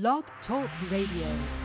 Blog Talk Radio.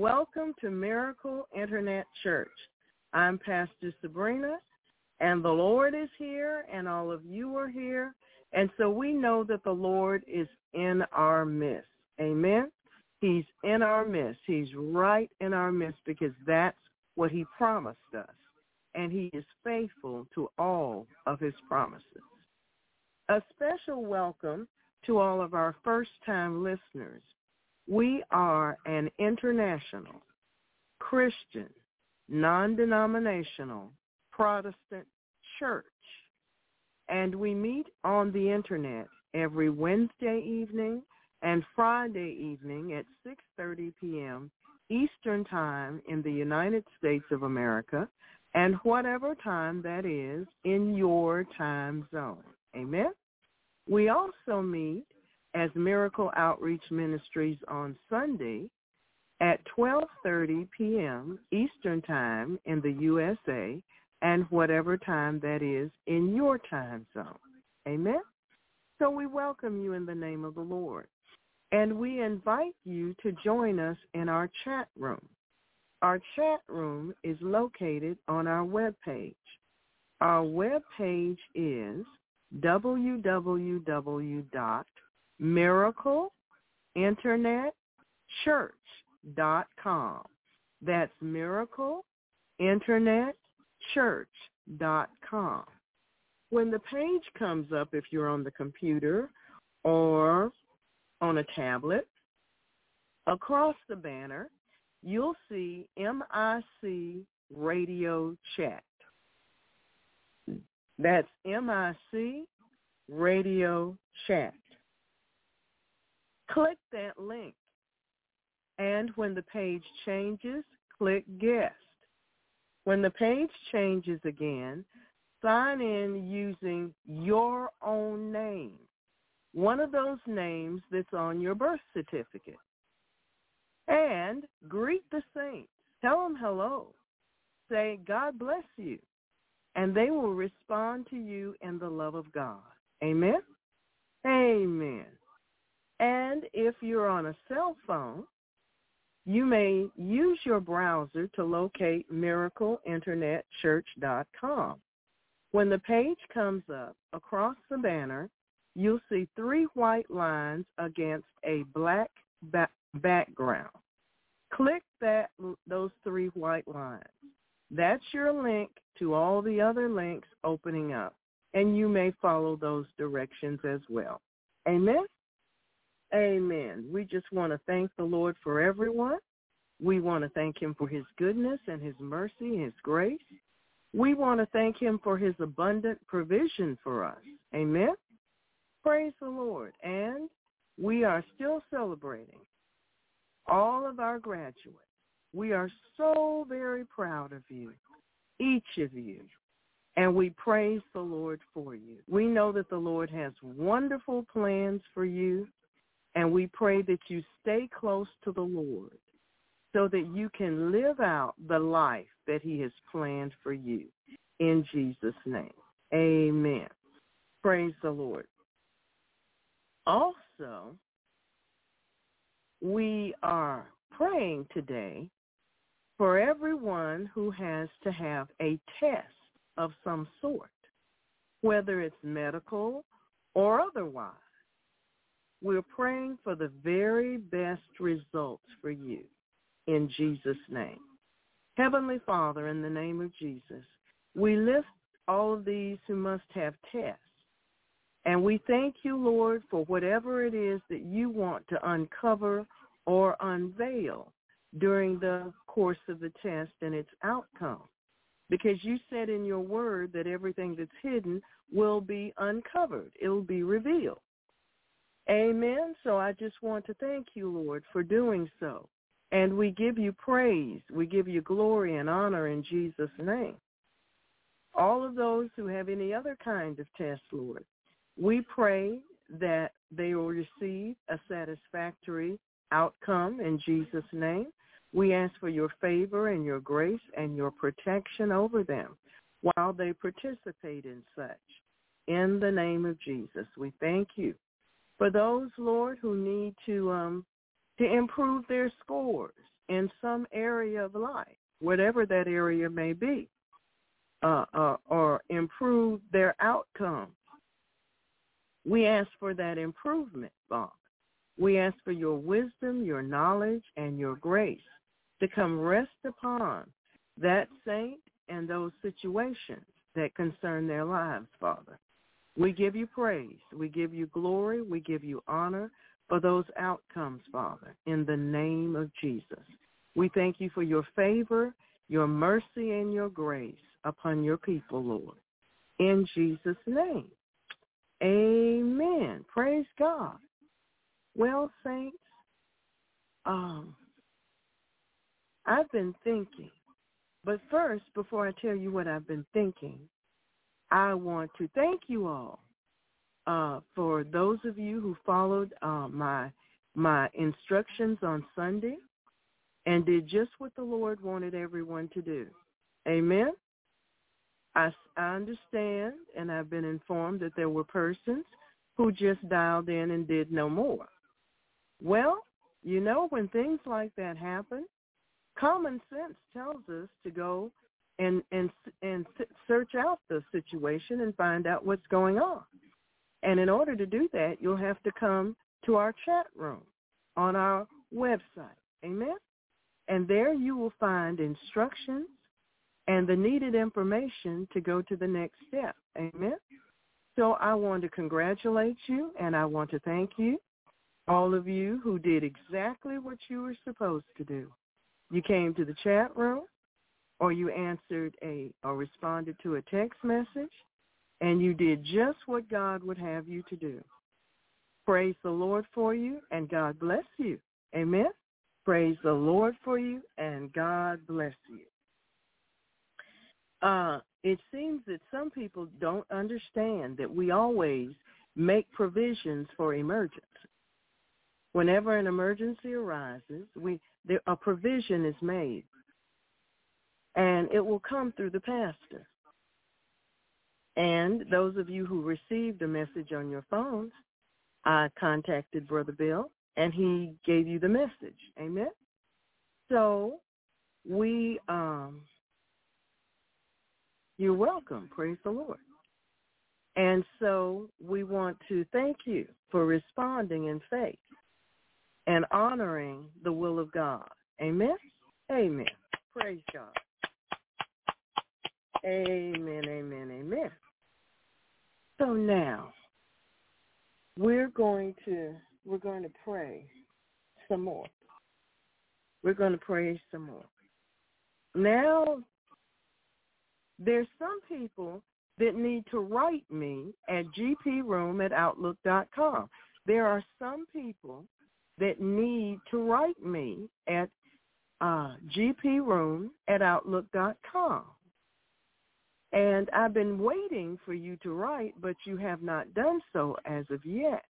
Welcome to Miracle Internet Church. I'm Pastor Sabrina, and the Lord is here, and all of you are here. And so we know that the Lord is in our midst. Amen. He's in our midst. He's right in our midst because that's what he promised us, and he is faithful to all of his promises. A special welcome to all of our first-time listeners. We are an international, Christian, non-denominational, Protestant church, and we meet on the internet every Wednesday evening and Friday evening at 6.30 p.m. Eastern Time in the United States of America and whatever time that is in your time zone. Amen? We also meet as Miracle Outreach Ministries on Sunday at 12:30 p.m. Eastern Time in the USA and whatever time that is in your time zone. Amen. So we welcome you in the name of the Lord. And we invite you to join us in our chat room. Our chat room is located on our web page. Our web page is www.miracleinternetchurch.com. That's miracleinternetchurch.com. When the page comes up, if you're on the computer or on a tablet, across the banner, you'll see MIC Radio Chat. That's MIC Radio Chat. Click that link. And when the page changes, click Guest. When the page changes again, sign in using your own name, one of those names that's on your birth certificate. And greet the saints. Tell them hello. Say, God bless you and they will respond to you in the love of God. Amen? Amen. And if you're on a cell phone, you may use your browser to locate miracleinternetchurch.com. When the page comes up across the banner, you'll see three white lines against a black ba- background. Click that those three white lines. That's your link to all the other links opening up, and you may follow those directions as well. Amen? Amen. We just want to thank the Lord for everyone. We want to thank him for his goodness and his mercy, and his grace. We want to thank him for his abundant provision for us. Amen? Praise the Lord. And we are still celebrating all of our graduates we are so very proud of you, each of you, and we praise the Lord for you. We know that the Lord has wonderful plans for you, and we pray that you stay close to the Lord so that you can live out the life that he has planned for you. In Jesus' name, amen. Praise the Lord. Also, we are praying today for everyone who has to have a test of some sort, whether it's medical or otherwise. We're praying for the very best results for you in Jesus' name. Heavenly Father, in the name of Jesus, we lift all of these who must have tests. And we thank you, Lord, for whatever it is that you want to uncover or unveil during the course of the test and its outcome. Because you said in your word that everything that's hidden will be uncovered. It will be revealed. Amen. So I just want to thank you, Lord, for doing so. And we give you praise. We give you glory and honor in Jesus' name. All of those who have any other kind of test, Lord, we pray that they will receive a satisfactory outcome in Jesus' name. We ask for your favor and your grace and your protection over them while they participate in such. In the name of Jesus, we thank you. For those, Lord, who need to um, to improve their scores in some area of life, whatever that area may be, uh, uh, or improve their outcome. we ask for that improvement, Father. We ask for your wisdom, your knowledge, and your grace to come rest upon that saint and those situations that concern their lives, Father. We give you praise. We give you glory. We give you honor for those outcomes, Father, in the name of Jesus. We thank you for your favor, your mercy, and your grace upon your people, Lord. In Jesus' name. Amen. Praise God. Well, saints, um, I've been thinking, but first, before I tell you what I've been thinking, I want to thank you all uh, for those of you who followed uh, my my instructions on Sunday and did just what the Lord wanted everyone to do. Amen. I, I understand, and I've been informed that there were persons who just dialed in and did no more. Well, you know, when things like that happen, common sense tells us to go and and and search out the situation and find out what's going on. And in order to do that, you'll have to come to our chat room on our website. Amen. And there you will find instructions and the needed information to go to the next step. Amen. So I want to congratulate you and I want to thank you, all of you who did exactly what you were supposed to do. You came to the chat room or you answered a or responded to a text message and you did just what God would have you to do. Praise the Lord for you and God bless you. Amen. Praise the Lord for you and God bless you. Uh, it seems that some people don't understand that we always make provisions for emergency. Whenever an emergency arises, we there, a provision is made, and it will come through the pastor. And those of you who received a message on your phones, I contacted Brother Bill, and he gave you the message. Amen. So we um, you're welcome. Praise the Lord. And so we want to thank you for responding in faith and honoring the will of God. Amen? Amen. Praise God. Amen, amen, amen. So now we're going to we're going to pray some more. We're going to pray some more. Now there's some people that need to write me at gproom at outlook.com. There are some people that need to write me at uh, gproom at outlook.com. And I've been waiting for you to write, but you have not done so as of yet.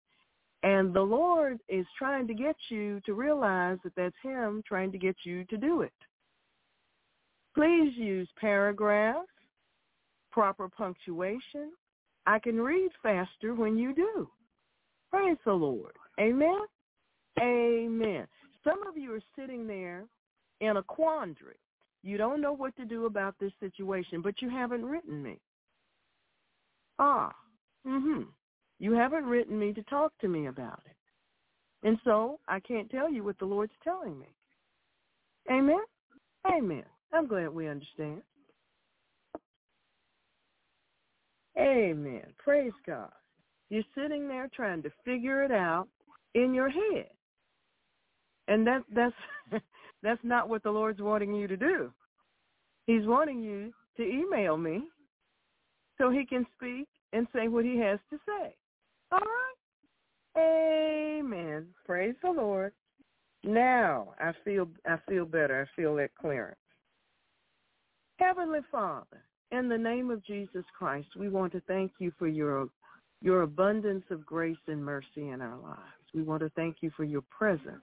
And the Lord is trying to get you to realize that that's him trying to get you to do it. Please use paragraphs proper punctuation. I can read faster when you do. Praise the Lord. Amen. Amen. Some of you are sitting there in a quandary. You don't know what to do about this situation, but you haven't written me. Ah, mhm. You haven't written me to talk to me about it. And so I can't tell you what the Lord's telling me. Amen? Amen. I'm glad we understand. Amen. Praise God. You're sitting there trying to figure it out in your head. And that that's that's not what the Lord's wanting you to do. He's wanting you to email me so he can speak and say what he has to say. All right? Amen. Praise the Lord. Now I feel I feel better. I feel that clearance. Heavenly Father, in the name of Jesus Christ, we want to thank you for your your abundance of grace and mercy in our lives. We want to thank you for your presence.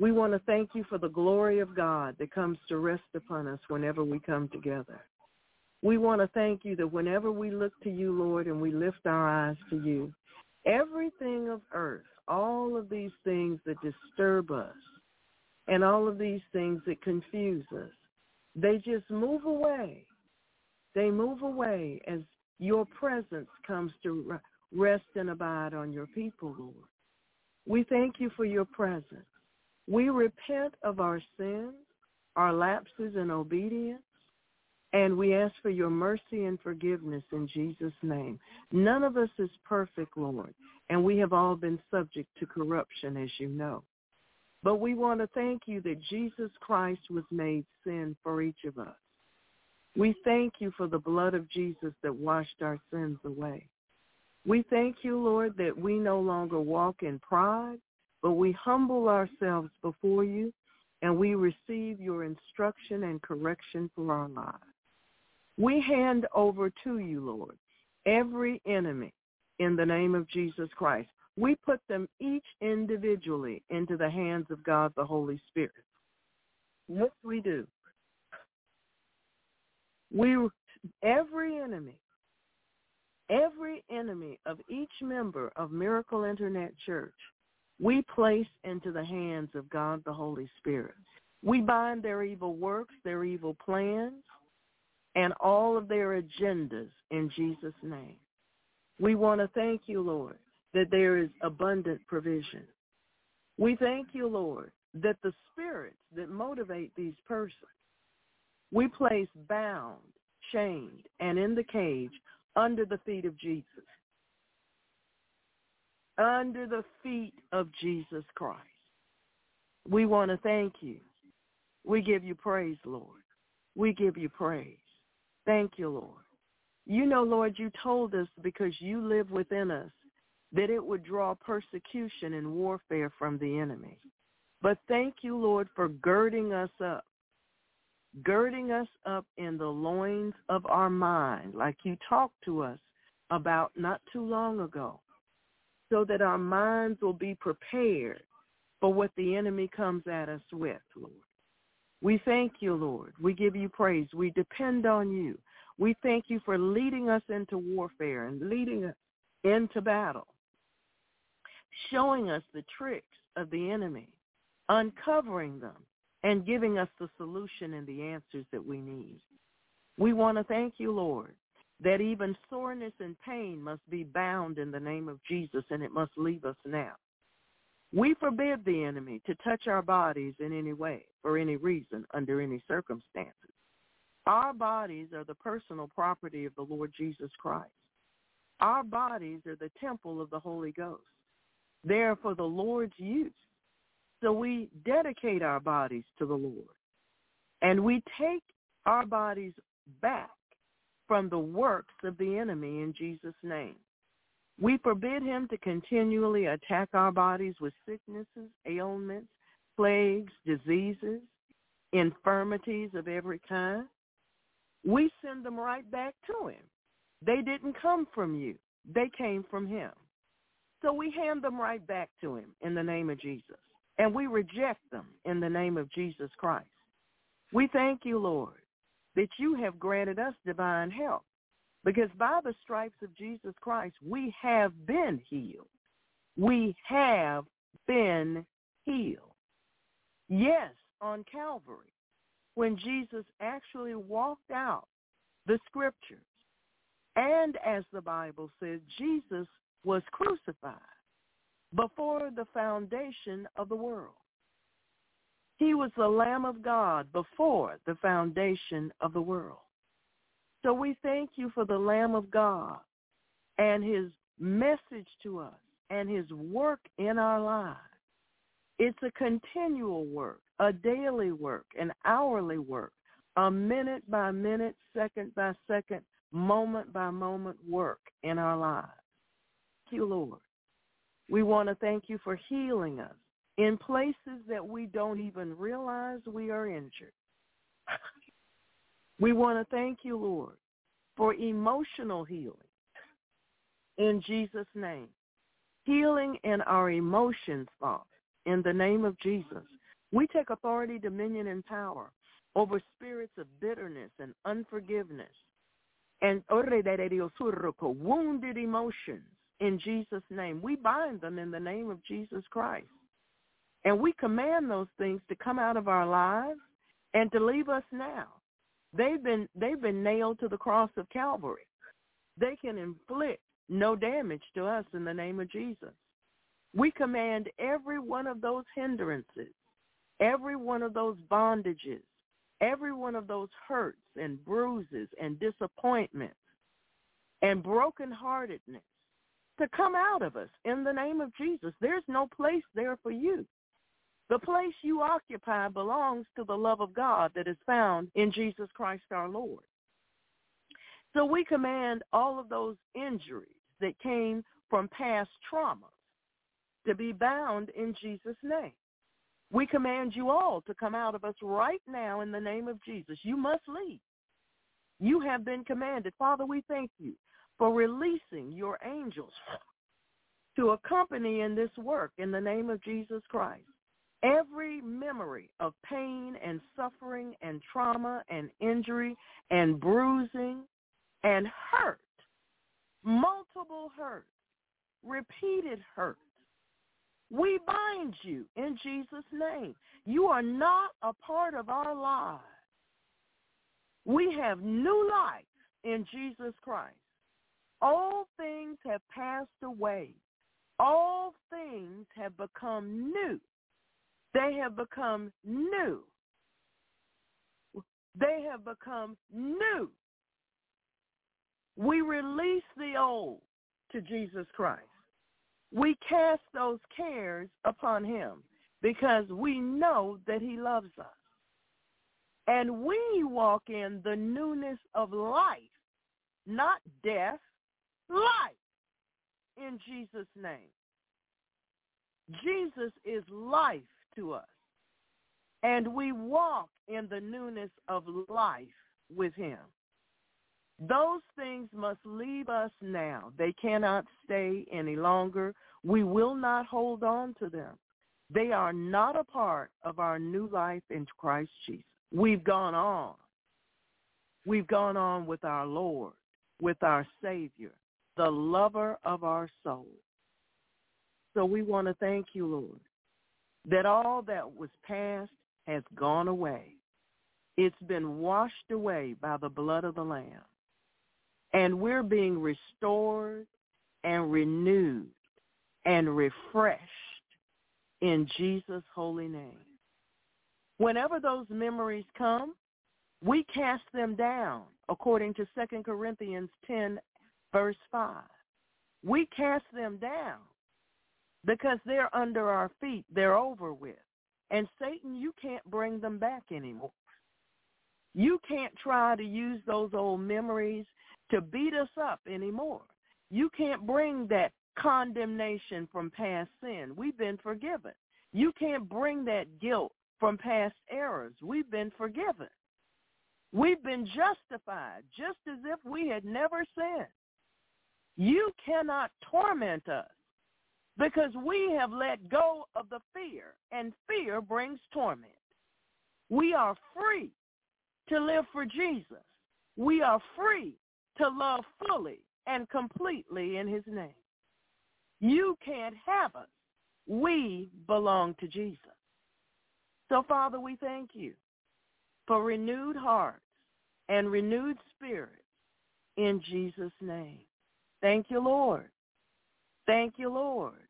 We want to thank you for the glory of God that comes to rest upon us whenever we come together. We want to thank you that whenever we look to you, Lord, and we lift our eyes to you, everything of earth, all of these things that disturb us, and all of these things that confuse us, they just move away they move away as your presence comes to rest and abide on your people, Lord. We thank you for your presence. We repent of our sins. our lapses in obedience. And we ask for your mercy and forgiveness in Jesus' name. None of us is perfect, Lord, and we have all been subject to corruption, as you know. But we want to thank you that Jesus Christ was made sin for each of us. We thank you for the blood of Jesus that washed our sins away. We thank you, Lord, that we no longer walk in pride, but we humble ourselves before you and we receive your instruction and correction for our lives. We hand over to you, Lord, every enemy in the name of Jesus Christ. We put them each individually into the hands of God the Holy Spirit. Yes, we do. We every enemy, every enemy of each member of Miracle Internet Church, we place into the hands of God the Holy Spirit. We bind their evil works, their evil plans, and all of their agendas in Jesus' name. We want to thank you, Lord, that there is abundant provision. We thank you, Lord, that the spirits that motivate these persons, we place bound, chained, and in the cage under the feet of Jesus. Under the feet of Jesus Christ. We want to thank you. We give you praise, Lord. We give you praise. Thank you, Lord. You know, Lord, you told us because you live within us that it would draw persecution and warfare from the enemy. But thank you, Lord, for girding us up, girding us up in the loins of our mind, like you talked to us about not too long ago, so that our minds will be prepared for what the enemy comes at us with, Lord. We thank you, Lord. We give you praise. We depend on you. We thank you for leading us into warfare and leading us into battle, showing us the tricks of the enemy, uncovering them, and giving us the solution and the answers that we need. We want to thank you, Lord, that even soreness and pain must be bound in the name of Jesus and it must leave us now. We forbid the enemy to touch our bodies in any way, for any reason, under any circumstances. Our bodies are the personal property of the Lord Jesus Christ. Our bodies are the temple of the Holy Ghost. They're for the Lord's use. So we dedicate our bodies to the Lord. And we take our bodies back from the works of the enemy in Jesus' name. We forbid him to continually attack our bodies with sicknesses, ailments, plagues, diseases, infirmities of every kind. We send them right back to him. They didn't come from you. They came from him. So we hand them right back to him in the name of Jesus. And we reject them in the name of Jesus Christ. We thank you, Lord, that you have granted us divine help. Because by the stripes of Jesus Christ, we have been healed. We have been healed. Yes, on Calvary, when Jesus actually walked out the scriptures, and as the Bible says, Jesus was crucified before the foundation of the world. He was the Lamb of God before the foundation of the world. So we thank you for the Lamb of God and his message to us and his work in our lives. It's a continual work, a daily work, an hourly work, a minute by minute, second by second, moment by moment work in our lives. Thank you, Lord. We want to thank you for healing us in places that we don't even realize we are injured. We want to thank you, Lord, for emotional healing in Jesus' name. Healing in our emotions, Father, in the name of Jesus. We take authority, dominion, and power over spirits of bitterness and unforgiveness and wounded emotions in Jesus' name. We bind them in the name of Jesus Christ. And we command those things to come out of our lives and to leave us now. They've been they've been nailed to the cross of Calvary. They can inflict no damage to us in the name of Jesus. We command every one of those hindrances, every one of those bondages, every one of those hurts and bruises and disappointments and brokenheartedness to come out of us in the name of Jesus. There's no place there for you. The place you occupy belongs to the love of God that is found in Jesus Christ our Lord. So we command all of those injuries that came from past traumas to be bound in Jesus' name. We command you all to come out of us right now in the name of Jesus. You must leave. You have been commanded. Father, we thank you for releasing your angels to accompany in this work in the name of Jesus Christ. Every memory of pain and suffering and trauma and injury and bruising and hurt, multiple hurt, repeated hurt, we bind you in Jesus' name. You are not a part of our lives. We have new life in Jesus Christ. All things have passed away. All things have become new. They have become new. They have become new. We release the old to Jesus Christ. We cast those cares upon him because we know that he loves us. And we walk in the newness of life, not death, life in Jesus' name. Jesus is life to us. And we walk in the newness of life with him. Those things must leave us now. They cannot stay any longer. We will not hold on to them. They are not a part of our new life in Christ Jesus. We've gone on. We've gone on with our Lord, with our Savior, the lover of our soul. So we want to thank you, Lord, that all that was past has gone away. It's been washed away by the blood of the Lamb. And we're being restored and renewed and refreshed in Jesus' holy name. Whenever those memories come, we cast them down according to 2 Corinthians 10 verse 5. We cast them down because they're under our feet. They're over with. And Satan, you can't bring them back anymore. You can't try to use those old memories to beat us up anymore. You can't bring that condemnation from past sin. We've been forgiven. You can't bring that guilt from past errors. We've been forgiven. We've been justified just as if we had never sinned. You cannot torment us because we have let go of the fear, and fear brings torment. We are free to live for Jesus. We are free to love fully and completely in his name. You can't have us. We belong to Jesus. So, Father, we thank you for renewed hearts and renewed spirits in Jesus' name. Thank you, Lord. Thank you, Lord.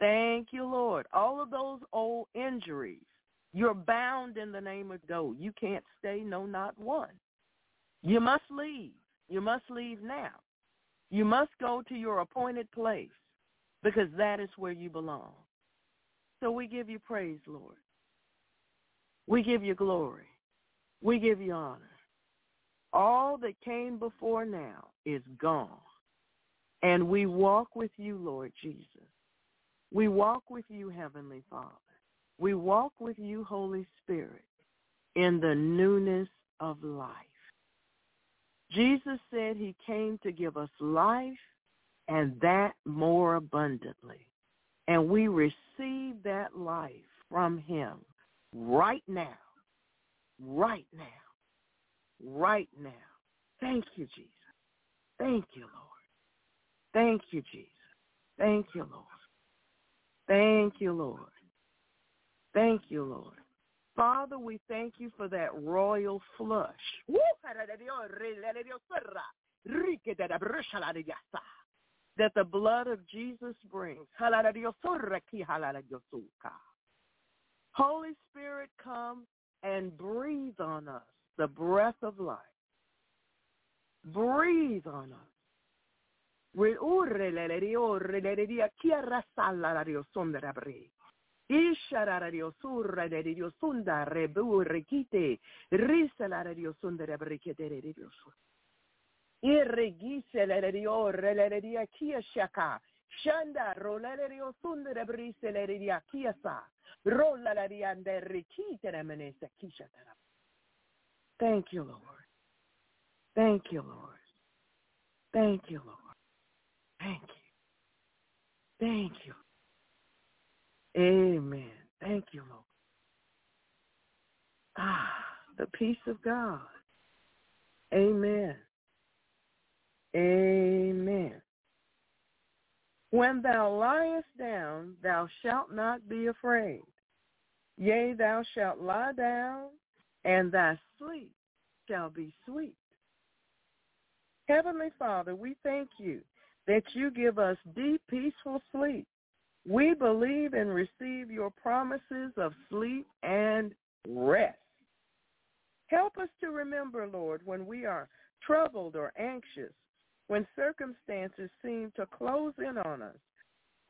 Thank you, Lord. All of those old injuries, you're bound in the name of God. You can't stay, no, not one. You must leave. You must leave now. You must go to your appointed place because that is where you belong. So we give you praise, Lord. We give you glory. We give you honor. All that came before now is gone. And we walk with you, Lord Jesus. We walk with you, Heavenly Father. We walk with you, Holy Spirit, in the newness of life. Jesus said he came to give us life and that more abundantly. And we receive that life from him right now, right now, right now. Thank you, Jesus. Thank you, Lord. Thank you, Jesus. Thank you, Lord. Thank you, Lord. Thank you, Lord. Father, we thank you for that royal flush. That the blood of Jesus brings. Holy Spirit, come and breathe on us the breath of life. Breathe on us. Shanda rola de Dios sunda de brise la de Dios kia sa rola la de ande requite de menesa kisha Thank you, Lord. Thank you, Lord. Thank you, Lord. Thank you. Thank you. Amen. Thank you, Lord. Ah, the peace of God. Amen. Amen. When thou liest down, thou shalt not be afraid. Yea, thou shalt lie down, and thy sleep shall be sweet. Heavenly Father, we thank you that you give us deep, peaceful sleep we believe and receive your promises of sleep and rest. Help us to remember, Lord, when we are troubled or anxious, when circumstances seem to close in on us,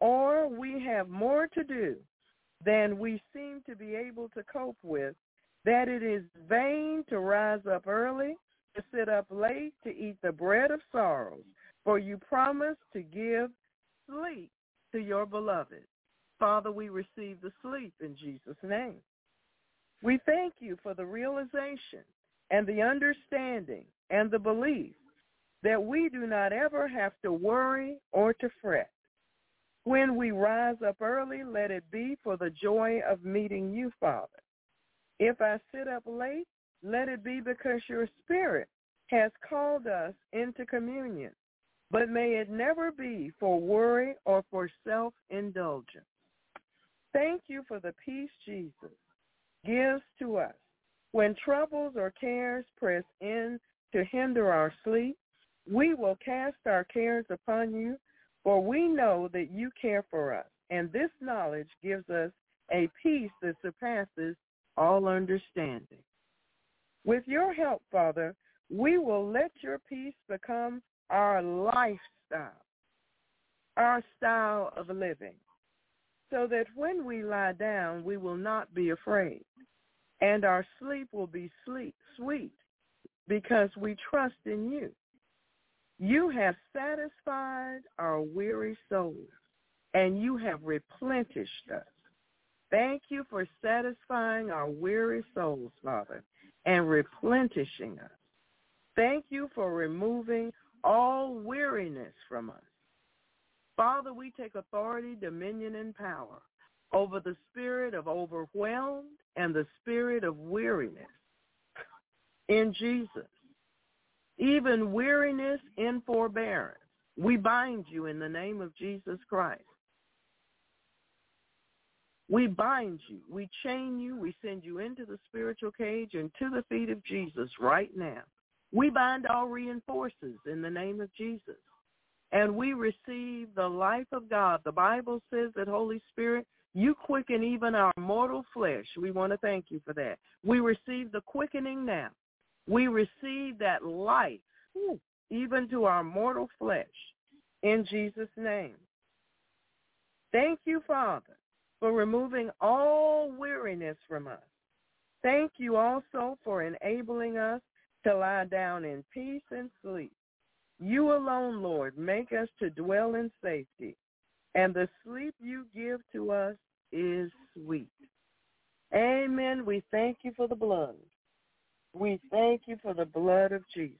or we have more to do than we seem to be able to cope with, that it is vain to rise up early, to sit up late, to eat the bread of sorrows, for you promise to give sleep to your beloved. Father, we receive the sleep in Jesus' name. We thank you for the realization and the understanding and the belief that we do not ever have to worry or to fret. When we rise up early, let it be for the joy of meeting you, Father. If I sit up late, let it be because your spirit has called us into communion but may it never be for worry or for self-indulgence. Thank you for the peace Jesus gives to us. When troubles or cares press in to hinder our sleep, we will cast our cares upon you, for we know that you care for us, and this knowledge gives us a peace that surpasses all understanding. With your help, Father, we will let your peace become our lifestyle, our style of living, so that when we lie down, we will not be afraid, and our sleep will be sleep, sweet because we trust in you. You have satisfied our weary souls, and you have replenished us. Thank you for satisfying our weary souls, Father, and replenishing us. Thank you for removing all weariness from us. Father, we take authority, dominion, and power over the spirit of overwhelmed and the spirit of weariness in Jesus. Even weariness in forbearance. We bind you in the name of Jesus Christ. We bind you. We chain you. We send you into the spiritual cage and to the feet of Jesus right now. We bind all reinforces in the name of Jesus. And we receive the life of God. The Bible says that Holy Spirit, you quicken even our mortal flesh. We want to thank you for that. We receive the quickening now. We receive that life even to our mortal flesh in Jesus' name. Thank you, Father, for removing all weariness from us. Thank you also for enabling us to lie down in peace and sleep. You alone, Lord, make us to dwell in safety, and the sleep you give to us is sweet. Amen. We thank you for the blood. We thank you for the blood of Jesus.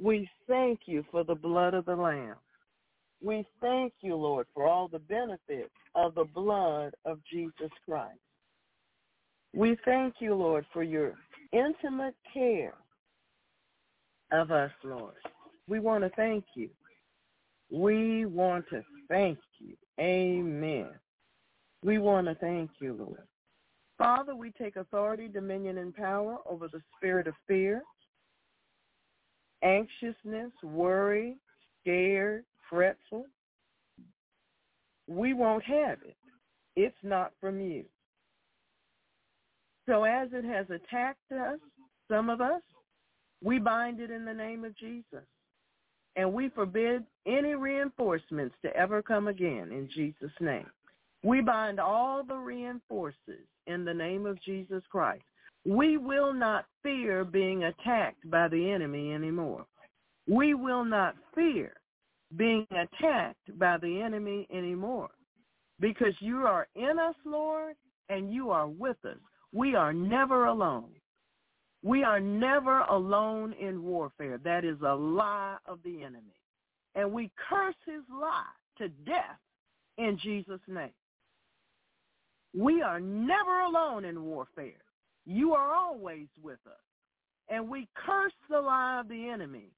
We thank you for the blood of the Lamb. We thank you, Lord, for all the benefits of the blood of Jesus Christ. We thank you, Lord, for your intimate care of us, Lord. We want to thank you. We want to thank you. Amen. We want to thank you, Lord. Father, we take authority, dominion, and power over the spirit of fear, anxiousness, worry, scared, fretful. We won't have it. It's not from you. So as it has attacked us, some of us, we bind it in the name of Jesus. And we forbid any reinforcements to ever come again in Jesus' name. We bind all the reinforces in the name of Jesus Christ. We will not fear being attacked by the enemy anymore. We will not fear being attacked by the enemy anymore because you are in us, Lord, and you are with us. We are never alone. We are never alone in warfare. That is a lie of the enemy. And we curse his lie to death in Jesus' name. We are never alone in warfare. You are always with us. And we curse the lie of the enemy,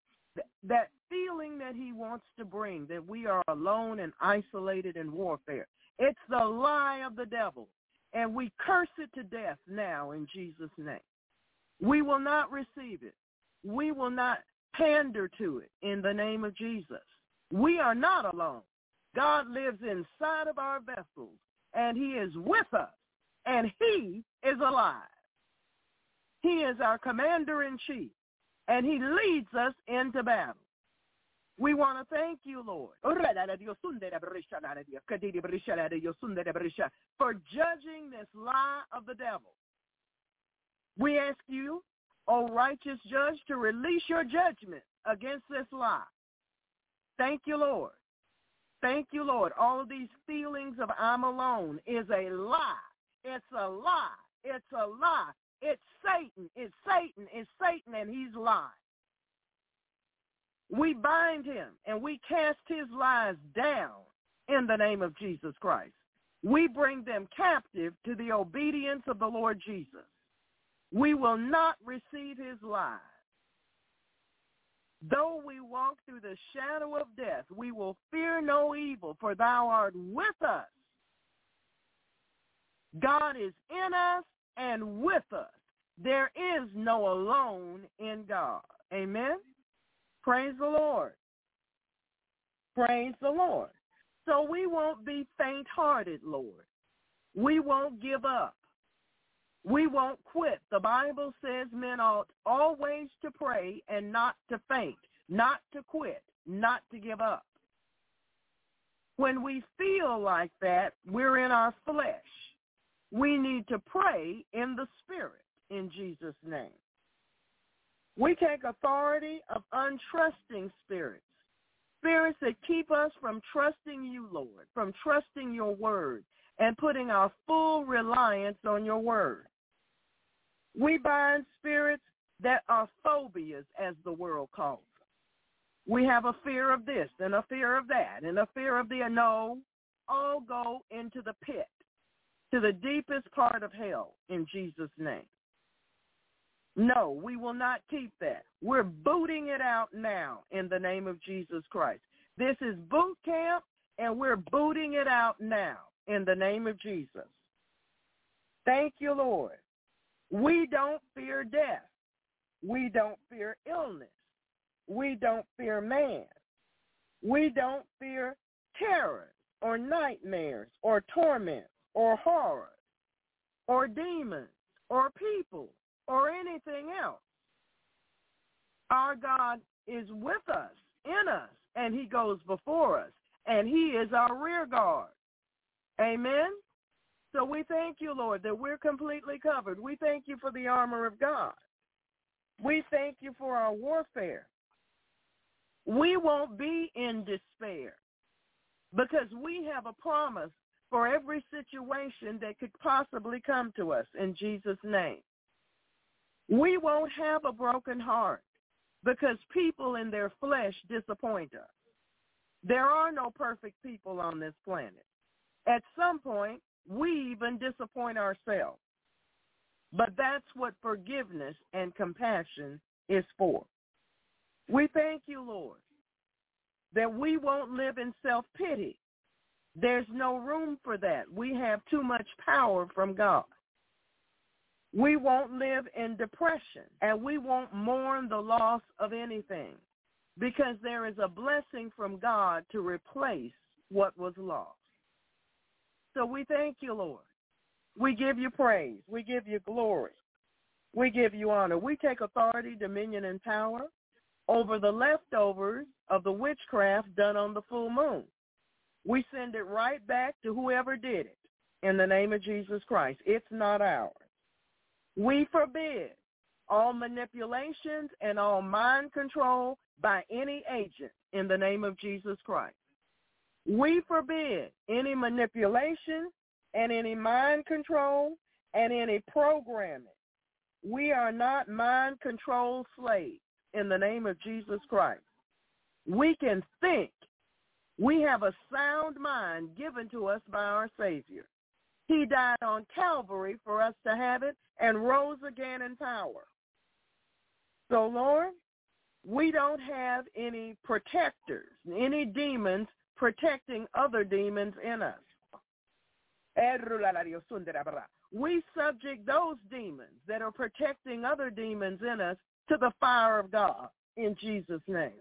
that feeling that he wants to bring, that we are alone and isolated in warfare. It's the lie of the devil. And we curse it to death now in Jesus' name. We will not receive it. We will not pander to it in the name of Jesus. We are not alone. God lives inside of our vessels, and he is with us, and he is alive. He is our commander-in-chief, and he leads us into battle. We want to thank you, Lord, for judging this lie of the devil. We ask you, O righteous judge, to release your judgment against this lie. Thank you, Lord. Thank you, Lord. All of these feelings of I'm alone is a lie. It's a lie. It's a lie. It's Satan. It's Satan. It's Satan, and he's lying. We bind him and we cast his lies down in the name of Jesus Christ. We bring them captive to the obedience of the Lord Jesus. We will not receive his lies. Though we walk through the shadow of death, we will fear no evil, for thou art with us. God is in us and with us. There is no alone in God. Amen. Praise the Lord. Praise the Lord. So we won't be faint-hearted, Lord. We won't give up. We won't quit. The Bible says men ought always to pray and not to faint, not to quit, not to give up. When we feel like that, we're in our flesh. We need to pray in the Spirit in Jesus' name. We take authority of untrusting spirits, spirits that keep us from trusting you, Lord, from trusting your word and putting our full reliance on your word. We bind spirits that are phobias, as the world calls them. We have a fear of this and a fear of that and a fear of the no. All go into the pit, to the deepest part of hell in Jesus' name. No, we will not keep that. We're booting it out now in the name of Jesus Christ. This is boot camp, and we're booting it out now in the name of Jesus. Thank you, Lord. We don't fear death. We don't fear illness. We don't fear man. We don't fear terror or nightmares or torment or horrors or demons or people or anything else. Our God is with us, in us, and he goes before us, and he is our rear guard. Amen? So we thank you, Lord, that we're completely covered. We thank you for the armor of God. We thank you for our warfare. We won't be in despair because we have a promise for every situation that could possibly come to us in Jesus' name. We won't have a broken heart because people in their flesh disappoint us. There are no perfect people on this planet. At some point, we even disappoint ourselves. But that's what forgiveness and compassion is for. We thank you, Lord, that we won't live in self-pity. There's no room for that. We have too much power from God. We won't live in depression and we won't mourn the loss of anything because there is a blessing from God to replace what was lost. So we thank you, Lord. We give you praise. We give you glory. We give you honor. We take authority, dominion, and power over the leftovers of the witchcraft done on the full moon. We send it right back to whoever did it in the name of Jesus Christ. It's not ours. We forbid all manipulations and all mind control by any agent in the name of Jesus Christ. We forbid any manipulation and any mind control and any programming. We are not mind control slaves in the name of Jesus Christ. We can think. We have a sound mind given to us by our Savior. He died on Calvary for us to have it and rose again in power. So, Lord, we don't have any protectors, any demons protecting other demons in us. We subject those demons that are protecting other demons in us to the fire of God in Jesus' name.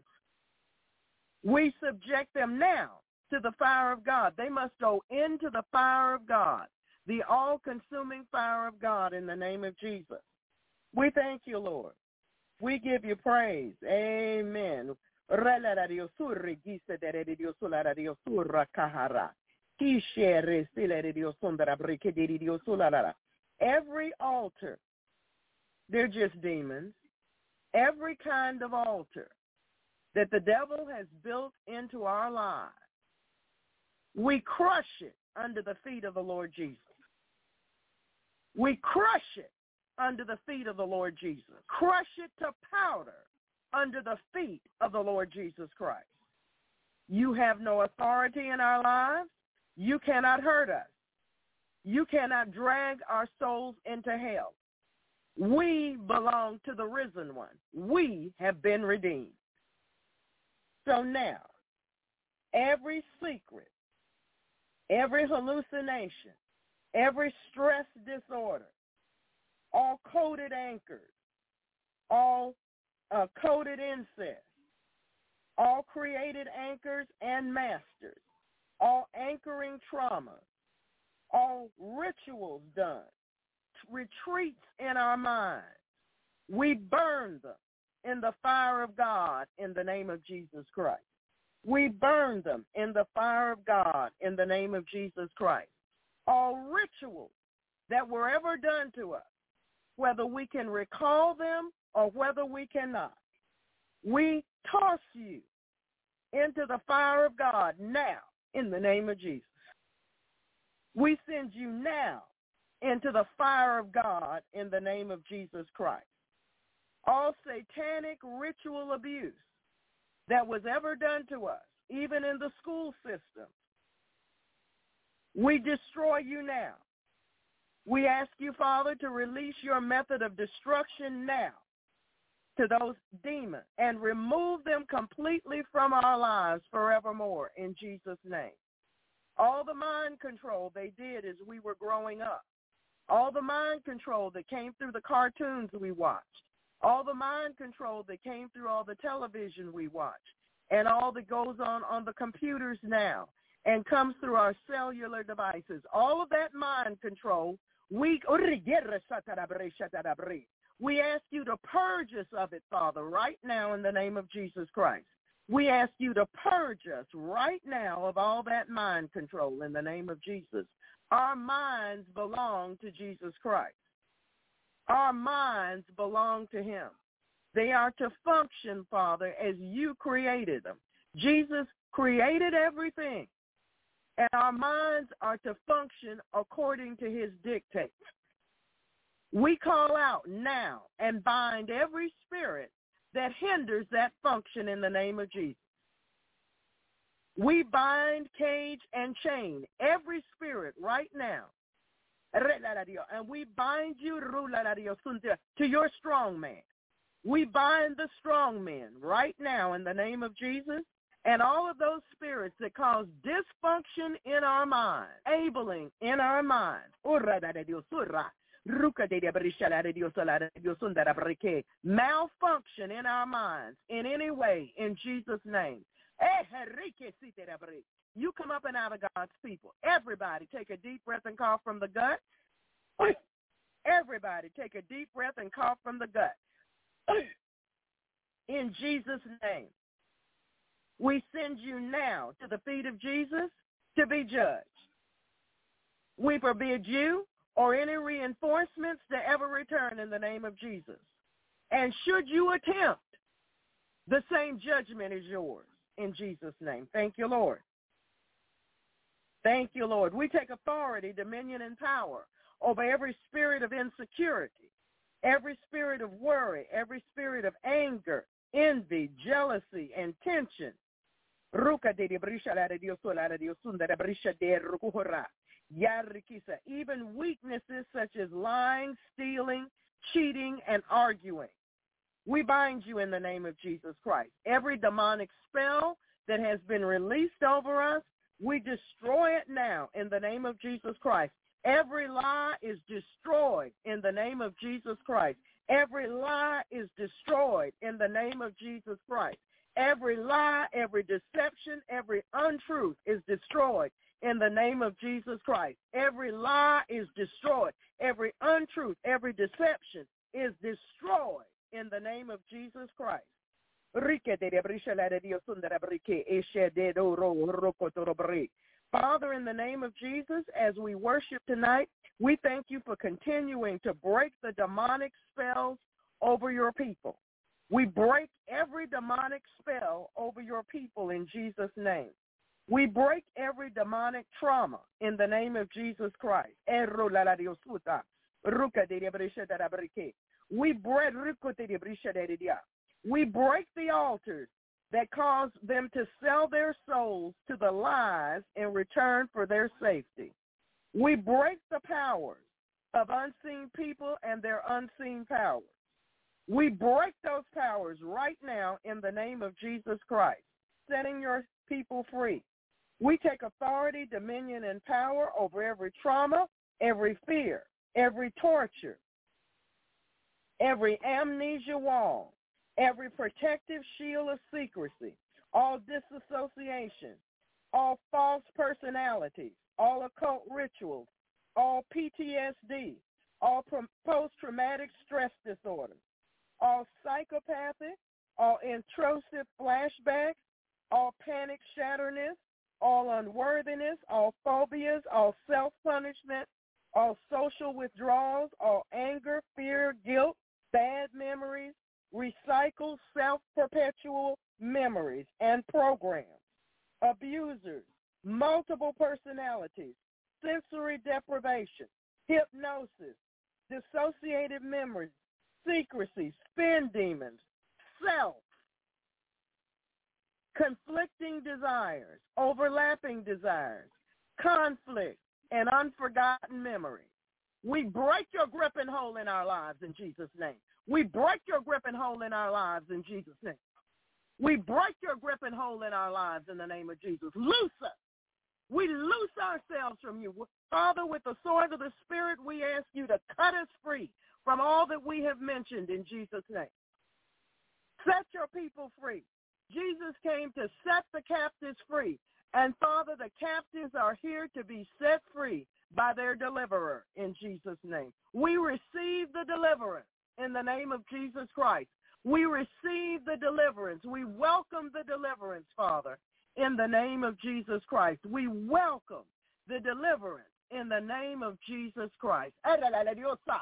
We subject them now to the fire of God. They must go into the fire of God, the all-consuming fire of God in the name of Jesus. We thank you, Lord. We give you praise. Amen. Every altar, they're just demons. Every kind of altar that the devil has built into our lives, we crush it under the feet of the Lord Jesus. We crush it under the feet of the Lord Jesus. Crush it to powder under the feet of the Lord Jesus Christ. You have no authority in our lives. You cannot hurt us. You cannot drag our souls into hell. We belong to the risen one. We have been redeemed. So now, every secret, every hallucination, every stress disorder, all coded anchors, all uh, coded incest, all created anchors and masters, all anchoring trauma, all rituals done, retreats in our minds. We burn them in the fire of God in the name of Jesus Christ. We burn them in the fire of God in the name of Jesus Christ. All rituals that were ever done to us, whether we can recall them or whether we cannot. We toss you into the fire of God now in the name of Jesus. We send you now into the fire of God in the name of Jesus Christ. All satanic ritual abuse that was ever done to us, even in the school system, we destroy you now we ask you, Father, to release your method of destruction now to those demons and remove them completely from our lives forevermore in Jesus' name. All the mind control they did as we were growing up, all the mind control that came through the cartoons we watched, all the mind control that came through all the television we watched, and all that goes on on the computers now and comes through our cellular devices, all of that mind control we, we ask you to purge us of it, Father, right now in the name of Jesus Christ. We ask you to purge us right now of all that mind control in the name of Jesus. Our minds belong to Jesus Christ. Our minds belong to him. They are to function, Father, as you created them. Jesus created everything and our minds are to function according to his dictates. We call out now and bind every spirit that hinders that function in the name of Jesus. We bind, cage, and chain every spirit right now. And we bind you to your strong man. We bind the strong men right now in the name of Jesus and all of those spirits that cause dysfunction in our minds, abling in our malfunction in our minds in any way in Jesus' name. Eh, you come up and out of God's people. Everybody take a deep breath and cough from the gut. Everybody take a deep breath and cough from the gut. In Jesus' name. We send you now to the feet of Jesus to be judged. We forbid you or any reinforcements to ever return in the name of Jesus. And should you attempt, the same judgment is yours in Jesus' name. Thank you, Lord. Thank you, Lord. We take authority, dominion, and power over every spirit of insecurity, every spirit of worry, every spirit of anger, envy, jealousy, and tension. Even weaknesses such as lying, stealing, cheating, and arguing. We bind you in the name of Jesus Christ. Every demonic spell that has been released over us, we destroy it now in the name of Jesus Christ. Every lie is destroyed in the name of Jesus Christ. Every lie is destroyed in the name of Jesus Christ. Every lie, every deception, every untruth is destroyed in the name of Jesus Christ. Every lie is destroyed. Every untruth, every deception is destroyed in the name of Jesus Christ. Father, in the name of Jesus, as we worship tonight, we thank you for continuing to break the demonic spells over your people. We break every demonic spell over your people in Jesus' name. We break every demonic trauma in the name of Jesus Christ. We break, the altars that cause them to sell their souls to the lies in return for their safety. We break the powers of unseen people and their unseen powers. We break those powers right now in the name of Jesus Christ, setting your people free. We take authority, dominion, and power over every trauma, every fear, every torture, every amnesia wall, every protective shield of secrecy, all disassociation, all false personalities, all occult rituals, all PTSD, all post-traumatic stress disorder, all psychopathic, all intrusive flashbacks, all panic shatterness, all unworthiness, all phobias, all self-punishment, all social withdrawals, all anger, fear, guilt, bad memories, recycled self-perpetual memories and programs, abusers, multiple personalities, sensory deprivation, hypnosis, dissociated memories, secrecy, spin demons, self, conflicting desires, overlapping desires, conflict, and unforgotten memories. We break your grip and hold in our lives in Jesus' name. We break your grip and hold in our lives in Jesus' name. We break your grip and hold in our lives in the name of Jesus. Loose us. We loose ourselves from you. Father, with the sword of the Spirit, we ask you to cut us free from all that we have mentioned in Jesus' name. Set your people free. Jesus came to set the captives free. And Father, the captives are here to be set free by their deliverer in Jesus' name. We receive the deliverance in the name of Jesus Christ. We receive the deliverance. We welcome the deliverance, Father, in the name of Jesus Christ. We welcome the deliverance in the name of Jesus Christ. Eh, ah.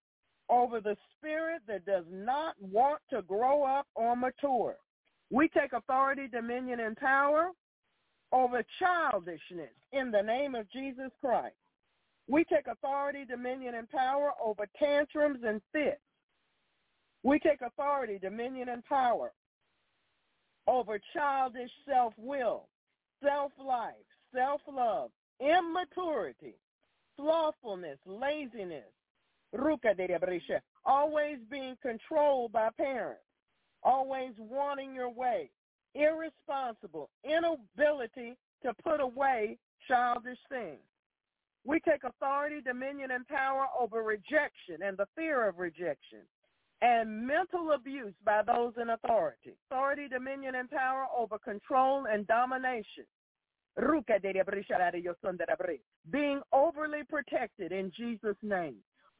over the spirit that does not want to grow up or mature. We take authority, dominion, and power over childishness in the name of Jesus Christ. We take authority, dominion, and power over tantrums and fits. We take authority, dominion, and power over childish self-will, self-life, self-love, immaturity, slothfulness, laziness, Always being controlled by parents. Always wanting your way. Irresponsible. Inability to put away childish things. We take authority, dominion, and power over rejection and the fear of rejection and mental abuse by those in authority. Authority, dominion, and power over control and domination. Being overly protected in Jesus' name.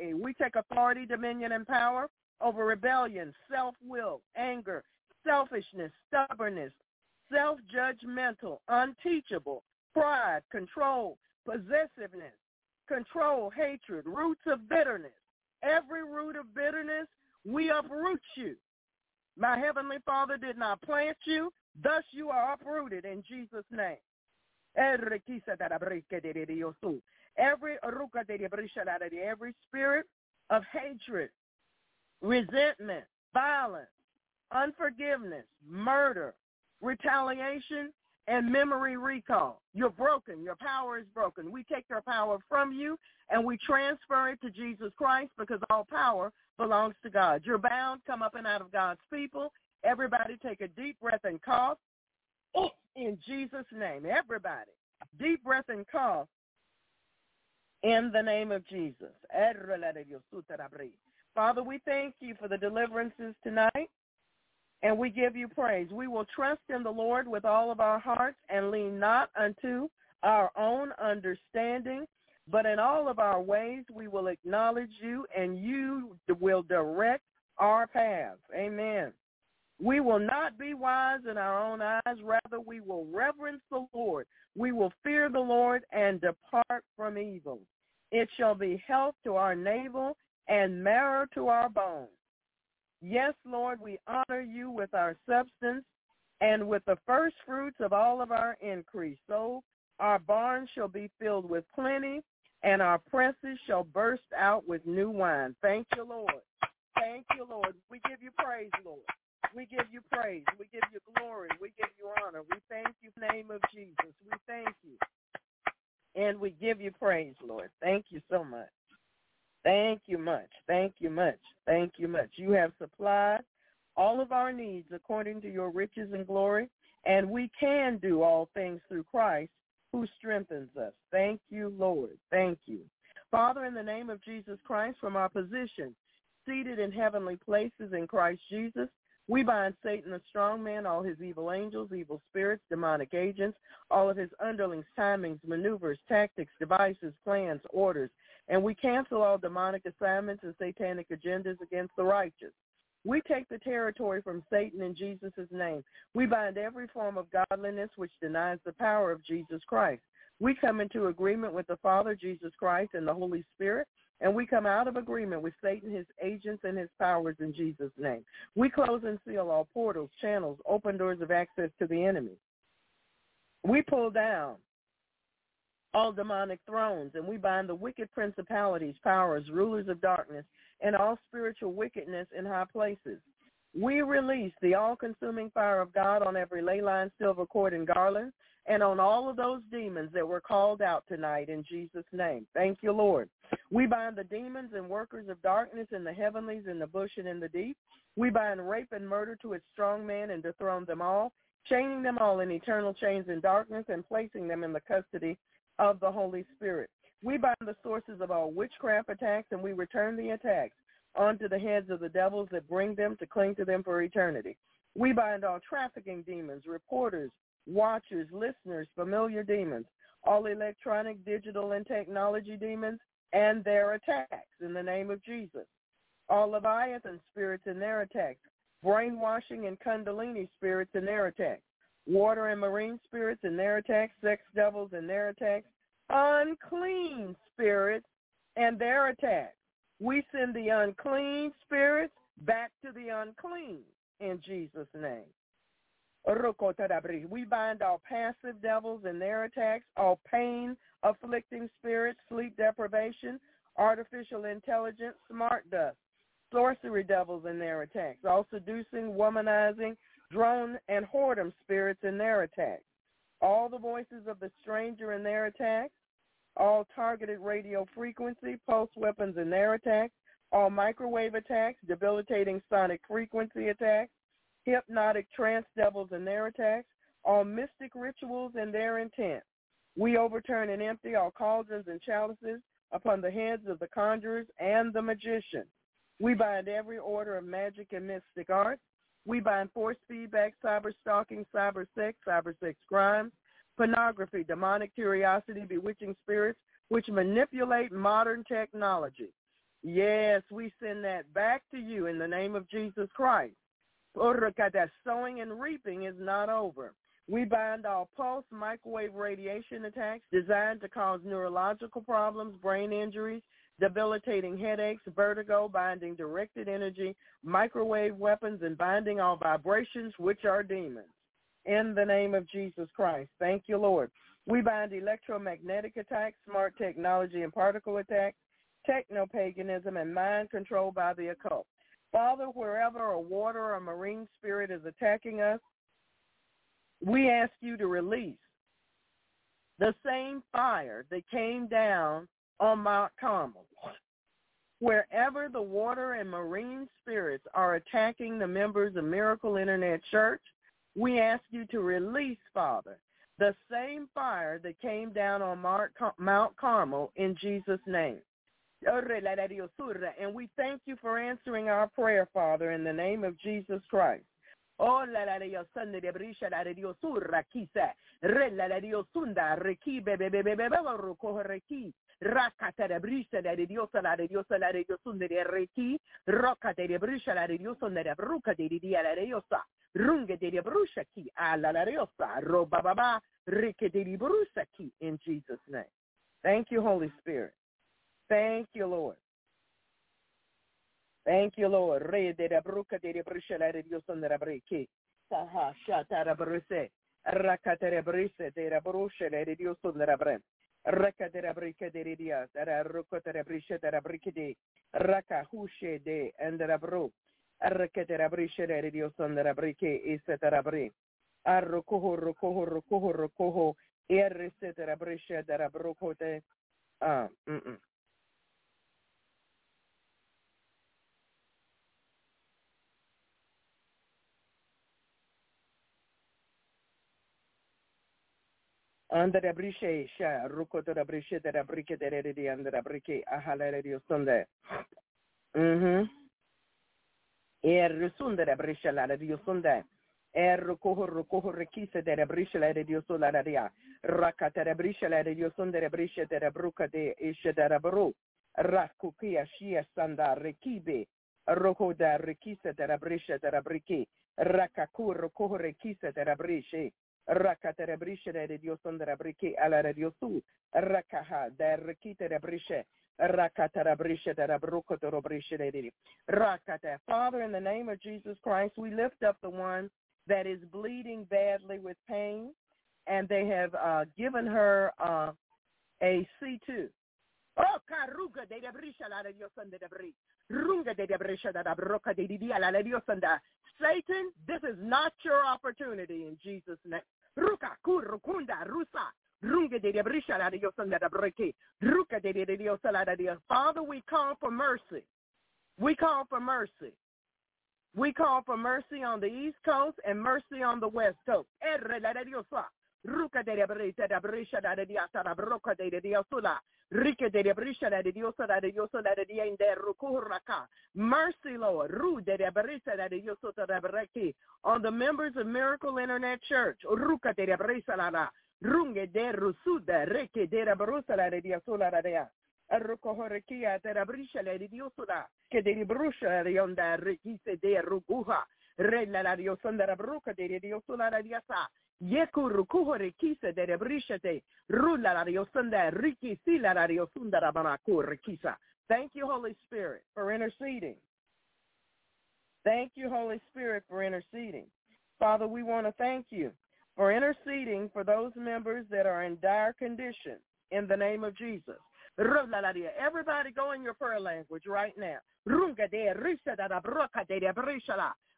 Eh, we take authority, dominion, and power over rebellion, self-will, anger, selfishness, stubbornness, self-judgmental, unteachable, pride, control, possessiveness, control, hatred, roots of bitterness. Every root of bitterness, we uproot you. My heavenly Father did not plant you, thus you are uprooted in Jesus' name. Every every spirit of hatred, resentment, violence, unforgiveness, murder, retaliation, and memory recall. You're broken. Your power is broken. We take your power from you and we transfer it to Jesus Christ because all power belongs to God. You're bound. Come up and out of God's people. Everybody take a deep breath and cough. In Jesus' name. Everybody. Deep breath and cough in the name of Jesus. Father, we thank you for the deliverances tonight and we give you praise. We will trust in the Lord with all of our hearts and lean not unto our own understanding, but in all of our ways we will acknowledge you and you will direct our paths. Amen. We will not be wise in our own eyes. Rather, we will reverence the Lord. We will fear the Lord and depart from evil. It shall be health to our navel and marrow to our bones. Yes, Lord, we honor you with our substance and with the first fruits of all of our increase. So our barns shall be filled with plenty, and our presses shall burst out with new wine. Thank you, Lord. Thank you, Lord. We give you praise, Lord. We give you praise. We give you glory. We give you honor. We thank you name of Jesus. We thank you. And we give you praise, Lord. Thank you so much. Thank you much. Thank you much. Thank you much. You have supplied all of our needs according to your riches and glory, and we can do all things through Christ who strengthens us. Thank you, Lord. Thank you. Father, in the name of Jesus Christ, from our position, seated in heavenly places in Christ Jesus, we bind Satan, the strong man, all his evil angels, evil spirits, demonic agents, all of his underlings, timings, maneuvers, tactics, devices, plans, orders, and we cancel all demonic assignments and satanic agendas against the righteous. We take the territory from Satan in Jesus' name. We bind every form of godliness which denies the power of Jesus Christ. We come into agreement with the Father, Jesus Christ, and the Holy Spirit, and we come out of agreement with Satan, his agents, and his powers in Jesus' name. We close and seal all portals, channels, open doors of access to the enemy. We pull down all demonic thrones, and we bind the wicked principalities, powers, rulers of darkness, and all spiritual wickedness in high places. We release the all-consuming fire of God on every ley line, silver cord, and garland, and on all of those demons that were called out tonight in Jesus' name. Thank you, Lord. We bind the demons and workers of darkness in the heavenlies, in the bush, and in the deep. We bind rape and murder to its strong man and dethrone them all, chaining them all in eternal chains in darkness and placing them in the custody of the Holy Spirit. We bind the sources of all witchcraft attacks and we return the attacks onto the heads of the devils that bring them to cling to them for eternity. We bind all trafficking demons, reporters, watchers, listeners, familiar demons, all electronic, digital, and technology demons and their attacks in the name of Jesus. All Leviathan spirits and their attacks, brainwashing and kundalini spirits and their attacks, water and marine spirits and their attacks, sex devils and their attacks, unclean spirits and their attacks. We send the unclean spirits back to the unclean in Jesus' name. We bind all passive devils and their attacks, all pain afflicting spirits, sleep deprivation, artificial intelligence, smart dust, sorcery devils and their attacks, all seducing, womanizing, drone, and whoredom spirits in their attacks, all the voices of the stranger in their attacks, all targeted radio frequency, pulse weapons in their attacks, all microwave attacks, debilitating sonic frequency attacks, hypnotic trance devils and their attacks, all mystic rituals and their intent. We overturn and empty all cauldrons and chalices upon the heads of the conjurers and the magicians. We bind every order of magic and mystic arts. We bind force feedback, cyber stalking, cyber sex, cyber sex crimes, pornography, demonic curiosity, bewitching spirits, which manipulate modern technology. Yes, we send that back to you in the name of Jesus Christ. That sowing and reaping is not over. We bind all pulse microwave radiation attacks designed to cause neurological problems, brain injuries, debilitating headaches, vertigo, binding directed energy, microwave weapons, and binding all vibrations, which are demons. In the name of Jesus Christ. Thank you, Lord. We bind electromagnetic attacks, smart technology and particle attacks, techno-paganism, and mind control by the occult. Father, wherever a water or marine spirit is attacking us, we ask you to release the same fire that came down on Mount Carmel. Wherever the water and marine spirits are attacking the members of Miracle Internet Church, we ask you to release, Father, the same fire that came down on Mount Carmel in Jesus' name. And we thank you for answering our prayer, Father, in the name of Jesus Christ. Oh la de brisha la surra la sunda reki be be be be be be ruko reki rakata de brisha la la de de brisha la de de dia la de brusha ki la roba baba de brusha ki in Jesus name. Thank you Holy Spirit. Thank you Lord. Thank you, Lord. Re de la bruca de la brisha la de Dios on the breke. Saha shata la brise. Rakata la brise de la brusha la de Dios on the bre. Raka de la brica de Dios. Ara ruca de la brisha de la brica de. Raka hushe de and la bru. Raka de la brisha de Dios on the breke. Isa de la bre. Arrocoho, rocoho, rocoho, rocoho. Erre se de la brisha de la bruco de. Ah, mm, Andra brishe sha ruko to brishe de brike de re di andra brike ahala di sonde. Mhm. Er sunde de brishe la di sonde. Er ruko ruko rekise de brishe la di sola la dia. Rakata de brishe la di sonde de brishe de bruka de ishe de bru. Rakukia shia sanda rekibe. Roko da rekise de brishe de brike. Rakakur ruko rekise de brishe. Rakata brishe de Dios on the ala de Diosu, Rakaha, de Rikita de brishe, Rakata brishe de Rabruko to brishe de Rakata. Father, in the name of Jesus Christ, we lift up the one that is bleeding badly with pain, and they have uh, given her uh, a C2. Oh, caruga de brisha la de Dios the bri. Runga de brisha da broca de dia la de Dios Satan, this is not your opportunity in Jesus' name. Ruka rusa. De brisha la breke. Ruka de de de Father, we call for mercy. We call for mercy. We call for mercy on the East Coast and mercy on the West Coast. Erre la diosa. Ah. Ruka de brisha da brisha broca de diosula. Rike de brisha diosa diosa rukuraka. Mercy, Lord. Ru de diosa da breke on the members of Miracle Internet Church. De brisha la. Runge de rusuda de brusa de diosa la de brisha de diosa. Ke de brusha de de ruguha. Thank you, Holy Spirit, for interceding. Thank you, Holy Spirit, for interceding. Father, we want to thank you for interceding for those members that are in dire condition in the name of Jesus. Everybody go in your prayer language right now.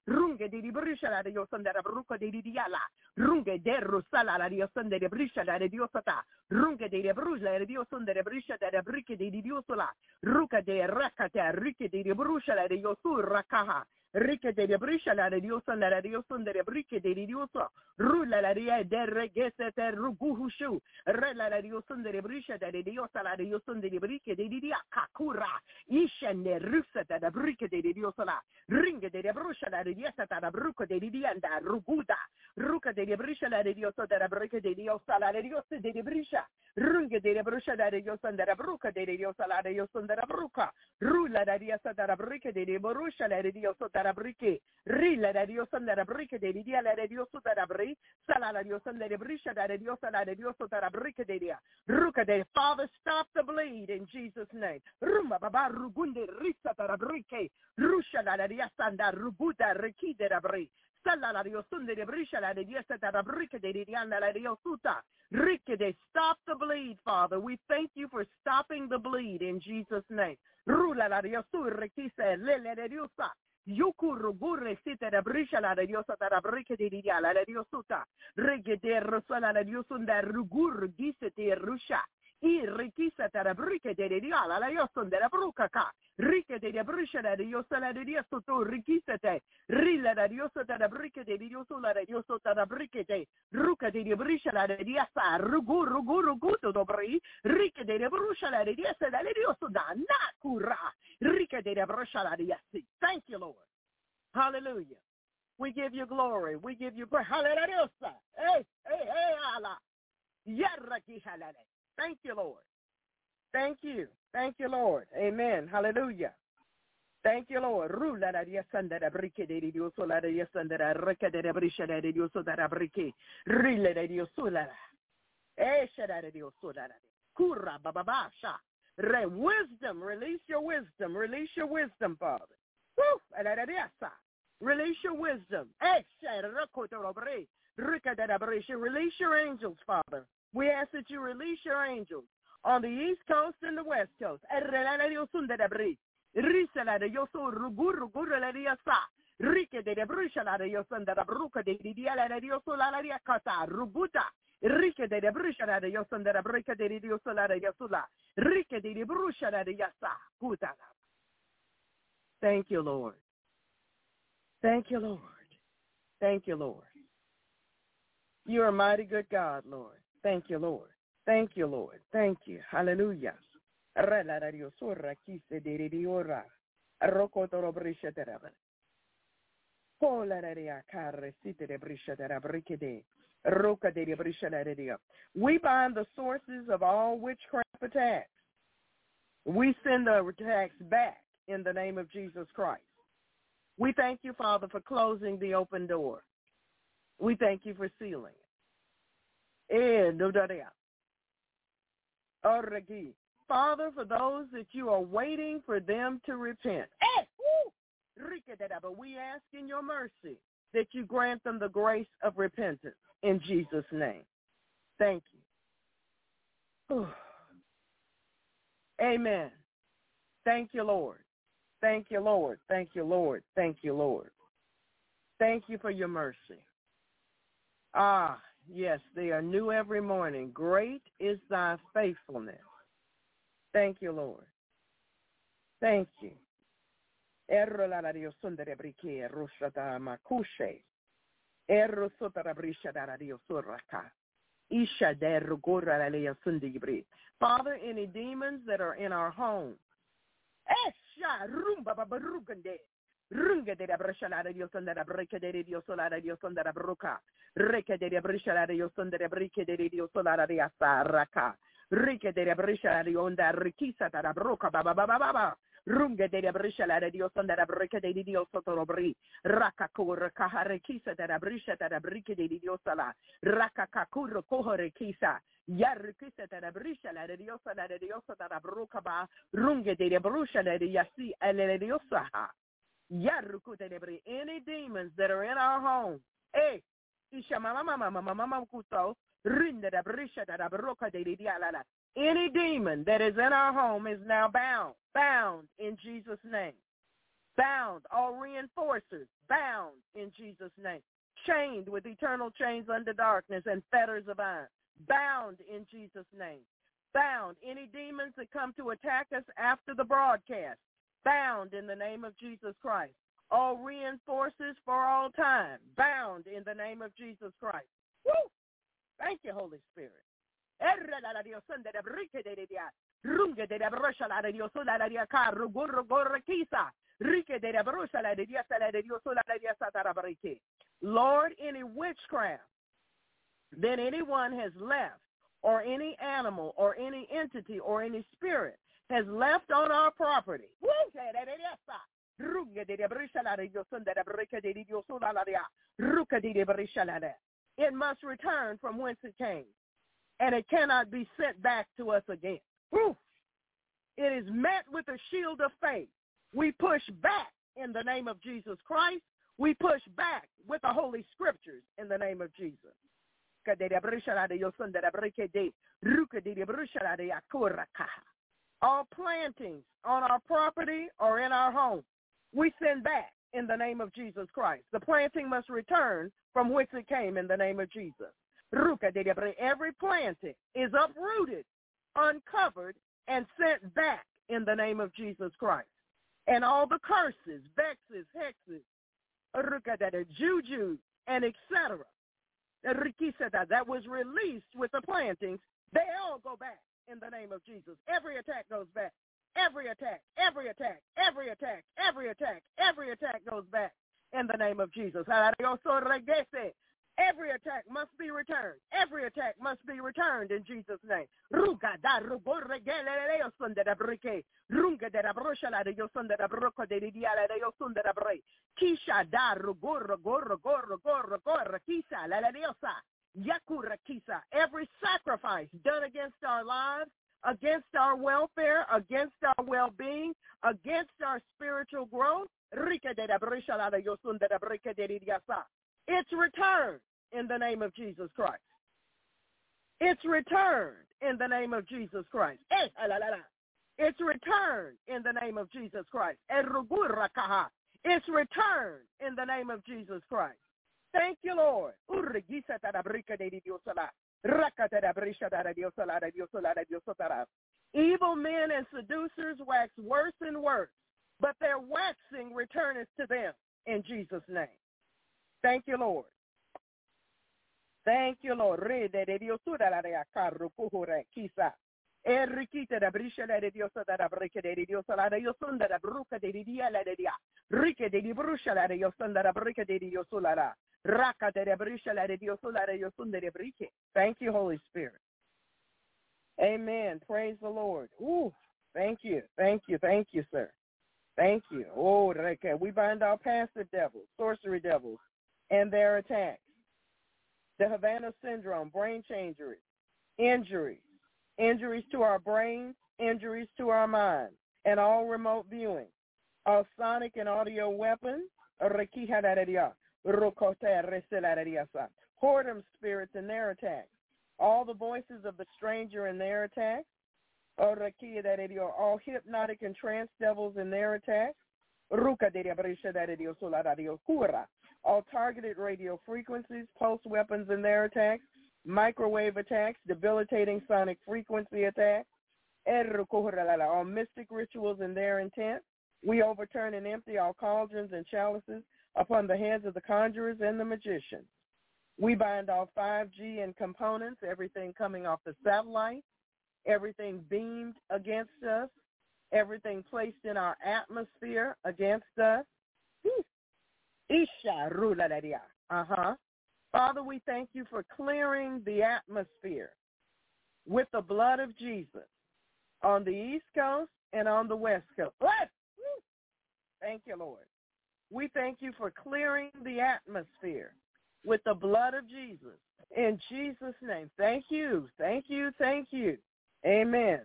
De da broca de brishala. De brishala de yosanda da bruca de diala. Runga de rusala la diosanda de brishala de diosata. Runga de brusla de diosanda de brisha de brique de diosola. Ruca de rakata rike de brushala de yosur rakaha. Rike de brisha la de Dios la de Dios de brique de Dios rula la de de regese te ruguhushu re la de Dios de brisha de Dios la de Dios de brique de Dios kakura ishene rusa de brique de Dios la ringe de brusha la de Dios ta bruco de Dios da ruguda ruca de brisha la de de brique de Dios la de Dios de brisha ringe de brusha la de Dios de bruca de Dios la de Dios de bruca rula la de Dios de brique de brusha la de Dios tarabrike rila da dios tarabrike de dia la de dios tarabri sala la dios de brisha da dios la de dios tarabrike de dia ruka de father stop the bleed in jesus name. Rumba baba rugunde risa tarabrike rusha la dia sanda rubuda rikide rabri Sala la Dios de brisha la de Dios tarabrike de dia la Dios uta. Rike stop the bleed father. We thank you for stopping the bleed in jesus name. Rula la Dios rikise lele de diosa Yukuru gurre sita da brisha la de diosa da brike de dia la de diosuta. Rege de rosala la diosunda rugur gise de rusha. I rikisa da brike de dia la la diosun de bruca ka. Rike de brisha la de diosa la de diosa to rikisa te. Rila da diosa da brike de diosa la de diosa da brike de. Ruka de brisha la de diosa rugur rugur ruguto dobri. Rike de brisha la de diosa la de diosa da nakura. Thank you, Lord. Hallelujah. We give you glory. We give you praise. Hallelujah. Hey, hey, hey, Allah. Thank you, Lord. Thank you. Thank you, Lord. Amen. Hallelujah. Thank you, Lord. Rula la dia sanda da brike de Dios la dia sanda da reka de brisha de Dios da brike. Rille de Dios la. Eh, shada de Dios la. Kura baba sha. Re wisdom, release your wisdom, release your wisdom, Father. Woo! Release your wisdom. Release your angels, Father. We ask that you release your angels on the east coast and the west coast. Rike de brusha la de la la Rike de brusha de kuta Thank you, Lord. Thank you, Lord. Thank you, Lord. You are a mighty good God, Lord. Thank you, Lord. Thank you, Lord. Thank you. Hallelujah. We bind the sources of all witchcraft attacks. We send the attacks back in the name of Jesus Christ. We thank you, Father, for closing the open door. We thank you for sealing it. Father, for those that you are waiting for them to repent. But we ask in your mercy that you grant them the grace of repentance in Jesus' name. Thank you. Amen. Thank you, Lord. Thank you, Lord. Thank you, Lord. Thank you, Lord. Thank you for your mercy. Ah, yes, they are new every morning. Great is thy faithfulness. Thank you, Lord. Thank you. Father, any demons that are in our home. Runga de la la briche de Dio solara Dio sondera bruca. De la brisha la Dio sondera briche de Dio solara Dio saraka. Rike de la brisha la Dio onda rikisa da bruca baba baba baba. Runga de brisha la de Dios onda brika de Dios sotorobri. Rakakura kahare kisa de brisha de brika de Dios la. Rakakakura kohore kisa. Yarkisa de brisha la de Dios la de Dios da bruka ba. Runga de la de yasi ele Dios ha. Any demons that are in our home. Hey. Any demon that is in our home is now bound, bound in Jesus' name. Bound, all reinforcers, bound in Jesus' name. Chained with eternal chains under darkness and fetters of iron. Bound in Jesus' name. Bound any demons that come to attack us after the broadcast. Bound in the name of Jesus Christ. All reinforcers for all time. Bound in the name of Jesus Christ. Woo! Thank you, Holy Spirit. Lord, any witchcraft that anyone has left or any animal or any entity or any spirit has left on our property. It must return from whence it came and it cannot be sent back to us again. It is met with a shield of faith. We push back in the name of Jesus Christ. We push back with the Holy Scriptures in the name of Jesus. All plantings on our property or in our home, we send back in the name of Jesus Christ. The planting must return from whence it came in the name of Jesus. Every planting is uprooted, uncovered, and sent back in the name of Jesus Christ. And all the curses, vexes, hexes, juju, and etc. that was released with the plantings, they all go back in the name of Jesus. Every attack goes back. Every attack, every attack, every attack, every attack, every attack goes back in the name of Jesus. Every attack must be returned. Every attack must be returned in Jesus' name. Kisha. Yakura kisa. Every sacrifice done against our lives, against our welfare, against our well-being, against our spiritual growth. It's returned in the name of Jesus Christ. It's returned in the name of Jesus Christ. Eh, it's returned in the name of Jesus Christ. It's returned in the name of Jesus Christ. Thank you, Lord. Evil men and seducers wax worse and worse, but their waxing returneth to them in Jesus' name. Thank you, Lord. Thank you, Lord. Enriquita da brisha de Dios da breke de Dios la de Dios da bruca de dia la de dia. Rike de di brusha la de Dios da breke de Dios la la. Raka de brisha la de Dios la de Dios de brike. Thank you, Holy Spirit. Amen. Praise the Lord. Ooh, thank you. Thank you. Thank you, sir. Thank you. Oh, we bind our passive devils, sorcery devils, and their attacks the Havana syndrome, brain injuries, injuries, injuries to our brains, injuries to our minds, and all remote viewing, all sonic and audio weapons, whoredom spirits and their attacks, all the voices of the stranger and their attacks, all hypnotic and trance devils in their attacks, all targeted radio frequencies, pulse weapons in their attacks, microwave attacks, debilitating sonic frequency attacks, all mystic rituals and their intent. We overturn and empty all cauldrons and chalices upon the heads of the conjurers and the magicians. We bind all 5G and components, everything coming off the satellite, everything beamed against us, everything placed in our atmosphere against us. Isha rulalaria. Uh-huh. Father, we thank you for clearing the atmosphere with the blood of Jesus on the East Coast, and on the West Coast. Bless! Thank you, Lord. We thank you for clearing the atmosphere with the blood of Jesus. In Jesus' name, thank you, thank you, thank you. Amen.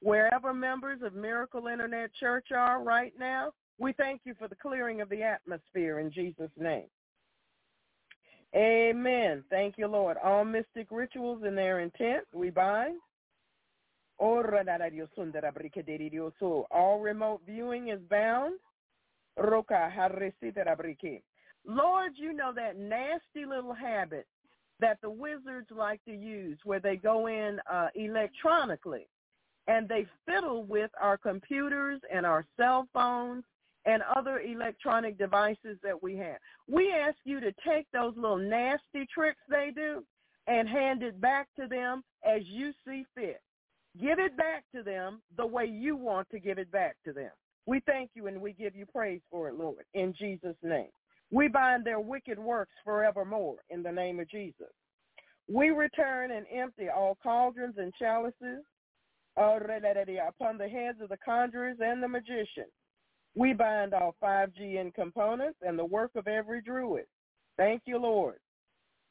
Wherever members of Miracle Internet Church are right now, we thank you for the clearing of the atmosphere in Jesus' name. Amen. Thank you, Lord. All mystic rituals and their intent, we bind. All remote viewing is bound. Lord, you know that nasty little habit that the wizards like to use where they go in uh, electronically and they fiddle with our computers and our cell phones and other electronic devices that we have. We ask you to take those little nasty tricks they do and hand it back to them as you see fit. Give it back to them the way you want to give it back to them. We thank you and we give you praise for it, Lord, in Jesus' name. We bind their wicked works forevermore in the name of Jesus. We return and empty all cauldrons and chalices oh, upon the heads of the conjurers and the magicians. We bind all 5G components and the work of every druid. Thank you, Lord.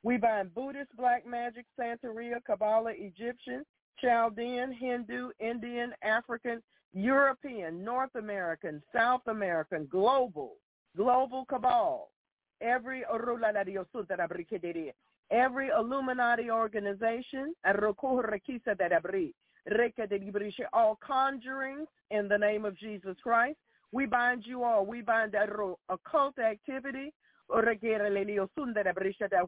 We bind Buddhist, Black Magic, Santeria, Kabbalah, Egyptian, Chaldean, Hindu, Indian, African, European, North American, South American, global, global cabal, every every Illuminati organization, all conjurings in the name of Jesus Christ. We bind you all. We bind that occult activity,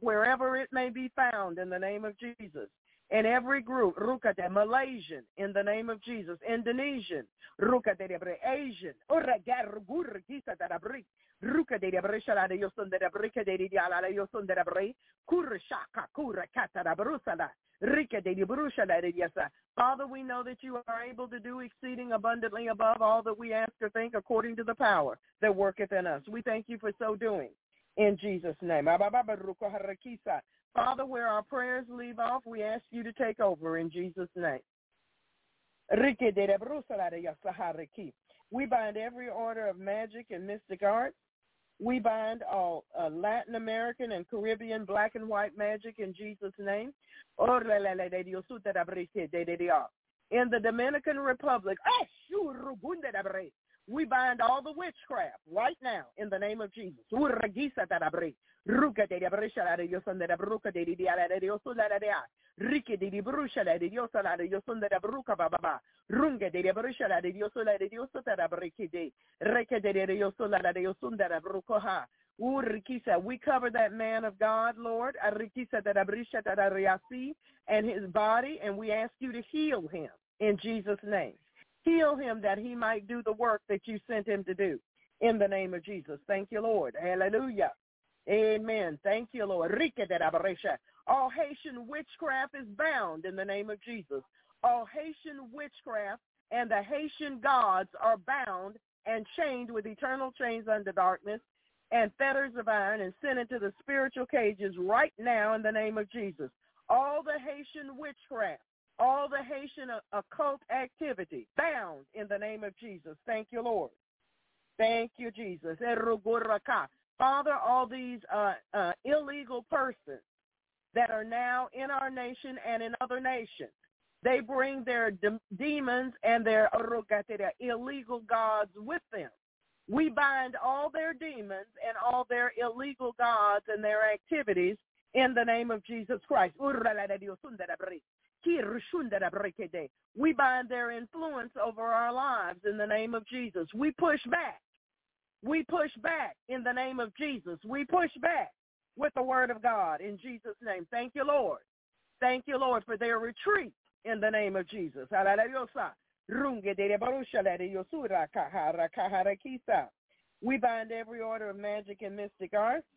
wherever it may be found in the name of Jesus. In every group, Rukate, Malaysian, in the name of Jesus, Indonesian, Rukate, Asian, Father, we know that you are able to do exceeding abundantly above all that we ask or think according to the power that worketh in us. We thank you for so doing. In Jesus' name. Father, where our prayers leave off, we ask you to take over in Jesus' name. We bind every order of magic and mystic arts. We bind all uh, Latin American and Caribbean black and white magic in Jesus' name. In the Dominican Republic, we bind all the witchcraft right now in the name of Jesus. La Dios la Dios de la bruca bresha la Dios la Dios de la de Reke de Dios la Dios de la bruca Urikisa, we cover that man of God, Lord, uh, Arikisa and his body, and we ask you to heal him in Jesus' name. Heal him that he might do the work that you sent him to do in the name of Jesus. Thank you, Lord. Hallelujah. Amen. Thank you, Lord. All Haitian witchcraft is bound in the name of Jesus. All Haitian witchcraft and the Haitian gods are bound and chained with eternal chains under darkness and fetters of iron and sent into the spiritual cages right now in the name of Jesus. All the Haitian witchcraft, all the Haitian occult activity bound in the name of Jesus. Thank you, Lord. Thank you, Jesus. Father, all these uh, uh, illegal persons that are now in our nation and in other nations, they bring their de- demons and their illegal gods with them. We bind all their demons and all their illegal gods and their activities in the name of Jesus Christ. We bind their influence over our lives in the name of Jesus. We push back we push back in the name of Jesus. We push back with the word of God in Jesus' name. Thank you, Lord. Thank you, Lord, for their retreat in the name of Jesus. We bind every order of magic and mystic arts.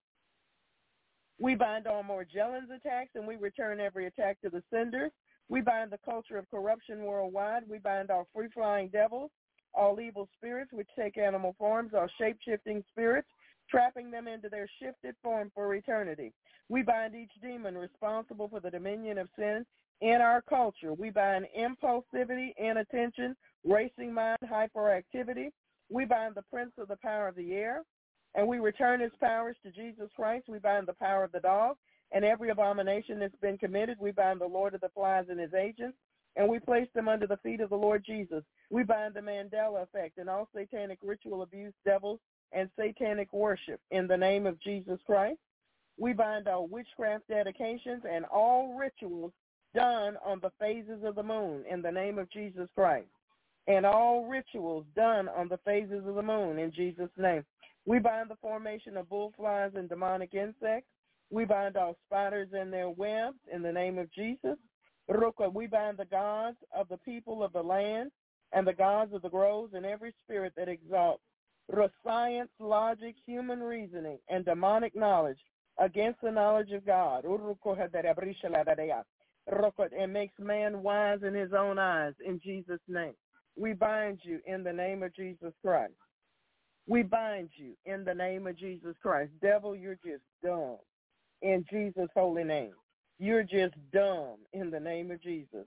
We bind all Morgellons attacks and we return every attack to the sender. We bind the culture of corruption worldwide. We bind all free-flying devils all evil spirits which take animal forms all shape-shifting spirits, trapping them into their shifted form for eternity. We bind each demon responsible for the dominion of sin in our culture. We bind impulsivity, inattention, racing mind, hyperactivity. We bind the prince of the power of the air, and we return his powers to Jesus Christ. We bind the power of the dog and every abomination that's been committed. We bind the Lord of the flies and his agents, and we place them under the feet of the Lord Jesus. We bind the Mandela effect and all satanic ritual abuse, devils, and satanic worship in the name of Jesus Christ. We bind all witchcraft dedications and all rituals done on the phases of the moon in the name of Jesus Christ. And all rituals done on the phases of the moon in Jesus' name. We bind the formation of bullflies and demonic insects. We bind all spiders and their webs in the name of Jesus. We bind the gods of the people of the land and the gods of the groves and every spirit that exalts science, logic, human reasoning, and demonic knowledge against the knowledge of God. And makes man wise in his own eyes in Jesus' name. We bind you in the name of Jesus Christ. We bind you in the name of Jesus Christ. Devil, you're just dumb in Jesus' holy name. You're just dumb in the name of Jesus.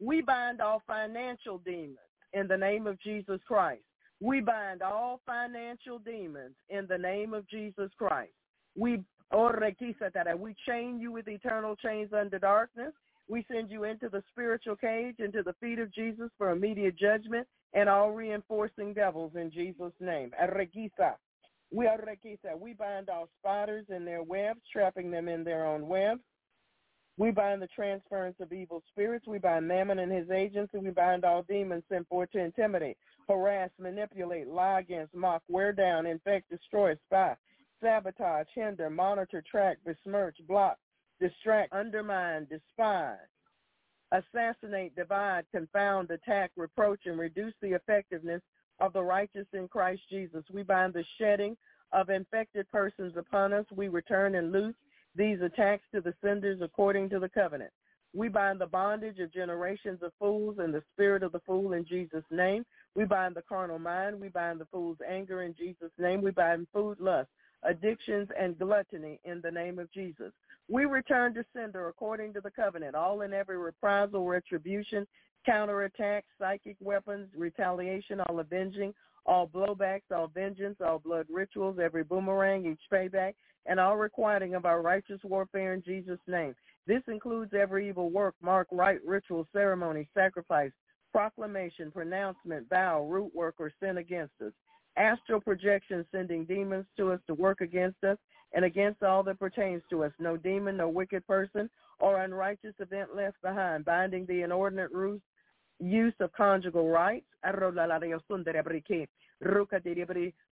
We bind all financial demons in the name of Jesus Christ. We bind all financial demons in the name of Jesus Christ. We we chain you with eternal chains under darkness. We send you into the spiritual cage, into the feet of Jesus for immediate judgment and all reinforcing devils in Jesus' name. We are we bind all spiders in their webs, trapping them in their own webs. We bind the transference of evil spirits. We bind Mammon and his agents, and we bind all demons sent forth to intimidate, harass, manipulate, lie against, mock, wear down, infect, destroy, spy, sabotage, hinder, monitor, track, besmirch, block, distract, undermine, despise, assassinate, divide, confound, attack, reproach, and reduce the effectiveness of the righteous in Christ Jesus. We bind the shedding of infected persons upon us. We return and loose these attacks to the senders according to the covenant. We bind the bondage of generations of fools and the spirit of the fool in Jesus' name. We bind the carnal mind. We bind the fool's anger in Jesus' name. We bind food lust, addictions, and gluttony in the name of Jesus. We return to sender according to the covenant, all in every reprisal, retribution, counterattack, psychic weapons, retaliation, all avenging, all blowbacks, all vengeance, all blood rituals, every boomerang, each payback, and all requiting of our righteous warfare in Jesus' name. This includes every evil work, mark, rite, ritual, ceremony, sacrifice, proclamation, pronouncement, vow, root work, or sin against us. Astral projection sending demons to us to work against us and against all that pertains to us. No demon, no wicked person, or unrighteous event left behind, binding the inordinate use of conjugal rights,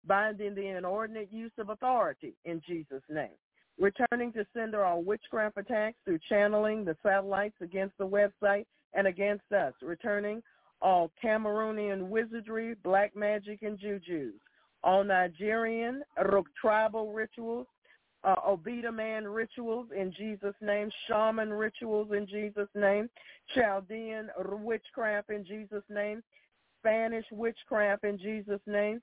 binding the inordinate use of authority in Jesus' name. Returning to sender all witchcraft attacks through channeling the satellites against the website and against us. Returning all Cameroonian wizardry, black magic, and jujus. All Nigerian tribal rituals, uh, Obeah man rituals in Jesus' name, shaman rituals in Jesus' name, Chaldean witchcraft in Jesus' name, Spanish witchcraft in Jesus' name,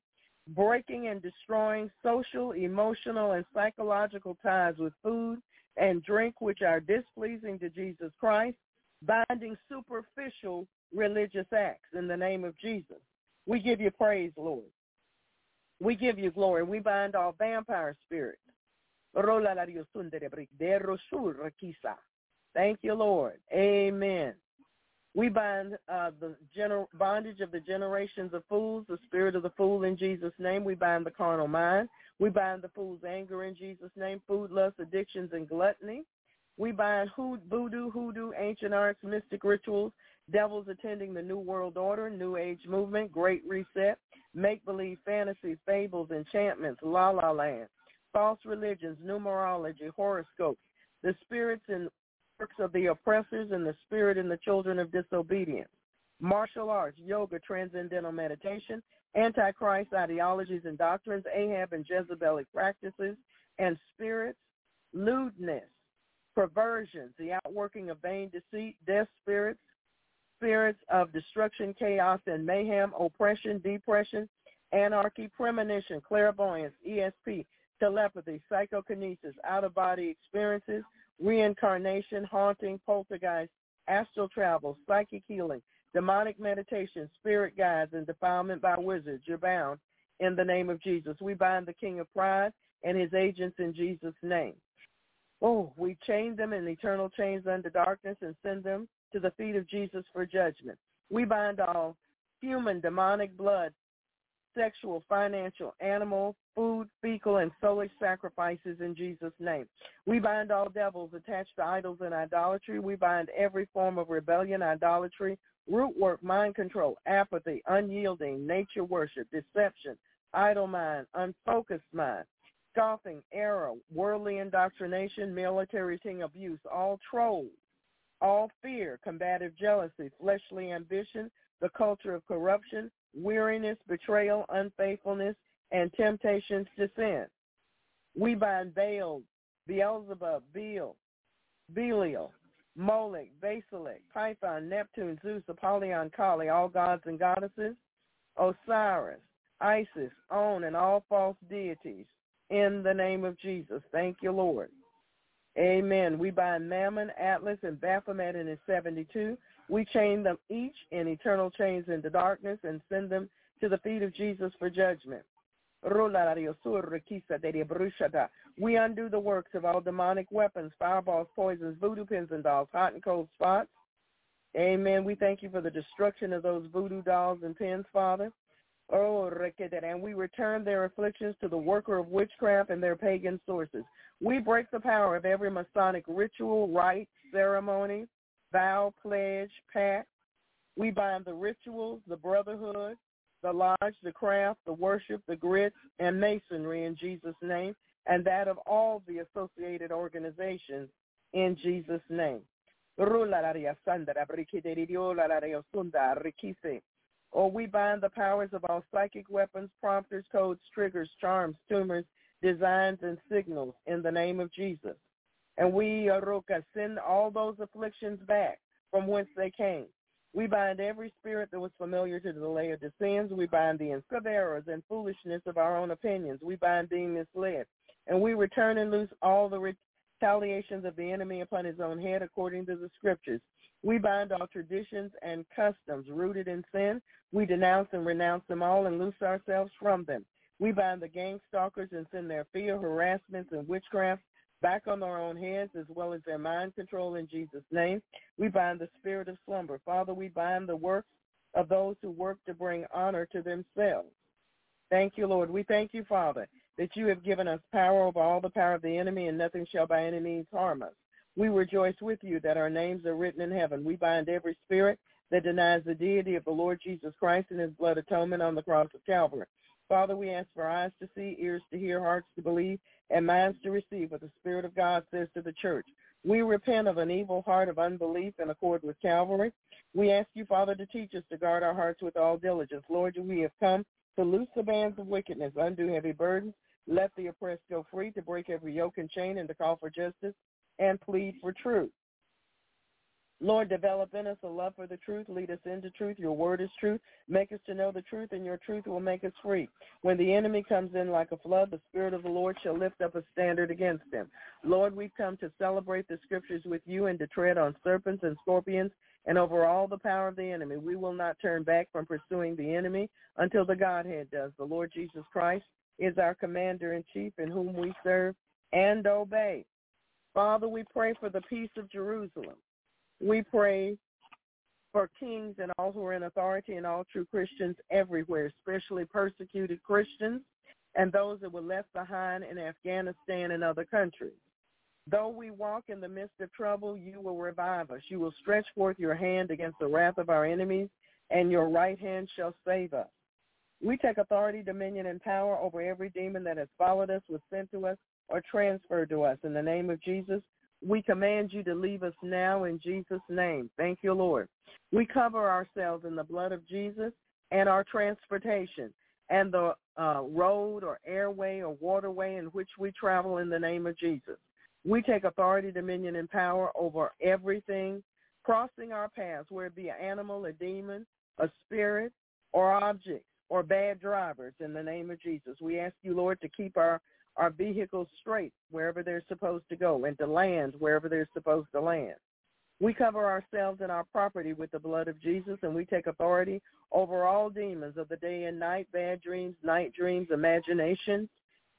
breaking and destroying social, emotional, and psychological ties with food and drink which are displeasing to Jesus Christ, binding superficial religious acts in the name of Jesus. We give you praise, Lord. We give you glory. We bind all vampire spirits Thank you, Lord. Amen. We bind uh, the gener- bondage of the generations of fools, the spirit of the fool in Jesus' name. We bind the carnal mind. We bind the fool's anger in Jesus' name, food lust, addictions, and gluttony. We bind hood- voodoo, hoodoo, ancient arts, mystic rituals, devils attending the New World Order, New Age movement, Great Reset, make-believe fantasies, fables, enchantments, la-la land, false religions, numerology, horoscopes, the spirits and works of the oppressors and the spirit in the children of disobedience, martial arts, yoga, transcendental meditation, antichrist ideologies and doctrines, Ahab and Jezebelic practices, and spirits, lewdness, perversions, the outworking of vain deceit, death spirits, spirits of destruction, chaos, and mayhem, oppression, depression, anarchy, premonition, clairvoyance, ESP, telepathy, psychokinesis, out-of-body experiences, reincarnation, haunting, poltergeist, astral travel, psychic healing, demonic meditation, spirit guides, and defilement by wizards. You're bound in the name of Jesus. We bind the king of pride and his agents in Jesus' name. Oh, we chain them in eternal chains under darkness and send them to the feet of Jesus for judgment. We bind all human, demonic blood, sexual, financial, animal, food, fecal, and soulish sacrifices in Jesus' name. We bind all devils attached to idols and idolatry. We bind every form of rebellion, idolatry, root work, mind control, apathy, unyielding, nature worship, deception, idle mind, unfocused mind, scoffing, error, worldly indoctrination, military abuse, all trolls, all fear, combative jealousy, fleshly ambition, the culture of corruption, weariness, betrayal, unfaithfulness, and temptations to sin. We bind Baal, Beelzebub, Beel, Belial, Molech, Basilik, Python, Neptune, Zeus, Apollyon, Kali, all gods and goddesses, Osiris, Isis, On, and all false deities in the name of Jesus. Thank you, Lord. Amen. We bind Mammon, Atlas, and Baphomet in his 72. We chain them each in eternal chains into darkness and send them to the feet of Jesus for judgment. We undo the works of all demonic weapons, fireballs, poisons, voodoo pins and dolls, hot and cold spots. Amen. We thank you for the destruction of those voodoo dolls and pins, Father. Oh, and we return their afflictions to the worker of witchcraft and their pagan sources. We break the power of every Masonic ritual, rite, ceremony, vow, pledge, pact. We bind the rituals, the brotherhood, the lodge, the craft, the worship, the grits, and masonry in Jesus' name, and that of all the associated organizations in Jesus' name. Or we bind the powers of all psychic weapons, prompters, codes, triggers, charms, tumors, designs, and signals in the name of Jesus. And we, Aroka, send all those afflictions back from whence they came. We bind every spirit that was familiar to the Laodiceans. We bind the errors and foolishness of our own opinions. We bind being misled. And we return and loose all the retaliations of the enemy upon his own head according to the scriptures. We bind all traditions and customs rooted in sin. We denounce and renounce them all and loose ourselves from them. We bind the gang stalkers and send their fear, harassments, and witchcraft back on their own heads as well as their mind control in Jesus' name. We bind the spirit of slumber. Father, we bind the works of those who work to bring honor to themselves. Thank you, Lord. We thank you, Father, that you have given us power over all the power of the enemy and nothing shall by any means harm us. We rejoice with you that our names are written in heaven. We bind every spirit that denies the deity of the Lord Jesus Christ and his blood atonement on the cross of Calvary. Father, we ask for eyes to see, ears to hear, hearts to believe, and minds to receive what the Spirit of God says to the church. We repent of an evil heart of unbelief in accord with Calvary. We ask you, Father, to teach us to guard our hearts with all diligence. Lord, we have come to loose the bands of wickedness, undo heavy burdens, let the oppressed go free, to break every yoke and chain, and to call for justice and plead for truth. Lord, develop in us a love for the truth. Lead us into truth. Your word is truth. Make us to know the truth, and your truth will make us free. When the enemy comes in like a flood, the Spirit of the Lord shall lift up a standard against him. Lord, we've come to celebrate the scriptures with you and to tread on serpents and scorpions and over all the power of the enemy. We will not turn back from pursuing the enemy until the Godhead does. The Lord Jesus Christ is our commander in chief in whom we serve and obey. Father, we pray for the peace of Jerusalem. We pray for kings and all who are in authority and all true Christians everywhere, especially persecuted Christians and those that were left behind in Afghanistan and other countries. Though we walk in the midst of trouble, you will revive us. You will stretch forth your hand against the wrath of our enemies, and your right hand shall save us. We take authority, dominion, and power over every demon that has followed us, was sent to us, or transferred to us. In the name of Jesus, we command you to leave us now in Jesus' name. Thank you, Lord. We cover ourselves in the blood of Jesus and our transportation and the uh, road or airway or waterway in which we travel in the name of Jesus. We take authority, dominion, and power over everything crossing our paths, whether it be an animal, a demon, a spirit, or objects, or bad drivers in the name of Jesus. We ask you, Lord, to keep our our vehicles straight wherever they're supposed to go and to land wherever they're supposed to land. We cover ourselves and our property with the blood of Jesus, and we take authority over all demons of the day and night, bad dreams, night dreams, imaginations,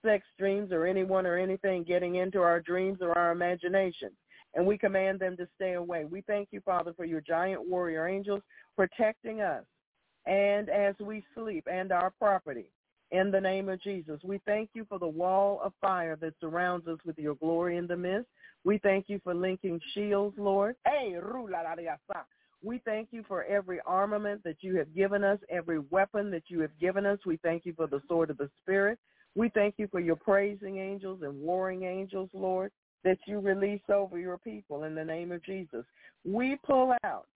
sex dreams, or anyone or anything getting into our dreams or our imaginations. And we command them to stay away. We thank you, Father, for your giant warrior angels protecting us and as we sleep and our property. In the name of Jesus, we thank you for the wall of fire that surrounds us with your glory in the midst. We thank you for linking shields, Lord. We thank you for every armament that you have given us, every weapon that you have given us. We thank you for the sword of the Spirit. We thank you for your praising angels and warring angels, Lord, that you release over your people in the name of Jesus. We pull out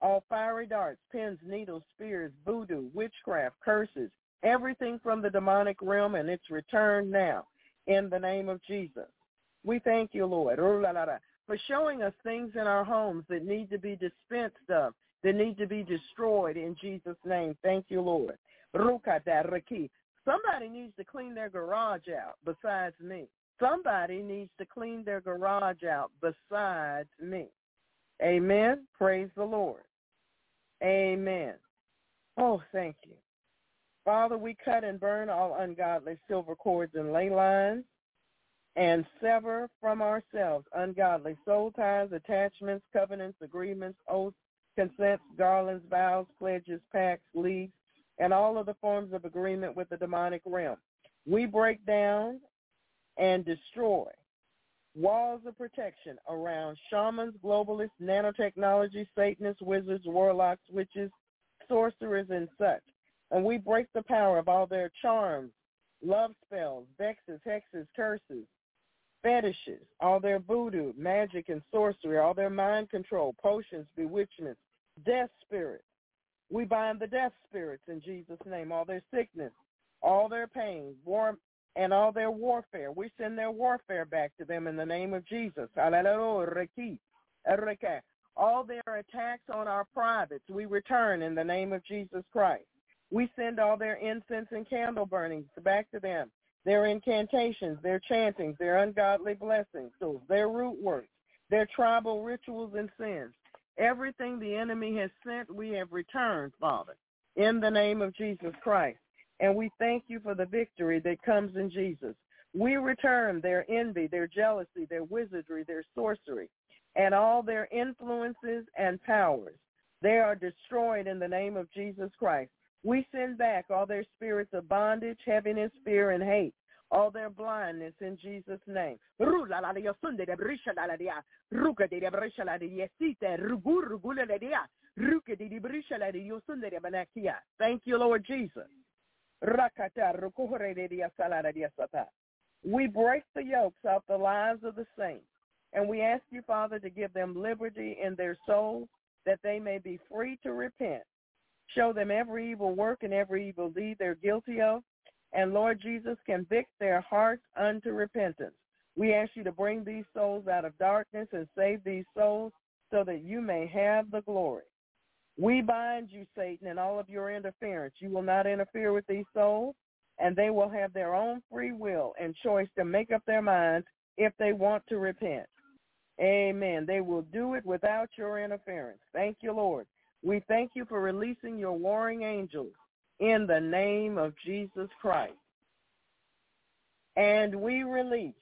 all fiery darts, pins, needles, spears, voodoo, witchcraft, curses, everything from the demonic realm, and it's returned now in the name of Jesus. We thank you, Lord, oh, for showing us things in our homes that need to be dispensed of, that need to be destroyed in Jesus' name. Thank you, Lord. Somebody needs to clean their garage out besides me. Somebody needs to clean their garage out besides me. Amen. Praise the Lord. Amen. Oh, thank you. Father, we cut and burn all ungodly silver cords and ley lines and sever from ourselves ungodly soul ties, attachments, covenants, agreements, oaths, consents, garlands, vows, pledges, pacts, leagues, and all of the forms of agreement with the demonic realm. We break down and destroy walls of protection around shamans, globalists, nanotechnology, Satanists, wizards, warlocks, witches, sorcerers, and such. And we break the power of all their charms, love spells, vexes, hexes, curses, fetishes, all their voodoo, magic, and sorcery, all their mind control, potions, bewitchments, death spirits. We bind the death spirits in Jesus' name, all their sickness, all their pain, war, and all their warfare. We send their warfare back to them in the name of Jesus. All their attacks on our privates, we return in the name of Jesus Christ. We send all their incense and candle burnings back to them their incantations, their chantings, their ungodly blessings, their root works, their tribal rituals and sins. Everything the enemy has sent, we have returned, Father, in the name of Jesus Christ. And we thank you for the victory that comes in Jesus. We return their envy, their jealousy, their wizardry, their sorcery, and all their influences and powers. They are destroyed in the name of Jesus Christ. We send back all their spirits of bondage, heaviness, fear, and hate, all their blindness in Jesus' name. Thank you, Lord Jesus. We break the yokes off the lives of the saints, and we ask you, Father, to give them liberty in their souls that they may be free to repent Show them every evil work and every evil deed they're guilty of. And Lord Jesus, convict their hearts unto repentance. We ask you to bring these souls out of darkness and save these souls so that you may have the glory. We bind you, Satan, and all of your interference. You will not interfere with these souls, and they will have their own free will and choice to make up their minds if they want to repent. Amen. They will do it without your interference. Thank you, Lord. We thank you for releasing your warring angels in the name of Jesus Christ. And we release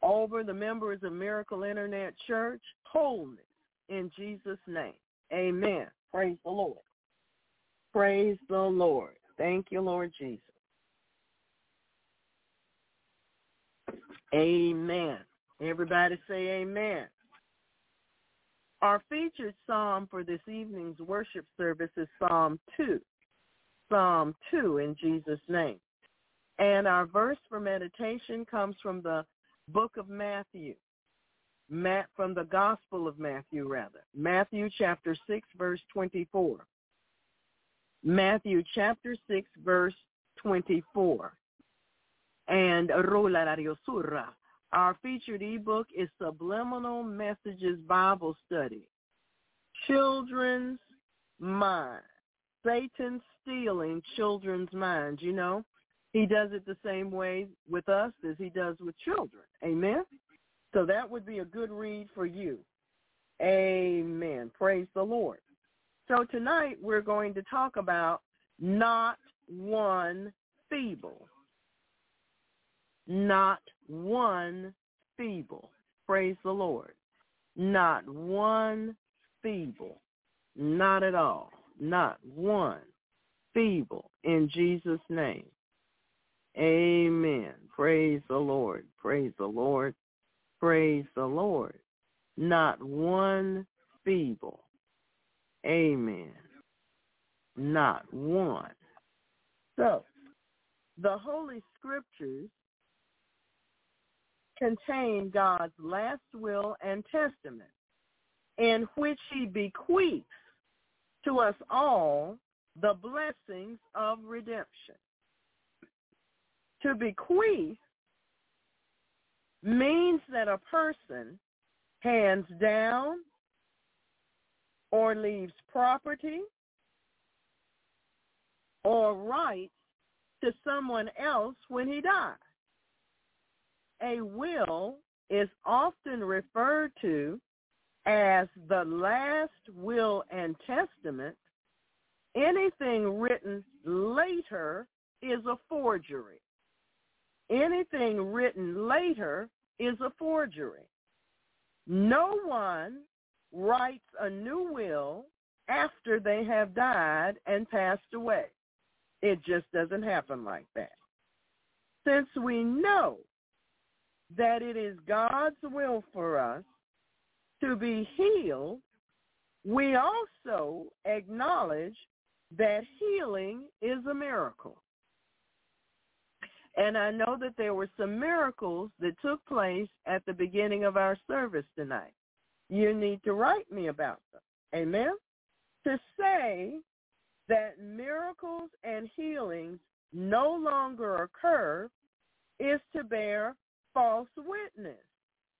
over the members of Miracle Internet Church wholeness in Jesus' name. Amen. Praise the Lord. Praise the Lord. Thank you, Lord Jesus. Amen. Everybody say amen. Our featured psalm for this evening's worship service is Psalm 2. Psalm 2 in Jesus' name. And our verse for meditation comes from the book of Matthew, Matt, from the Gospel of Matthew, rather. Matthew chapter 6, verse 24. Matthew chapter 6, verse 24. And our featured ebook is Subliminal Messages Bible Study. Children's Mind. Satan stealing children's minds. You know, he does it the same way with us as he does with children. Amen? So that would be a good read for you. Amen. Praise the Lord. So tonight we're going to talk about not one feeble. Not one feeble. Praise the Lord. Not one feeble. Not at all. Not one feeble in Jesus' name. Amen. Praise the Lord. Praise the Lord. Praise the Lord. Not one feeble. Amen. Not one. So, the Holy Scriptures contain God's last will and testament in which he bequeaths to us all the blessings of redemption. To bequeath means that a person hands down or leaves property or rights to someone else when he dies. A will is often referred to as the last will and testament. Anything written later is a forgery. Anything written later is a forgery. No one writes a new will after they have died and passed away. It just doesn't happen like that. Since we know that it is God's will for us to be healed, we also acknowledge that healing is a miracle. And I know that there were some miracles that took place at the beginning of our service tonight. You need to write me about them. Amen? To say that miracles and healings no longer occur is to bear false witness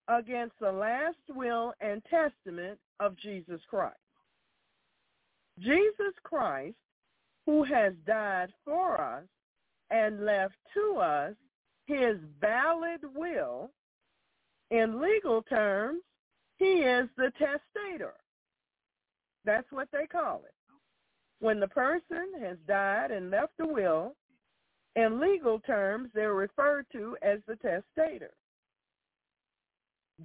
against the last will and testament of Jesus Christ. Jesus Christ, who has died for us and left to us his valid will, in legal terms, he is the testator. That's what they call it. When the person has died and left a will, in legal terms, they're referred to as the testator.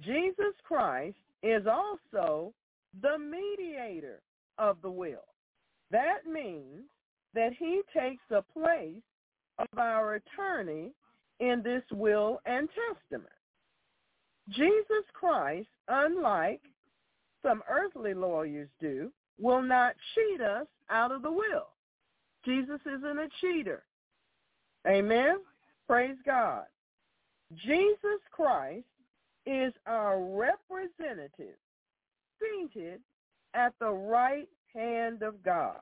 Jesus Christ is also the mediator of the will. That means that he takes the place of our attorney in this will and testament. Jesus Christ, unlike some earthly lawyers do, will not cheat us out of the will. Jesus isn't a cheater. Amen? Praise God. Jesus Christ is our representative seated at the right hand of God.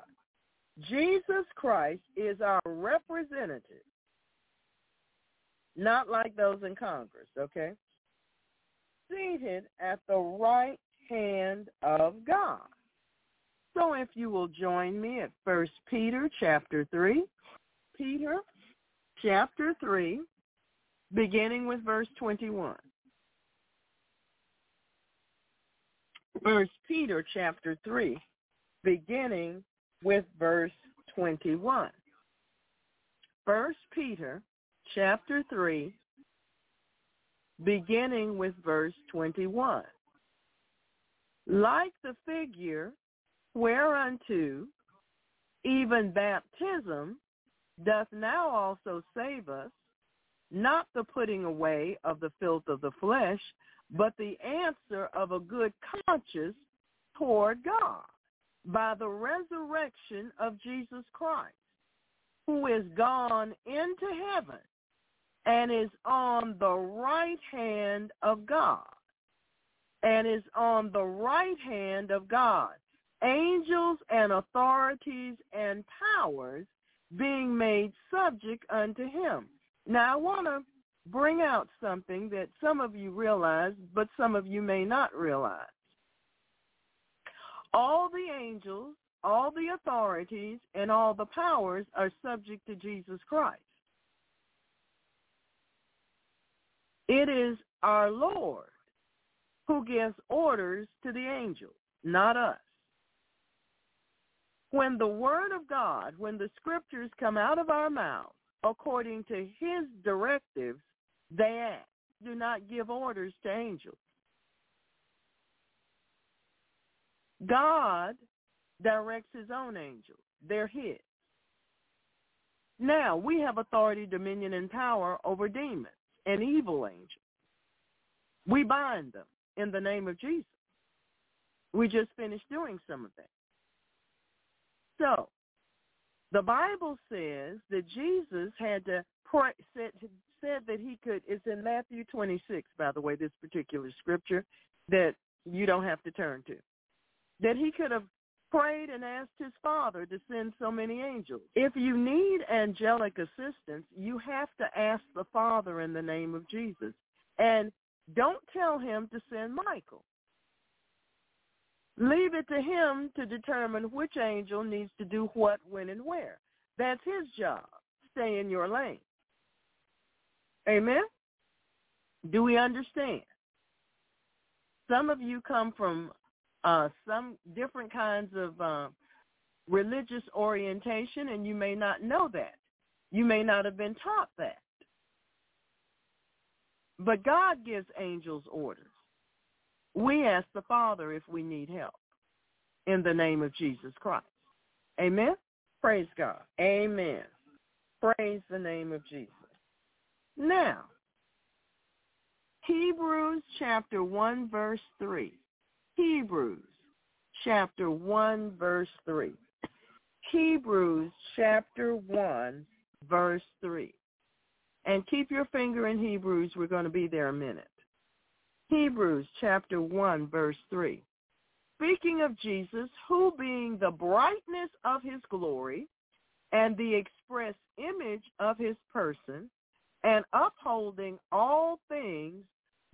Jesus Christ is our representative, not like those in Congress, okay? Seated at the right hand of God. So if you will join me at First Peter chapter 3, Peter chapter 3, beginning with verse 21. First Peter chapter 3, beginning with verse 21. First Peter chapter 3, beginning with verse 21. Like the figure whereunto even baptism doth now also save us, not the putting away of the filth of the flesh, but the answer of a good conscience toward God by the resurrection of Jesus Christ, who is gone into heaven and is on the right hand of God, and is on the right hand of God. Angels and authorities and powers being made subject unto him. Now I want to bring out something that some of you realize, but some of you may not realize. All the angels, all the authorities, and all the powers are subject to Jesus Christ. It is our Lord who gives orders to the angels, not us. When the word of God, when the scriptures come out of our mouths according to his directives, they act. Do not give orders to angels. God directs his own angels. They're his. Now, we have authority, dominion, and power over demons and evil angels. We bind them in the name of Jesus. We just finished doing some of that. So, the Bible says that Jesus had to pray, said, said that he could, it's in Matthew 26, by the way, this particular scripture that you don't have to turn to, that he could have prayed and asked his father to send so many angels. If you need angelic assistance, you have to ask the father in the name of Jesus. And don't tell him to send Michael. Leave it to him to determine which angel needs to do what, when, and where. That's his job. Stay in your lane. Amen? Do we understand? Some of you come from uh, some different kinds of uh, religious orientation, and you may not know that. You may not have been taught that. But God gives angels orders. We ask the Father if we need help in the name of Jesus Christ. Amen? Praise God. Amen. Praise the name of Jesus. Now, Hebrews chapter 1 verse 3. Hebrews chapter 1 verse 3. Hebrews chapter 1 verse 3. And keep your finger in Hebrews. We're going to be there a minute. Hebrews chapter 1 verse 3. Speaking of Jesus, who being the brightness of his glory and the express image of his person, and upholding all things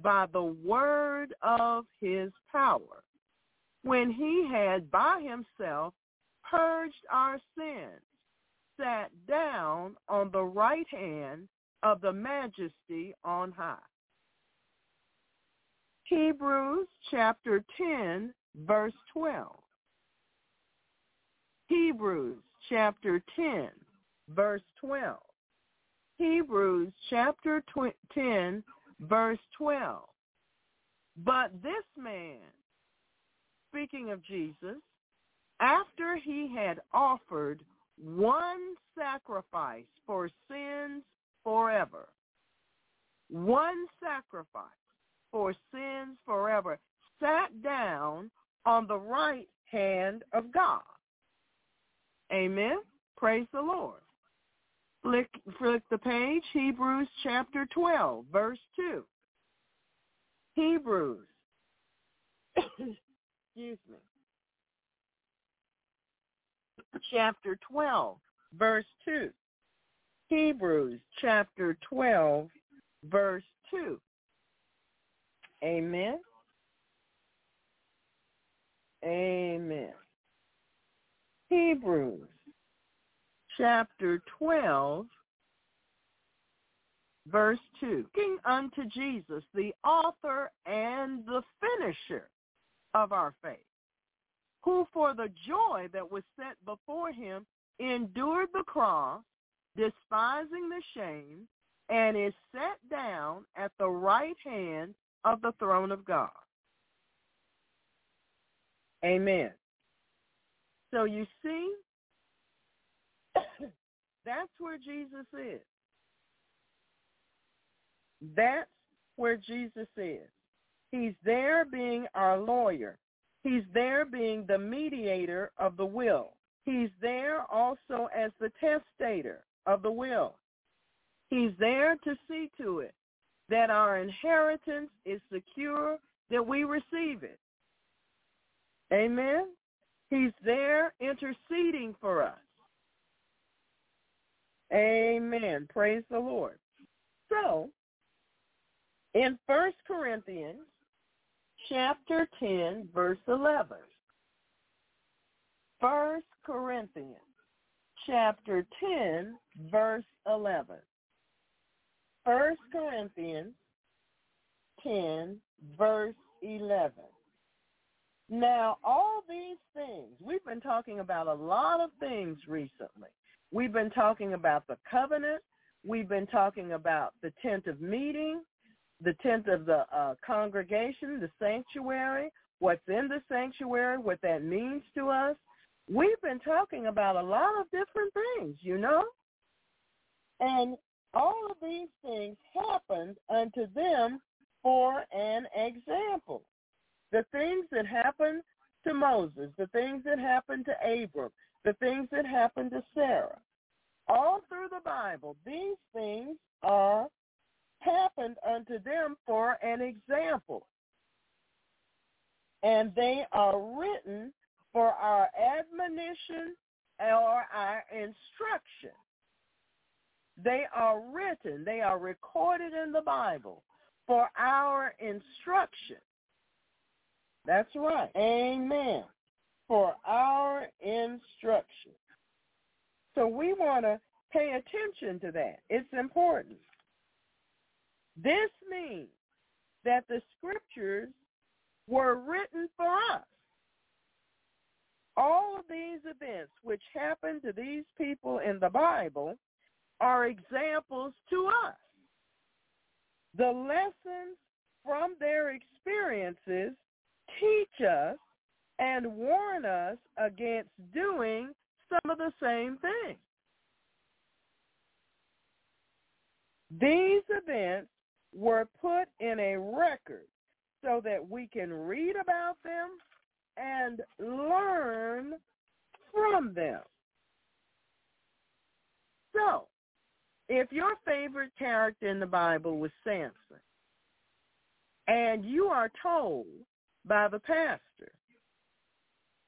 by the word of his power, when he had by himself purged our sins, sat down on the right hand of the majesty on high. Hebrews chapter 10, verse 12. Hebrews chapter 10, verse 12. Hebrews chapter 10, verse 12. But this man, speaking of Jesus, after he had offered one sacrifice for sins forever, one sacrifice for sins forever, sat down on the right hand of God. Amen. Praise the Lord. Flick, flick the page, Hebrews chapter 12, verse 2. Hebrews, excuse me, chapter 12, verse 2. Hebrews chapter 12, verse 2. Amen. Amen. Hebrews chapter 12, verse 2. Looking unto Jesus, the author and the finisher of our faith, who for the joy that was set before him endured the cross, despising the shame, and is set down at the right hand of the throne of God. Amen. So you see, that's where Jesus is. That's where Jesus is. He's there being our lawyer. He's there being the mediator of the will. He's there also as the testator of the will. He's there to see to it that our inheritance is secure, that we receive it. Amen? He's there interceding for us. Amen. Praise the Lord. So, in First Corinthians chapter 10, verse 11. First Corinthians chapter 10, verse 11. First Corinthians 10, verse 11. Now, all these things, we've been talking about a lot of things recently. We've been talking about the covenant. We've been talking about the tent of meeting, the tent of the uh, congregation, the sanctuary, what's in the sanctuary, what that means to us. We've been talking about a lot of different things, you know? And all of these things happened unto them for an example. The things that happened to Moses, the things that happened to Abram, the things that happened to Sarah. All through the Bible, these things are happened unto them for an example. And they are written for our admonition or our instruction. They are written, they are recorded in the Bible for our instruction. That's right. Amen. For our instruction. So we want to pay attention to that. It's important. This means that the scriptures were written for us. All of these events which happened to these people in the Bible are examples to us. The lessons from their experiences teach us and warn us against doing some of the same things. These events were put in a record so that we can read about them and learn from them. So, if your favorite character in the Bible was Samson, and you are told by the pastor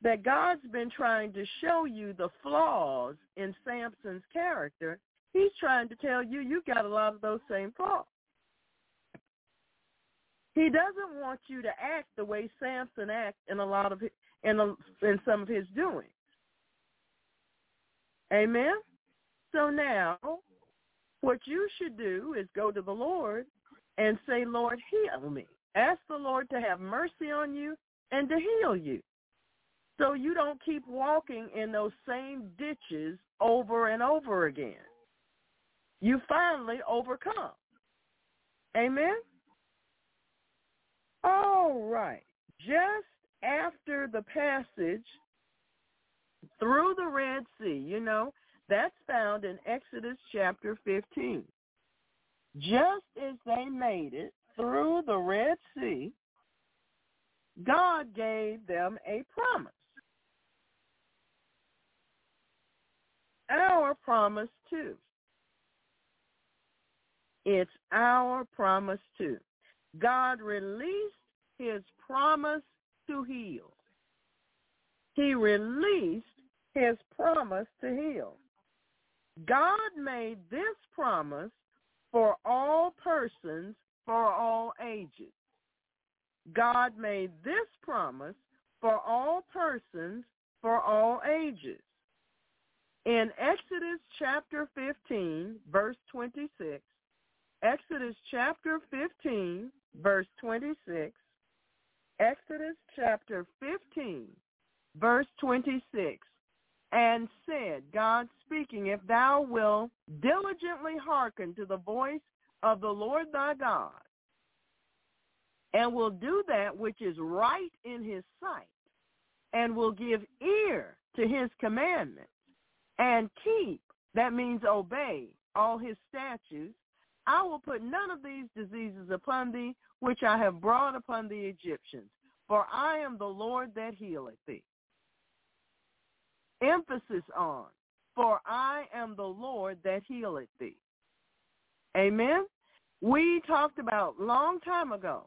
that God's been trying to show you the flaws in Samson's character, he's trying to tell you you got a lot of those same flaws. He doesn't want you to act the way Samson acts in a lot of in a, in some of his doings. Amen. So now, what you should do is go to the Lord and say, Lord, heal me. Ask the Lord to have mercy on you and to heal you. So you don't keep walking in those same ditches over and over again. You finally overcome. Amen? All right. Just after the passage through the Red Sea, you know, that's found in Exodus chapter 15. Just as they made it through the Red Sea, God gave them a promise. Our promise too. It's our promise too. God released his promise to heal. He released his promise to heal. God made this promise for all persons for all ages. God made this promise for all persons for all ages. In Exodus chapter 15, verse 26, Exodus chapter 15, verse 26, Exodus chapter 15, verse 26, and said, God speaking, if thou wilt diligently hearken to the voice of the Lord thy God, and will do that which is right in his sight, and will give ear to his commandments, and keep, that means obey, all his statutes, I will put none of these diseases upon thee, which I have brought upon the Egyptians, for I am the Lord that healeth thee. Emphasis on, for I am the Lord that healeth thee. Amen? We talked about long time ago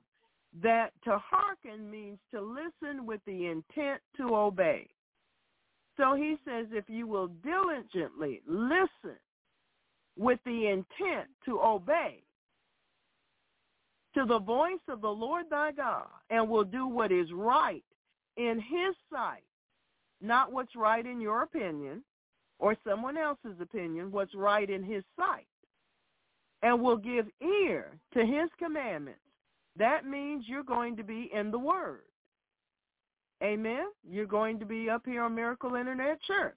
that to hearken means to listen with the intent to obey. So he says, if you will diligently listen with the intent to obey to the voice of the Lord thy God and will do what is right in his sight, not what's right in your opinion or someone else's opinion, what's right in his sight, and will give ear to his commandments that means you're going to be in the Word. Amen. You're going to be up here on Miracle Internet Church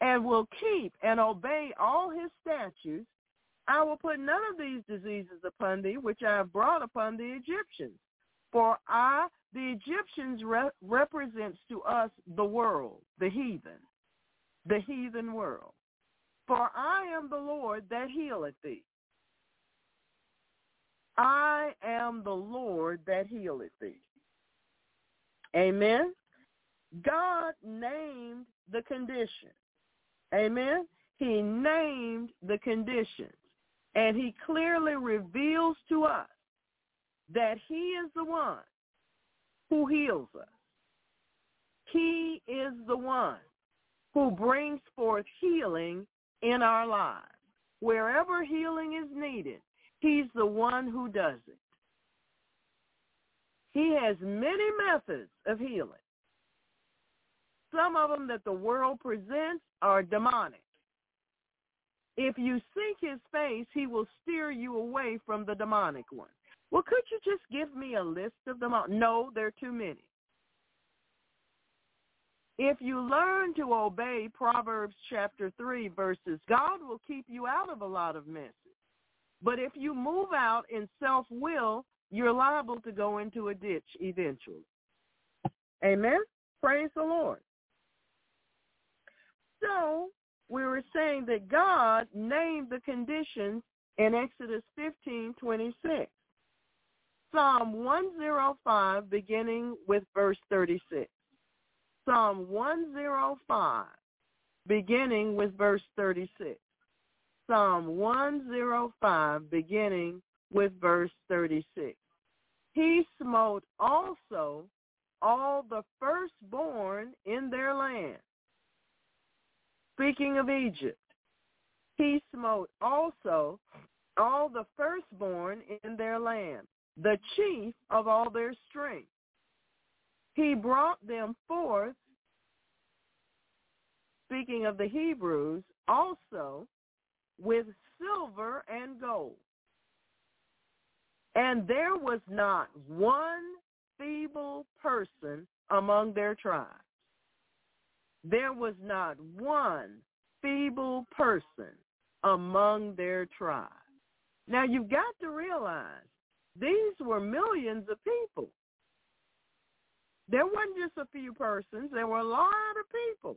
and will keep and obey all his statutes. I will put none of these diseases upon thee, which I have brought upon the Egyptians. For I, the Egyptians, re- represents to us the world, the heathen, the heathen world. For I am the Lord that healeth thee. I am the Lord that healeth thee. Amen. God named the condition. Amen. He named the conditions. And he clearly reveals to us that he is the one who heals us. He is the one who brings forth healing in our lives. Wherever healing is needed, he's the one who does it. He has many methods of healing. Some of them that the world presents are demonic. If you seek his face, he will steer you away from the demonic one. Well, could you just give me a list of them? No, there are too many. If you learn to obey Proverbs chapter 3 verses, God will keep you out of a lot of messes. But if you move out in self-will, you're liable to go into a ditch eventually. Amen? Praise the Lord. So we were saying that God named the conditions in Exodus 15, 26. Psalm 105, beginning with verse 36. Psalm 105, beginning with verse 36. Psalm 105, beginning with verse 36. He smote also all the firstborn in their land. Speaking of Egypt, he smote also all the firstborn in their land, the chief of all their strength. He brought them forth, speaking of the Hebrews, also with silver and gold. And there was not one feeble person among their tribes. There was not one feeble person among their tribes. Now you've got to realize these were millions of people. There wasn't just a few persons. There were a lot of people.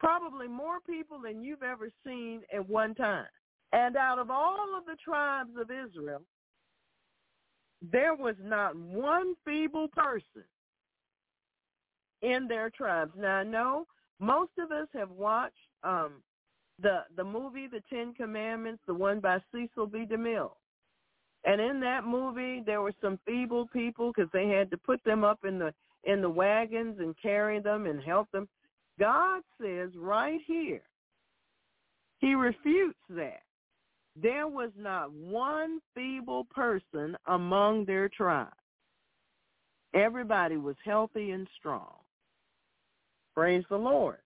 Probably more people than you've ever seen at one time. And out of all of the tribes of Israel, there was not one feeble person in their tribes. Now I know most of us have watched um, the the movie The Ten Commandments, the one by Cecil B. DeMille. And in that movie, there were some feeble people because they had to put them up in the in the wagons and carry them and help them. God says right here, he refutes that. There was not one feeble person among their tribe. Everybody was healthy and strong. Praise the Lord.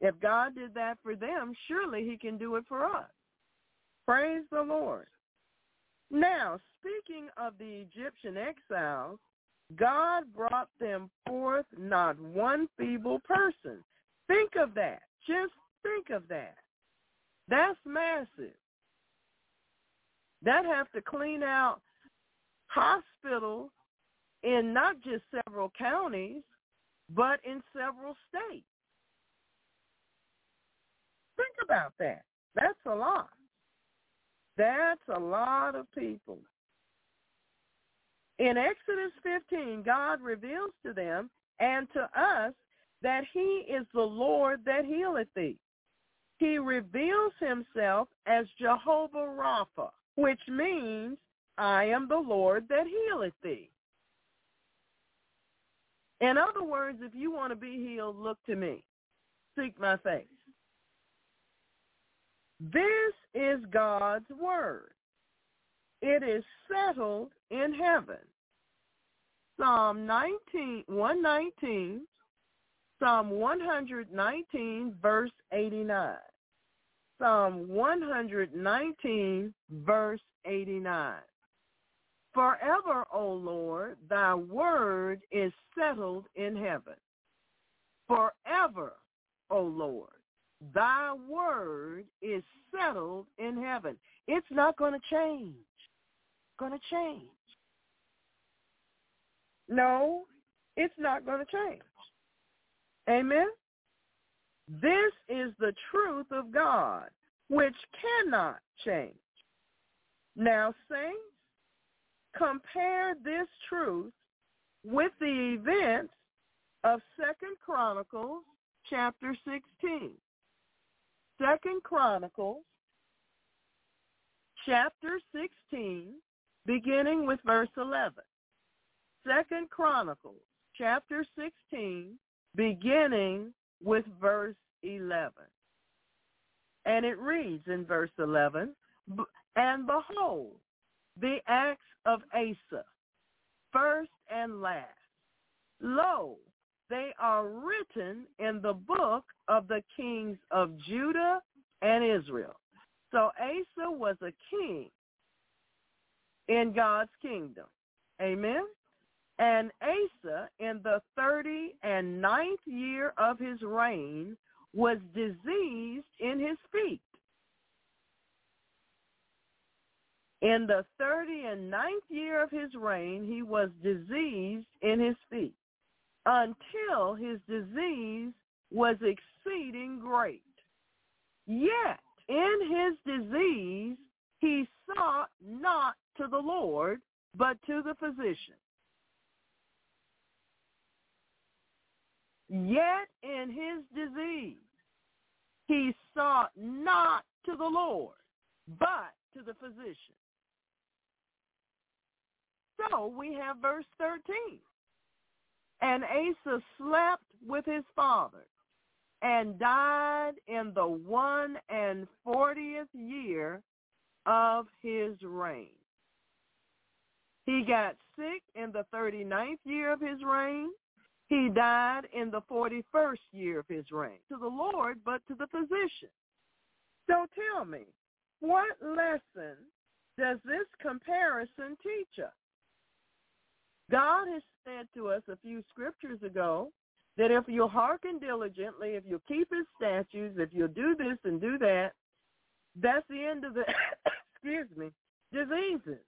If God did that for them, surely he can do it for us. Praise the Lord. Now, speaking of the Egyptian exiles, God brought them forth not one feeble person. Think of that. Just think of that. That's massive. That have to clean out hospitals in not just several counties, but in several states. Think about that. That's a lot. That's a lot of people. In Exodus 15, God reveals to them and to us that he is the Lord that healeth thee. He reveals himself as Jehovah Rapha, which means I am the Lord that healeth thee. In other words, if you want to be healed, look to me. Seek my face. This is God's word. It is settled in heaven. Psalm 19, 119, Psalm 119, verse 89. Psalm 119, verse 89. Forever, O Lord, thy word is settled in heaven. Forever, O Lord, thy word is settled in heaven. It's not going to change. Going to change. No, it's not going to change. Amen? This is the truth of God, which cannot change. Now, saints, compare this truth with the events of Second Chronicles chapter 16. Second Chronicles chapter 16, beginning with verse 11. Second Chronicles chapter 16, beginning with verse 11. And it reads in verse 11, And behold, the acts of Asa, first and last. Lo, they are written in the book of the kings of Judah and Israel. So Asa was a king in God's kingdom. Amen. And Asa, in the thirty and ninth year of his reign, was diseased in his feet. In the thirty and ninth year of his reign, he was diseased in his feet until his disease was exceeding great. Yet in his disease he sought not to the Lord, but to the physician. Yet in his disease he sought not to the Lord, but to the physician. So we have verse 13. And Asa slept with his father and died in the one and fortieth year of his reign. He got sick in the thirty-ninth year of his reign. He died in the 41st year of his reign. To the Lord, but to the physician. So tell me, what lesson does this comparison teach us? God has said to us a few scriptures ago that if you hearken diligently, if you keep his statutes, if you do this and do that, that's the end of the, excuse me, diseases.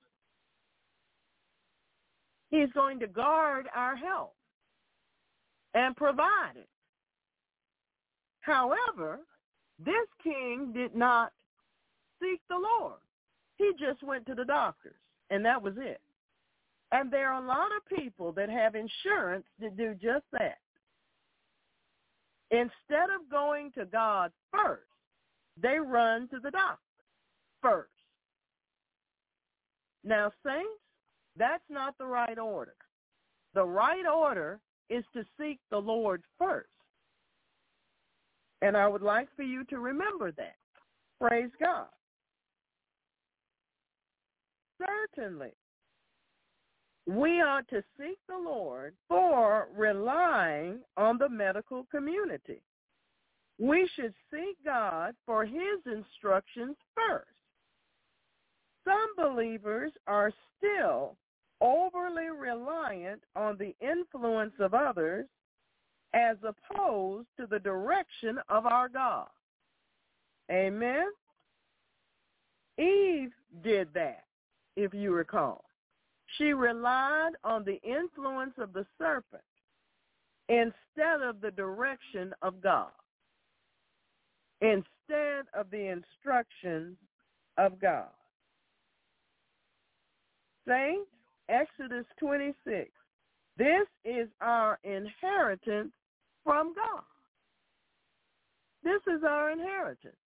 He's going to guard our health and provide it. However, this king did not seek the Lord. He just went to the doctors, and that was it. And there are a lot of people that have insurance that do just that. Instead of going to God first, they run to the doctor first. Now, saints, that's not the right order. The right order is to seek the Lord first. And I would like for you to remember that. Praise God. Certainly, we are to seek the Lord for relying on the medical community. We should seek God for his instructions first. Some believers are still overly reliant on the influence of others as opposed to the direction of our God. Amen? Eve did that, if you recall. She relied on the influence of the serpent instead of the direction of God, instead of the instructions of God. Saints, Exodus 26. This is our inheritance from God. This is our inheritance.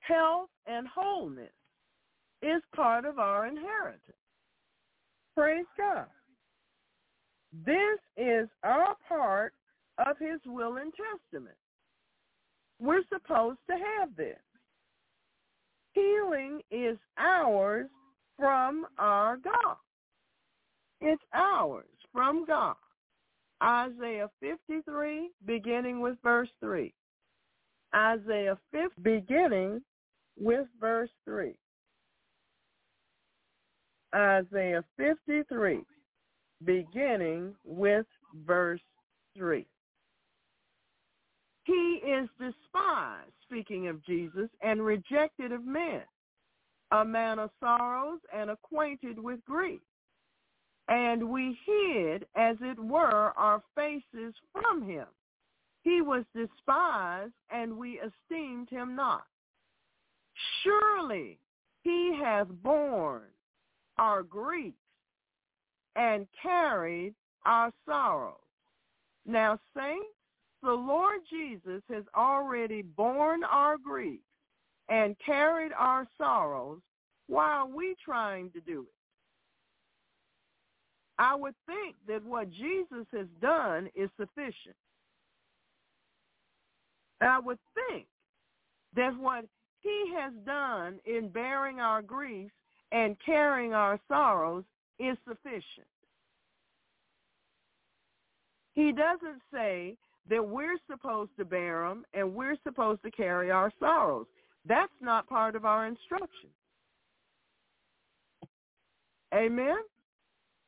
Health and wholeness is part of our inheritance. Praise God. This is our part of his will and testament. We're supposed to have this. Healing is ours from our God. It's ours from God. Isaiah 53, beginning with verse 3. Isaiah 50, beginning with verse 3. Isaiah 53, beginning with verse 3. He is despised, speaking of Jesus, and rejected of men, a man of sorrows and acquainted with grief. And we hid, as it were, our faces from him. He was despised, and we esteemed him not. Surely he hath borne our griefs and carried our sorrows. Now, saints, the Lord Jesus has already borne our griefs and carried our sorrows while we trying to do it. I would think that what Jesus has done is sufficient. I would think that what he has done in bearing our griefs and carrying our sorrows is sufficient. He doesn't say that we're supposed to bear them and we're supposed to carry our sorrows. That's not part of our instruction. Amen?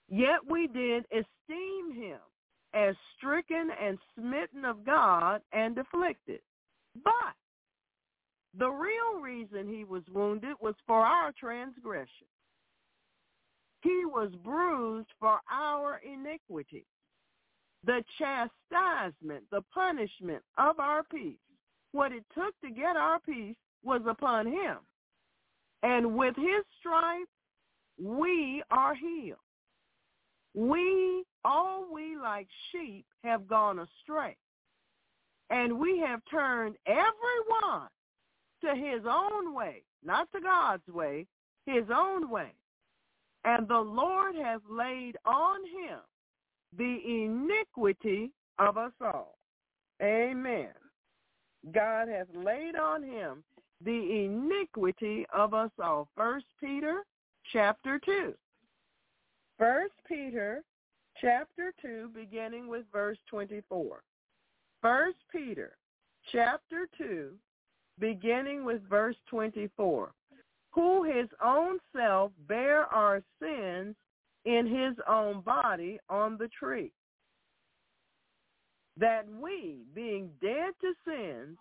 Yet we did esteem him as stricken and smitten of God and afflicted. But the real reason he was wounded was for our transgression. He was bruised for our iniquity. The chastisement, the punishment of our peace, what it took to get our peace was upon him. And with his stripes, we are healed. We, all we like sheep, have gone astray. And we have turned everyone to his own way, not to God's way, his own way. And the Lord has laid on him the iniquity of us all. Amen. God has laid on him the iniquity of us all. First Peter chapter 2. First Peter chapter 2 beginning with verse 24. First Peter chapter 2 beginning with verse 24. Who his own self bare our sins in his own body on the tree, that we, being dead to sins,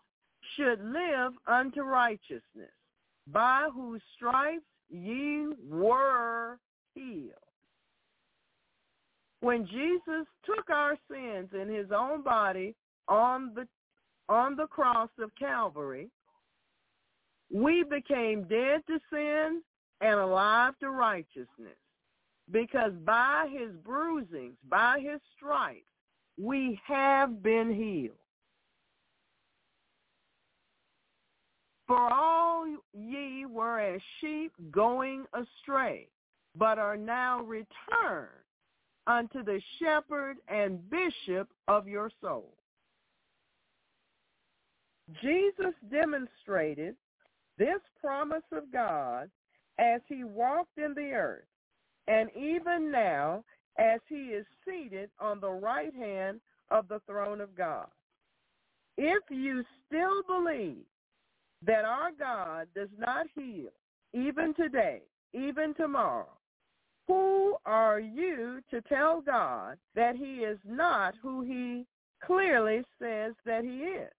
should live unto righteousness, by whose stripes ye were healed. When Jesus took our sins in his own body on the on the cross of Calvary, we became dead to sin and alive to righteousness. Because by his bruisings, by his stripes, we have been healed. For all ye were as sheep going astray, but are now returned unto the shepherd and bishop of your soul. Jesus demonstrated this promise of God as he walked in the earth, and even now as he is seated on the right hand of the throne of God. If you still believe that our God does not heal, even today, even tomorrow, who are you to tell God that he is not who he clearly says that he is?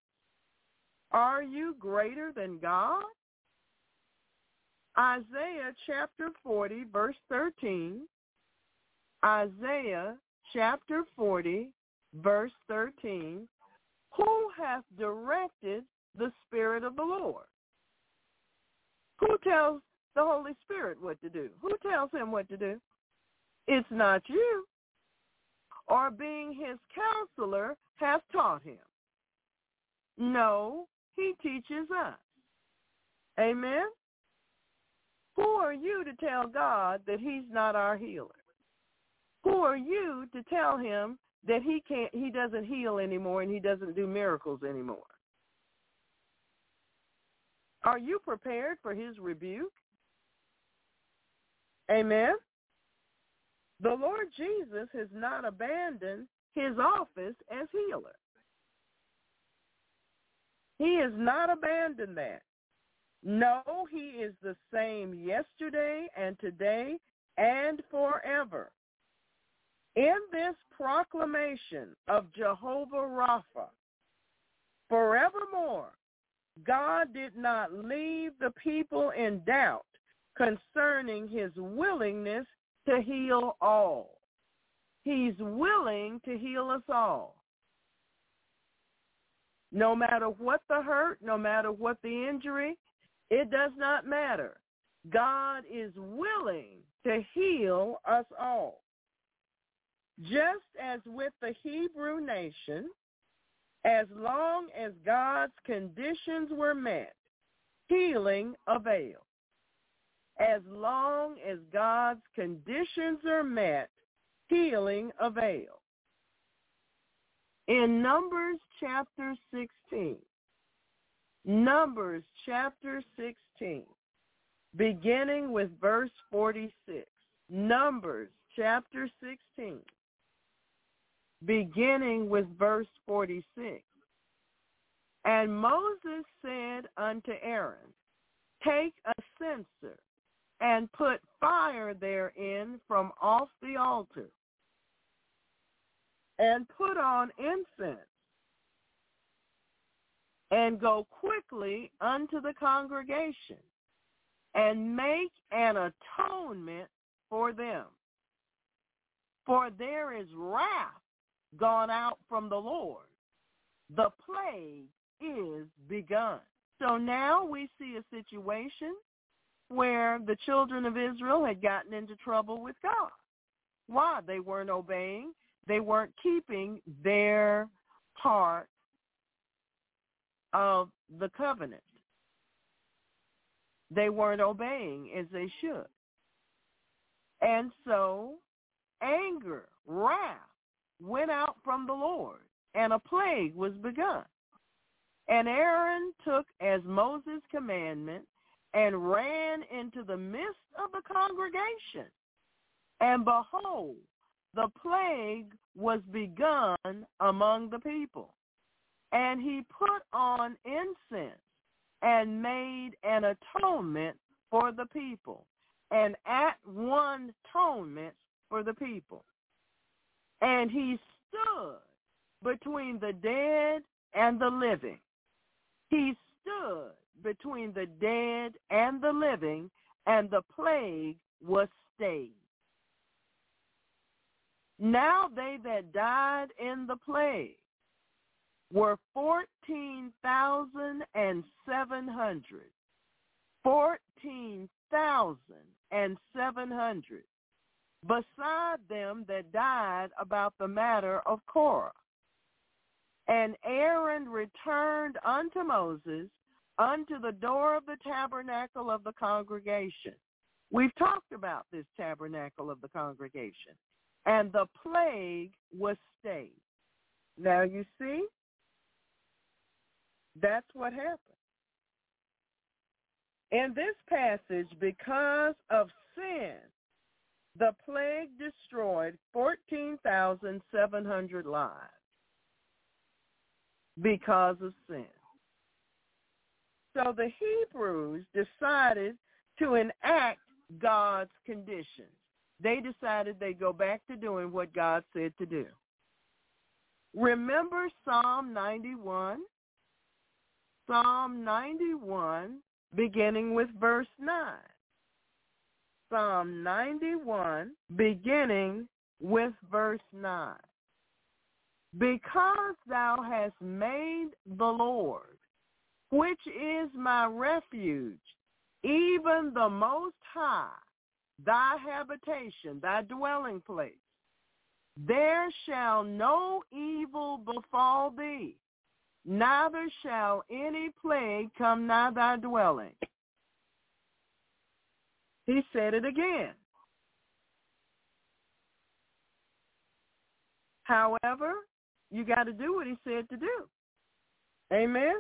Are you greater than God? Isaiah chapter 40, verse 13. Isaiah chapter 40, verse 13. Who hath directed the Spirit of the Lord? Who tells the Holy Spirit what to do? Who tells him what to do? It's not you. Or being his counselor hath taught him. No, he teaches us. Amen? Who are you to tell God that he's not our healer? Who are you to tell him that he can't he doesn't heal anymore and he doesn't do miracles anymore? Are you prepared for his rebuke? Amen. The Lord Jesus has not abandoned his office as healer. He has not abandoned that. No, he is the same yesterday and today and forever. In this proclamation of Jehovah Rapha, forevermore, God did not leave the people in doubt concerning his willingness to heal all. He's willing to heal us all. No matter what the hurt, no matter what the injury, it does not matter. God is willing to heal us all. Just as with the Hebrew nation, as long as God's conditions were met, healing availed. As long as God's conditions are met, healing availed. In Numbers chapter 16, Numbers chapter 16, beginning with verse 46. Numbers chapter 16, beginning with verse 46. And Moses said unto Aaron, Take a censer and put fire therein from off the altar, and put on incense, and go quickly unto the congregation, and make an atonement for them. For there is wrath gone out from the Lord. The plague is begun. So now we see a situation where the children of Israel had gotten into trouble with God. Why? They weren't obeying. They weren't keeping their part of the covenant. They weren't obeying as they should. And so anger, wrath went out from the Lord, and a plague was begun. And Aaron took as Moses' commandment and ran into the midst of the congregation. And behold, the plague was begun among the people. And he put on incense and made an atonement for the people, and at one atonement for the people. And he stood between the dead and the living. He stood between the dead and the living, and the plague was stayed. Now they that died in the plague were 14,700. 14,700. Beside them that died about the matter of Korah. And Aaron returned unto Moses unto the door of the tabernacle of the congregation. We've talked about this tabernacle of the congregation. And the plague was stayed. Now you see, that's what happened. In this passage, because of sin, the plague destroyed 14,700 lives because of sin. So the Hebrews decided to enact God's conditions. They decided they'd go back to doing what God said to do. Remember Psalm 91? Psalm 91, beginning with verse 9. Psalm 91, beginning with verse 9. Because thou hast made the Lord, which is my refuge, even the Most High, thy habitation, thy dwelling place, there shall no evil befall thee, neither shall any plague come nigh thy dwelling. He said it again. However, you got to do what he said to do. Amen?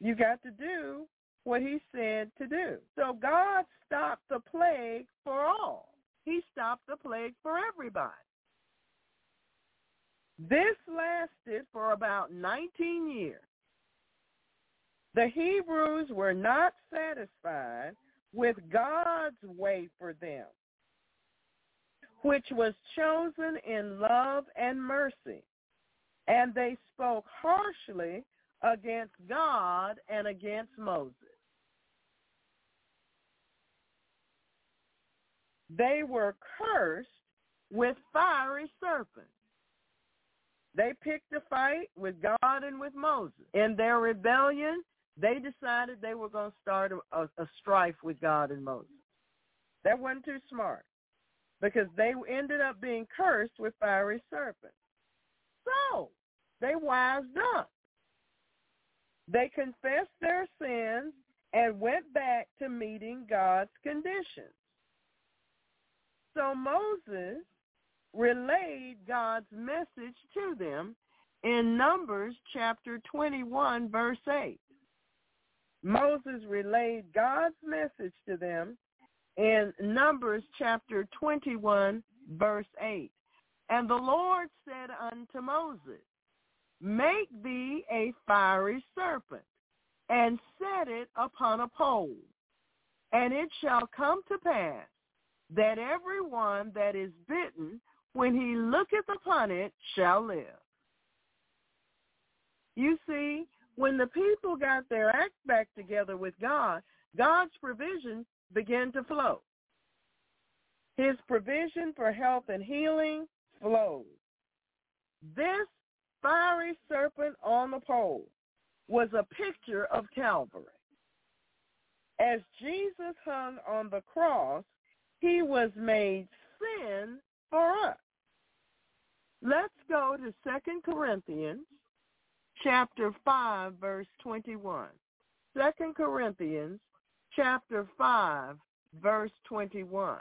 You got to do what he said to do. So God stopped the plague for all. He stopped the plague for everybody. This lasted for about 19 years. The Hebrews were not satisfied with God's way for them. which was chosen in love and mercy. And they spoke harshly against God and against Moses. They were cursed with fiery serpents. They picked a fight with God and with Moses. In their rebellion, they decided they were going to start a, a, strife with God and Moses. That wasn't too smart because they ended up being cursed with fiery serpents. So they wised up. They confessed their sins and went back to meeting God's conditions. So Moses relayed God's message to them in Numbers chapter 21, verse 8. Moses relayed God's message to them in Numbers chapter 21, verse 8. And the Lord said unto Moses, Make thee a fiery serpent, and set it upon a pole. And it shall come to pass that every one that is bitten, when he looketh upon it, shall live. You see, when the people got their act back together with God, God's provision began to flow. His provision for health and healing flowed. This fiery serpent on the pole was a picture of Calvary. As Jesus hung on the cross, he was made sin for us. Let's go to Second Corinthians chapter 5, verse 21. 2 Corinthians chapter 5, verse 21.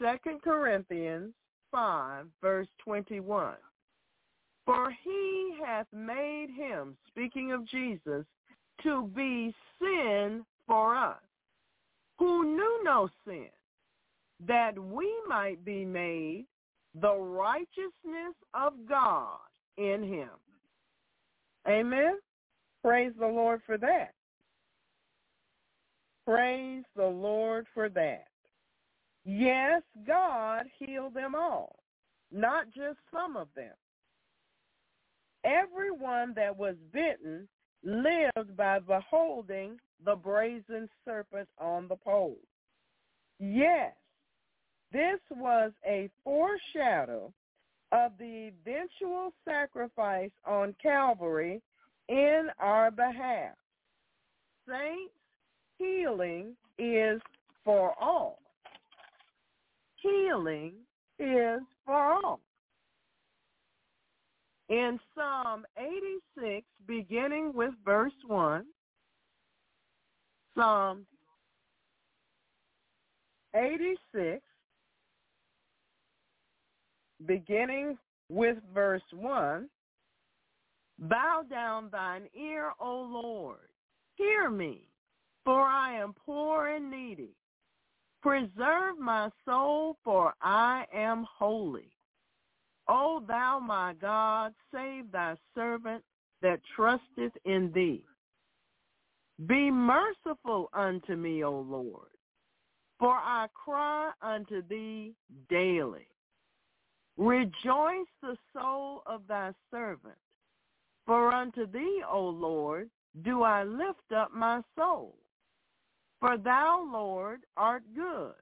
2 Corinthians 5, verse 21. For he hath made him, speaking of Jesus, to be sin for us, who knew no sin, that we might be made the righteousness of God in him. Amen. Praise the Lord for that. Praise the Lord for that. Yes, God healed them all, not just some of them. Everyone that was bitten lived by beholding the brazen serpent on the pole. Yes, this was a foreshadow of the eventual sacrifice on Calvary in our behalf. Saints, healing is for all. Healing is for all. In Psalm 86, beginning with verse 1, Psalm 86, beginning with verse 1, Bow down thine ear, O Lord. Hear me, for I am poor and needy. Preserve my soul, for I am holy. O thou my God, save thy servant that trusteth in thee. Be merciful unto me, O Lord, for I cry unto thee daily. Rejoice the soul of thy servant. For unto thee, O Lord, do I lift up my soul. For thou, Lord, art good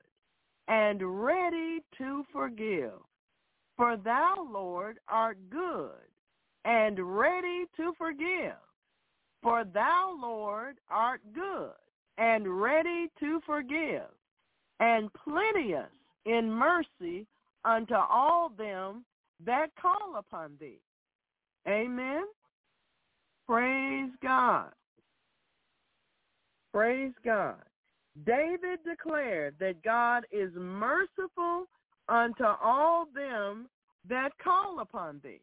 and ready to forgive. For thou, Lord, art good and ready to forgive. For thou, Lord, art good and ready to forgive, and plenteous in mercy unto all them that call upon thee. Amen. Praise God. Praise God. David declared that God is merciful unto all them that call upon thee.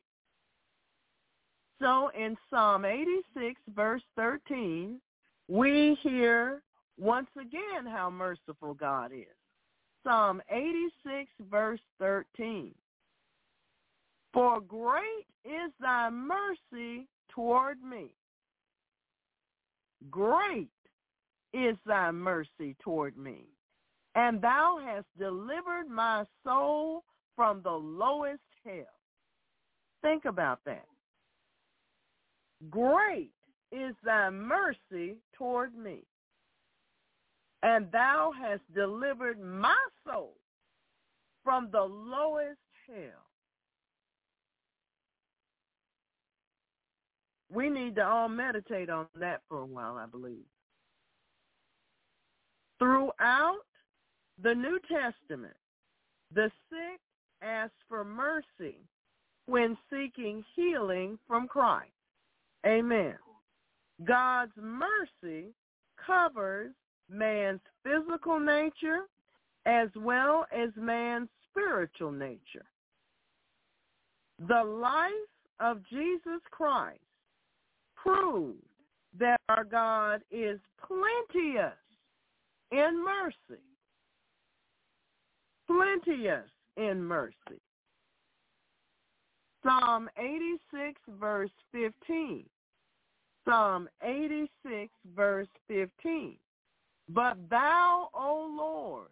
So in Psalm 86, verse 13, we hear once again how merciful God is. Psalm 86, verse 13. For great is thy mercy toward me. Great is thy mercy toward me. and thou hast delivered my soul from the lowest hell. Think about that. Great is thy mercy toward me, and thou hast delivered my soul from the lowest hell. We need to all meditate on that for a while, I believe. Throughout the New Testament, the sick ask for mercy when seeking healing from Christ. Amen. God's mercy covers man's physical nature as well as man's spiritual nature. The life of Jesus Christ proved that our God is plenteous in mercy. Plenteous in mercy. Psalm 86 verse 15. Psalm 86 verse 15. But thou, O Lord,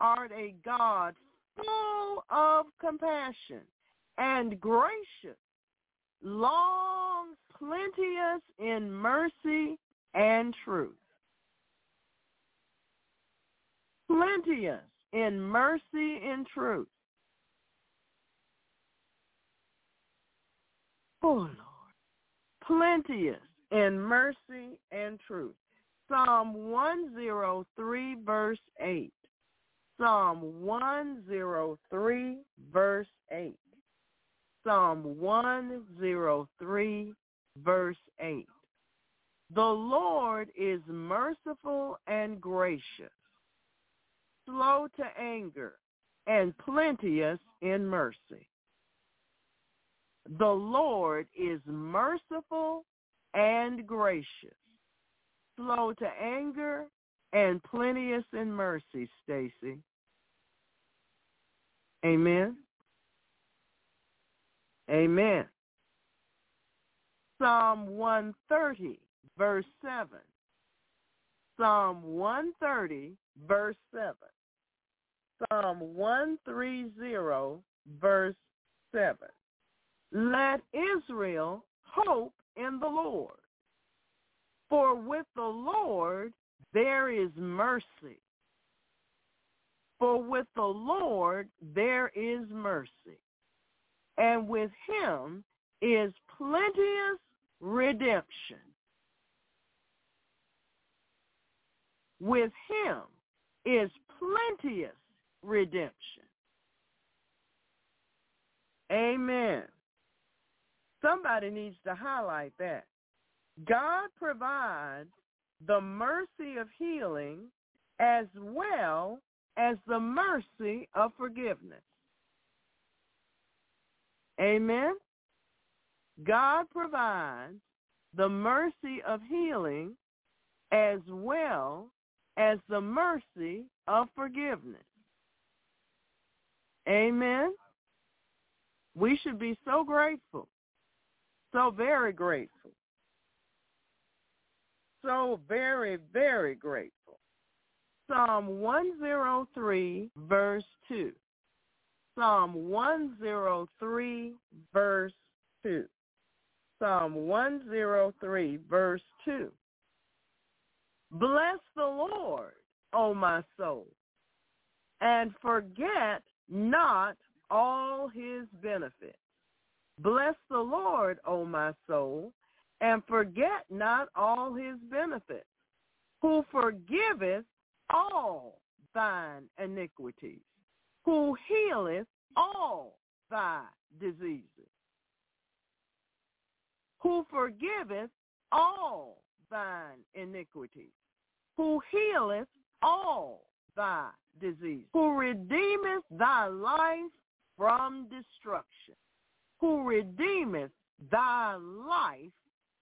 art a God full of compassion and gracious, long, plenteous in mercy and truth. Plenteous in mercy and truth. Oh, Lord. Plenteous in mercy and truth. Psalm 103, verse 8. Psalm 103, verse 8. Psalm 103, verse 8. The Lord is merciful and gracious, slow to anger, and plenteous in mercy. The Lord is merciful and gracious, slow to anger, and plenteous in mercy, Stacy. Amen. Amen. Psalm 130, verse 7. Psalm 130, verse 7. Psalm 130, verse 7. Let Israel hope in the Lord. For with the Lord there is mercy. For with the Lord there is mercy. And with him is plenteous redemption. With him is plenteous redemption. Amen. Somebody needs to highlight that. God provides the mercy of healing as well as the mercy of forgiveness. Amen. God provides the mercy of healing as well as the mercy of forgiveness. Amen. We should be so grateful so very grateful. So very, very grateful. Psalm 103, verse 2. Psalm 103, verse 2. Psalm 103, verse 2. Bless the Lord, O my soul, and forget not all his benefits Bless the Lord, O my soul, and forget not all his benefits, who forgiveth all thine iniquities, who healeth all thy diseases, who forgiveth all thine iniquities, who healeth all thy disease, who redeemeth thy life from destruction, who redeemeth thy life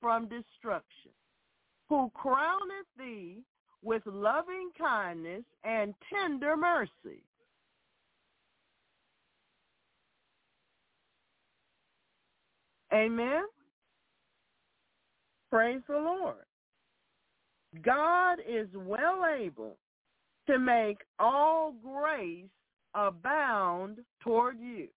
from destruction, who crowneth thee with loving kindness and tender mercy. Amen. Praise the Lord. God is well able to make all grace abound toward you.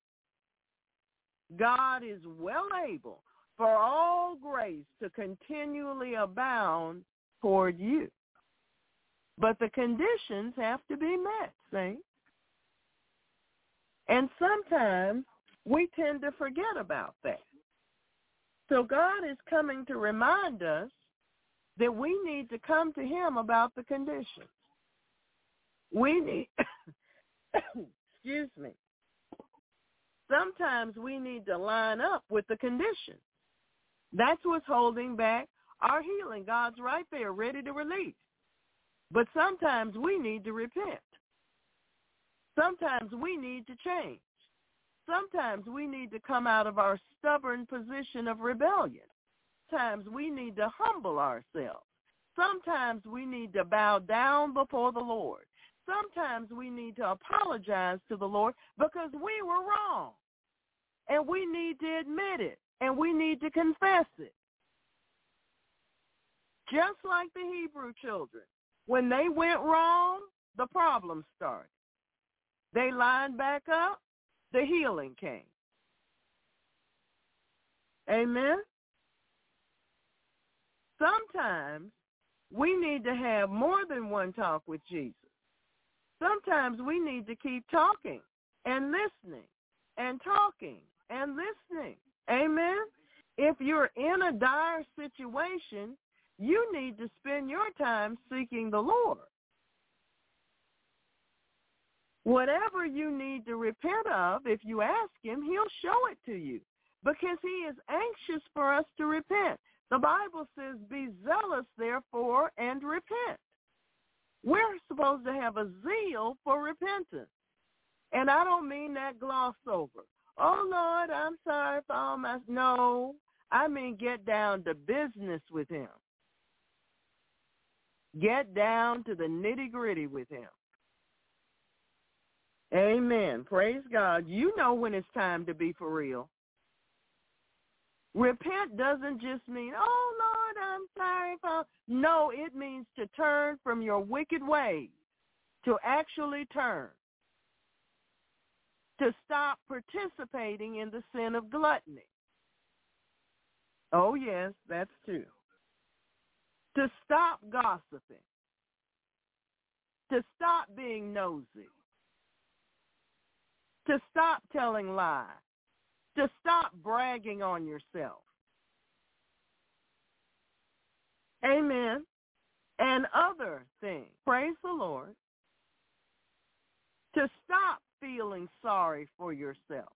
God is well able for all grace to continually abound toward you. But the conditions have to be met, saints. And sometimes we tend to forget about that. So God is coming to remind us that we need to come to him about the conditions. We need, excuse me, sometimes we need to line up with the conditions. That's what's holding back our healing. God's right there, ready to release. But sometimes we need to repent. Sometimes we need to change. Sometimes we need to come out of our stubborn position of rebellion. Sometimes we need to humble ourselves. Sometimes we need to bow down before the Lord. Sometimes we need to apologize to the Lord because we were wrong. And we need to admit it. And we need to confess it. Just like the Hebrew children. When they went wrong, the problem started. They lined back up, the healing came. Amen? Sometimes we need to have more than one talk with Jesus. Sometimes we need to keep talking and listening and talking and listening. Amen? If you're in a dire situation, you need to spend your time seeking the Lord. Whatever you need to repent of, if you ask him, he'll show it to you because he is anxious for us to repent. The Bible says, be zealous, therefore, and repent. We're supposed to have a zeal for repentance. And I don't mean that gloss over. Oh, Lord, I'm sorry for all my... No, I mean get down to business with him. Get down to the nitty-gritty with him. Amen. Praise God. You know when it's time to be for real. Repent doesn't just mean, oh, Lord, I'm sorry for... No, it means to turn from your wicked ways, to actually turn, to stop participating in the sin of gluttony. Oh, yes, that's true to stop gossiping, to stop being nosy, to stop telling lies, to stop bragging on yourself. Amen. And other things. Praise the Lord. To stop feeling sorry for yourself.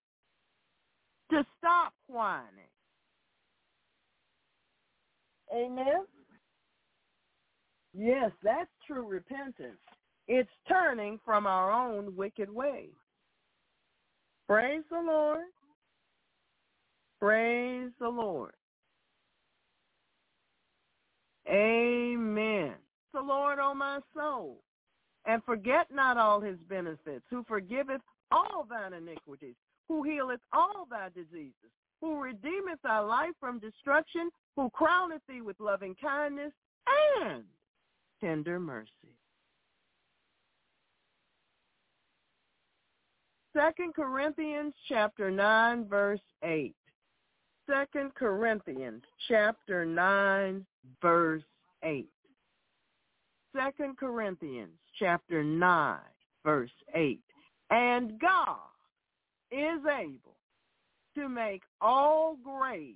To stop whining. Amen. Yes, that's true repentance. It's turning from our own wicked ways. Praise the Lord. Praise the Lord. Amen. The Lord, O my soul, and forget not all his benefits, who forgiveth all thine iniquities, who healeth all thy diseases, who redeemeth thy life from destruction, who crowneth thee with loving kindness and tender mercy. Second Corinthians chapter 9 verse 8. Second Corinthians chapter 9 verse 8. Second Corinthians chapter 9 verse 8. And God is able to make all grace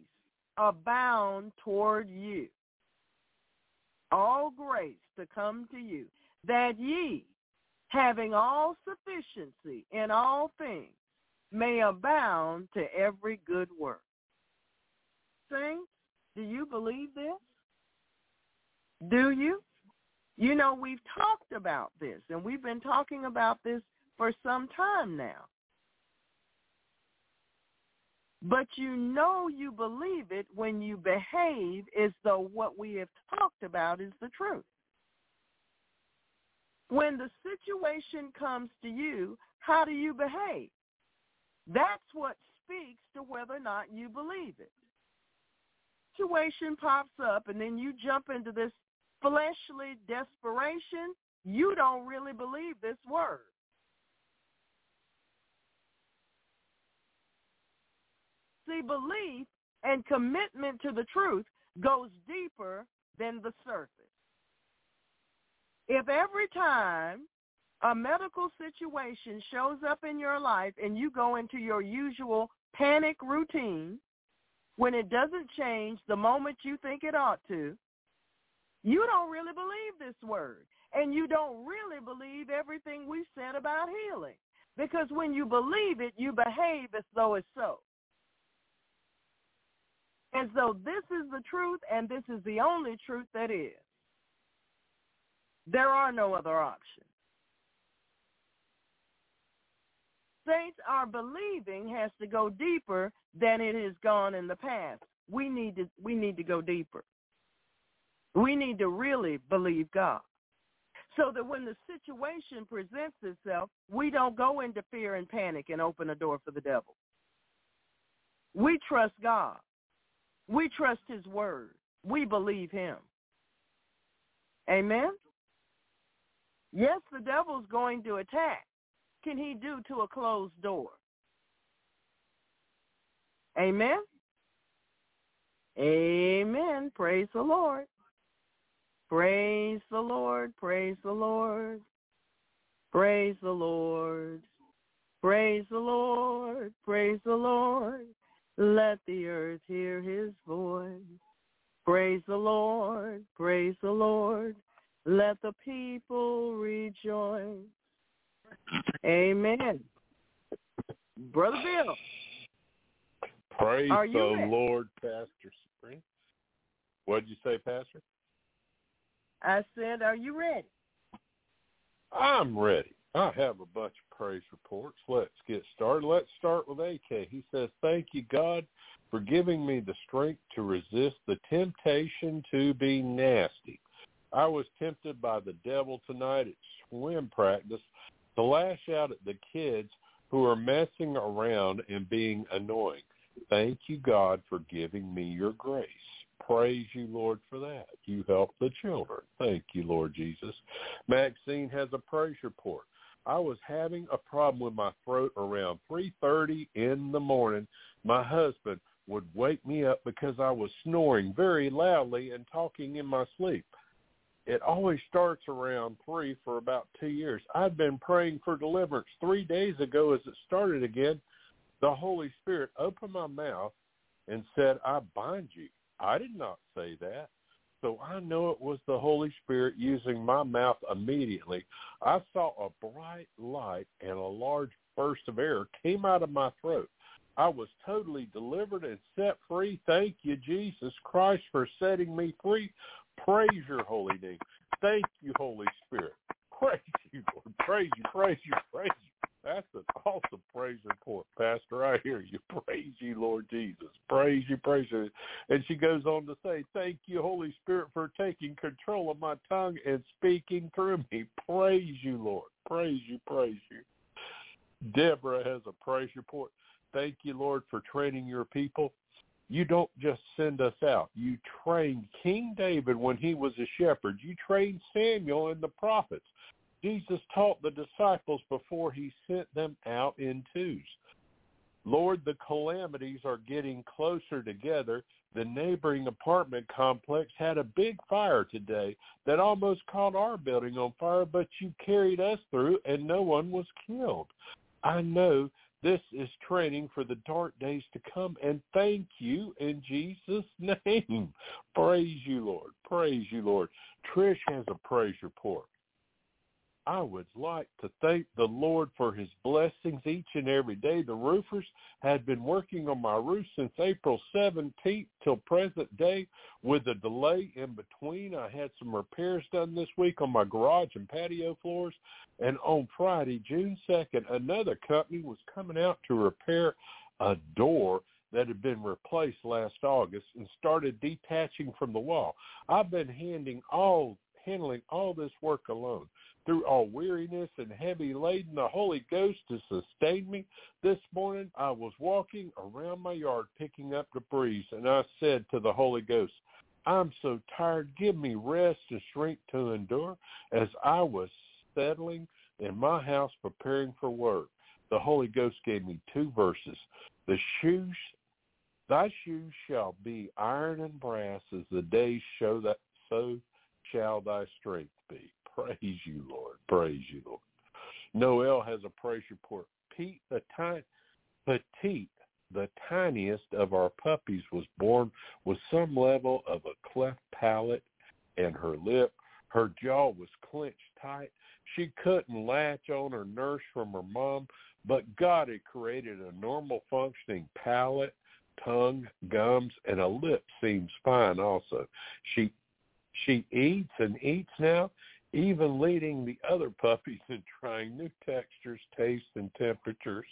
abound toward you, all grace to come to you, that ye, having all sufficiency in all things, may abound to every good work. Saints, do you believe this? Do you? You know, we've talked about this, and we've been talking about this for some time now. But you know you believe it when you behave as though what we have talked about is the truth. When the situation comes to you, how do you behave? That's what speaks to whether or not you believe it. Situation pops up and then you jump into this fleshly desperation you don't really believe this word. See, belief and commitment to the truth goes deeper than the surface. If every time a medical situation shows up in your life and you go into your usual panic routine, when it doesn't change the moment you think it ought to, you don't really believe this word. And you don't really believe everything we said about healing. Because when you believe it, you behave as though it's so. And so this is the truth, and this is the only truth that is. There are no other options. Saints, our believing has to go deeper than it has gone in the past. We need to we need to go deeper. We need to really believe God. So that when the situation presents itself, we don't go into fear and panic and open a door for the devil. We trust God. We trust his word. We believe him. Amen? Yes, the devil's going to attack. Can he do to a closed door? Amen? Amen. Praise the Lord. Praise the Lord. Praise the Lord. Praise the Lord. Praise the Lord. Praise the Lord. Let the earth hear his voice. Praise the Lord. Praise the Lord. Let the people rejoice. Amen. Brother Bill. Praise the ready? Lord, Pastor Sabrina. What did you say, Pastor? I said, are you ready? I'm ready. I have a bunch of praise reports. Let's get started. Let's start with AK. He says, Thank you, God, for giving me the strength to resist the temptation to be nasty. I was tempted by the devil tonight at swim practice to lash out at the kids who are messing around and being annoying. Thank you, God, for giving me your grace. Praise you, Lord, for that. You help the children. Thank you, Lord Jesus. Maxine has a praise report. I was having a problem with my throat around 3.30 in the morning. My husband would wake me up because I was snoring very loudly and talking in my sleep. It always starts around 3 for about two years. I've been praying for deliverance. Three days ago as it started again, the Holy Spirit opened my mouth and said, I bind you. I did not say that. So I know it was the Holy Spirit using my mouth immediately. I saw a bright light and a large burst of air came out of my throat. I was totally delivered and set free. Thank you, Jesus Christ, for setting me free. Praise your holy name. Thank you, Holy Spirit. Praise you, Lord. Praise you, praise you, praise you. That's an awesome praise report, Pastor. I hear you. Praise you, Lord Jesus. Praise you, praise you. And she goes on to say, Thank you, Holy Spirit, for taking control of my tongue and speaking through me. Praise you, Lord. Praise you, praise you. Deborah has a praise report. Thank you, Lord, for training your people. You don't just send us out. You trained King David when he was a shepherd. You trained Samuel and the prophets. Jesus taught the disciples before he sent them out in twos. Lord, the calamities are getting closer together. The neighboring apartment complex had a big fire today that almost caught our building on fire, but you carried us through and no one was killed. I know this is training for the dark days to come, and thank you in Jesus' name. Praise you, Lord. Praise you, Lord. Trish has a praise report. I would like to thank the Lord for his blessings each and every day. The roofers had been working on my roof since April 17th till present day with a delay in between. I had some repairs done this week on my garage and patio floors. And on Friday, June 2nd, another company was coming out to repair a door that had been replaced last August and started detaching from the wall. I've been handing all handling all this work alone. Through all weariness and heavy laden, the Holy Ghost has sustained me. This morning I was walking around my yard picking up debris, and I said to the Holy Ghost, I'm so tired. Give me rest and strength to endure as I was settling in my house preparing for work. The Holy Ghost gave me two verses. The shoes Thy shoes shall be iron and brass as the days show that so shall thy strength be. Praise you, Lord. Praise you, Lord. Noel has a praise report. Pete, the tiny, petite, the tiniest of our puppies, was born with some level of a cleft palate and her lip. Her jaw was clenched tight. She couldn't latch on or nurse from her mom, but God had created a normal functioning palate tongue, gums, and a lip seems fine also. She she eats and eats now, even leading the other puppies in trying new textures, tastes, and temperatures.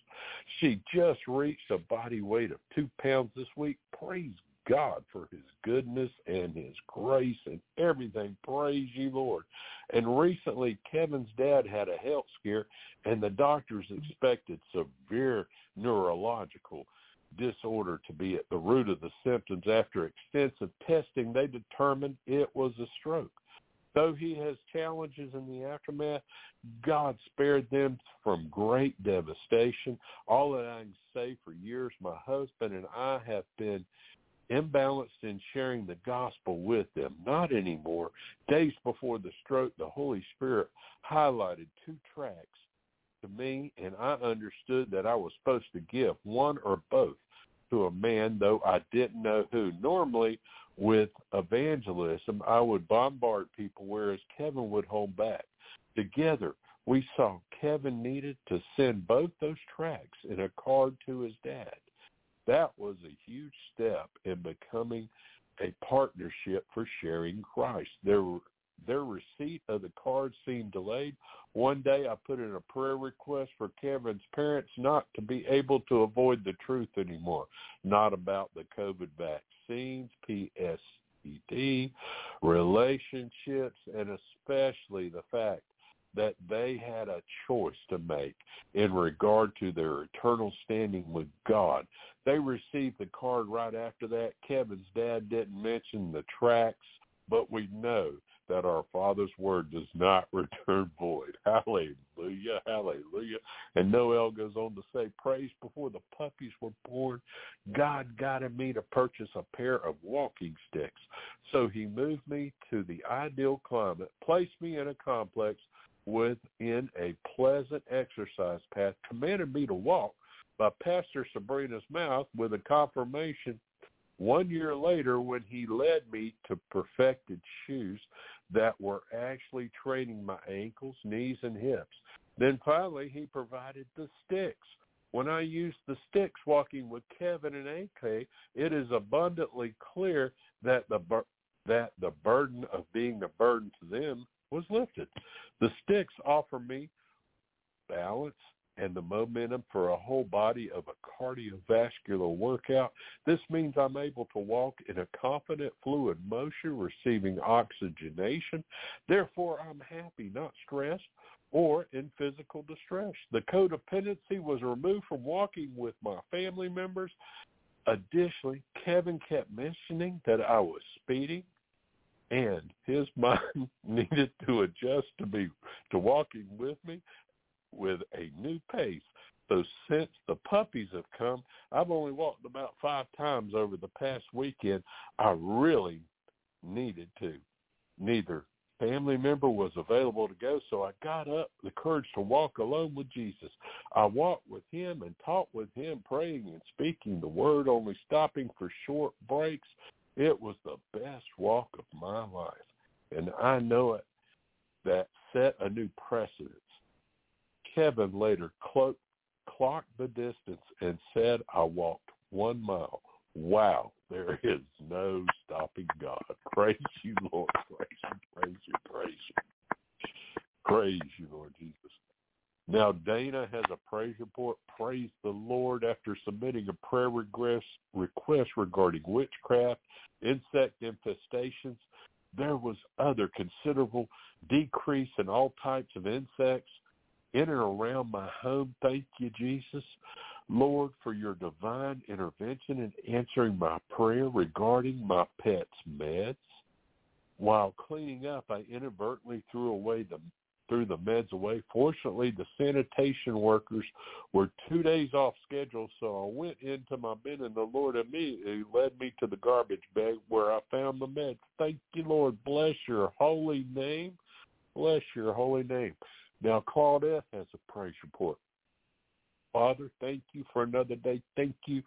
She just reached a body weight of two pounds this week. Praise God for his goodness and his grace and everything. Praise you, Lord. And recently, Kevin's dad had a health scare, and the doctors expected severe neurological disorder to be at the root of the symptoms. After extensive testing, they determined it was a stroke. Though he has challenges in the aftermath, God spared them from great devastation. All that I can say for years, my husband and I have been imbalanced in sharing the gospel with them. Not anymore. Days before the stroke, the Holy Spirit highlighted two tracks to me, and I understood that I was supposed to give one or both to a man, though I didn't know who. Normally, with evangelism, I would bombard people, whereas Kevin would hold back. Together, we saw Kevin needed to send both those tracks in a card to his dad. That was a huge step in becoming a partnership for sharing Christ. Were their receipt of the card seemed delayed. One day I put in a prayer request for Kevin's parents not to be able to avoid the truth anymore, not about the COVID vaccines, PSED, relationships, and especially the fact that they had a choice to make in regard to their eternal standing with God. They received the card right after that. Kevin's dad didn't mention the tracks, but we know that our Father's word does not return void. Hallelujah, hallelujah. And Noel goes on to say, praise before the puppies were born, God guided me to purchase a pair of walking sticks. So he moved me to the ideal climate, placed me in a complex within a pleasant exercise path, commanded me to walk by Pastor Sabrina's mouth with a confirmation one year later when he led me to perfected shoes that were actually training my ankles, knees, and hips. Then finally, he provided the sticks. When I used the sticks walking with Kevin and AK, it is abundantly clear that the bur- that the burden of being the burden to them was lifted. The sticks offer me balance, and the momentum for a whole body of a cardiovascular workout. This means I'm able to walk in a confident fluid motion, receiving oxygenation. Therefore, I'm happy, not stressed or in physical distress. The codependency was removed from walking with my family members. Additionally, Kevin kept mentioning that I was speeding and his mind needed to adjust to be to walking with me with a new pace. So since the puppies have come, I've only walked about five times over the past weekend. I really needed to. Neither family member was available to go, so I got up the courage to walk alone with Jesus. I walked with him and talked with him, praying and speaking the word, only stopping for short breaks. It was the best walk of my life. And I know it that set a new precedent Kevin later clo- clocked the distance and said, I walked one mile. Wow, there is no stopping God. Praise you, Lord. Praise you, praise you, praise you. Praise you, Lord Jesus. Now, Dana has a praise report. Praise the Lord after submitting a prayer request regarding witchcraft, insect infestations. There was other considerable decrease in all types of insects in and around my home. Thank you, Jesus. Lord, for your divine intervention in answering my prayer regarding my pet's meds. While cleaning up, I inadvertently threw away the threw the meds away. Fortunately, the sanitation workers were two days off schedule, so I went into my bin and the Lord immediately led me to the garbage bag where I found the meds. Thank you, Lord. Bless your holy name. Bless your holy name. Now, Claudette has a praise report. Father, thank you for another day. Thank you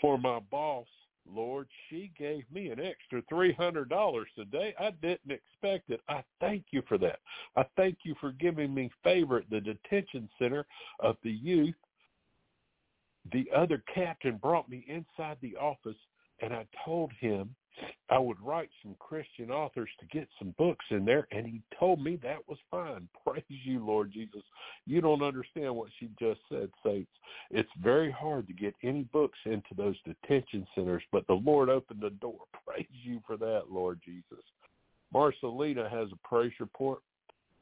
for my boss Lord, she gave me an extra $300 today. I didn't expect it. I thank you for that. I thank you for giving me favor at the detention center of the youth. The other captain brought me inside the office and I told him I would write some Christian authors to get some books in there, and he told me that was fine. Praise you, Lord Jesus. You don't understand what she just said, Saints. It's very hard to get any books into those detention centers, but the Lord opened the door. Praise you for that, Lord Jesus. Marcelina has a praise report.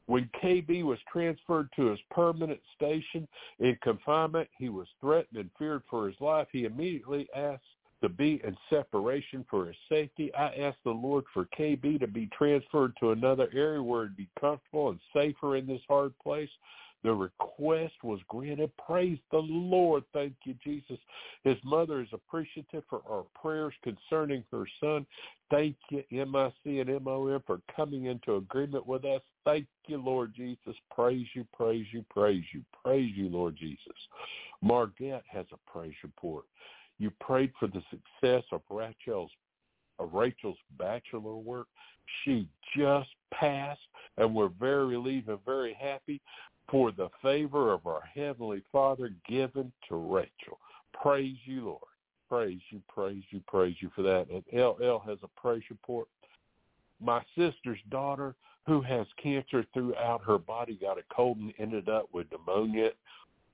When KB was transferred to his permanent station in confinement, he was threatened and feared for his life. He immediately asked to be in separation for his safety. I ask the Lord for KB to be transferred to another area where he'd be comfortable and safer in this hard place. The request was granted. Praise the Lord. Thank you, Jesus. His mother is appreciative for our prayers concerning her son. Thank you, MIC and MOM, for coming into agreement with us. Thank you, Lord Jesus. Praise you, praise you, praise you. Praise you, Lord Jesus. Margette has a praise report. You prayed for the success of Rachel's of Rachel's bachelor work. She just passed, and we're very relieved and very happy for the favor of our Heavenly Father given to Rachel. Praise you, Lord. Praise you, praise you, praise you for that. And LL has a praise report. My sister's daughter, who has cancer throughout her body, got a cold and ended up with pneumonia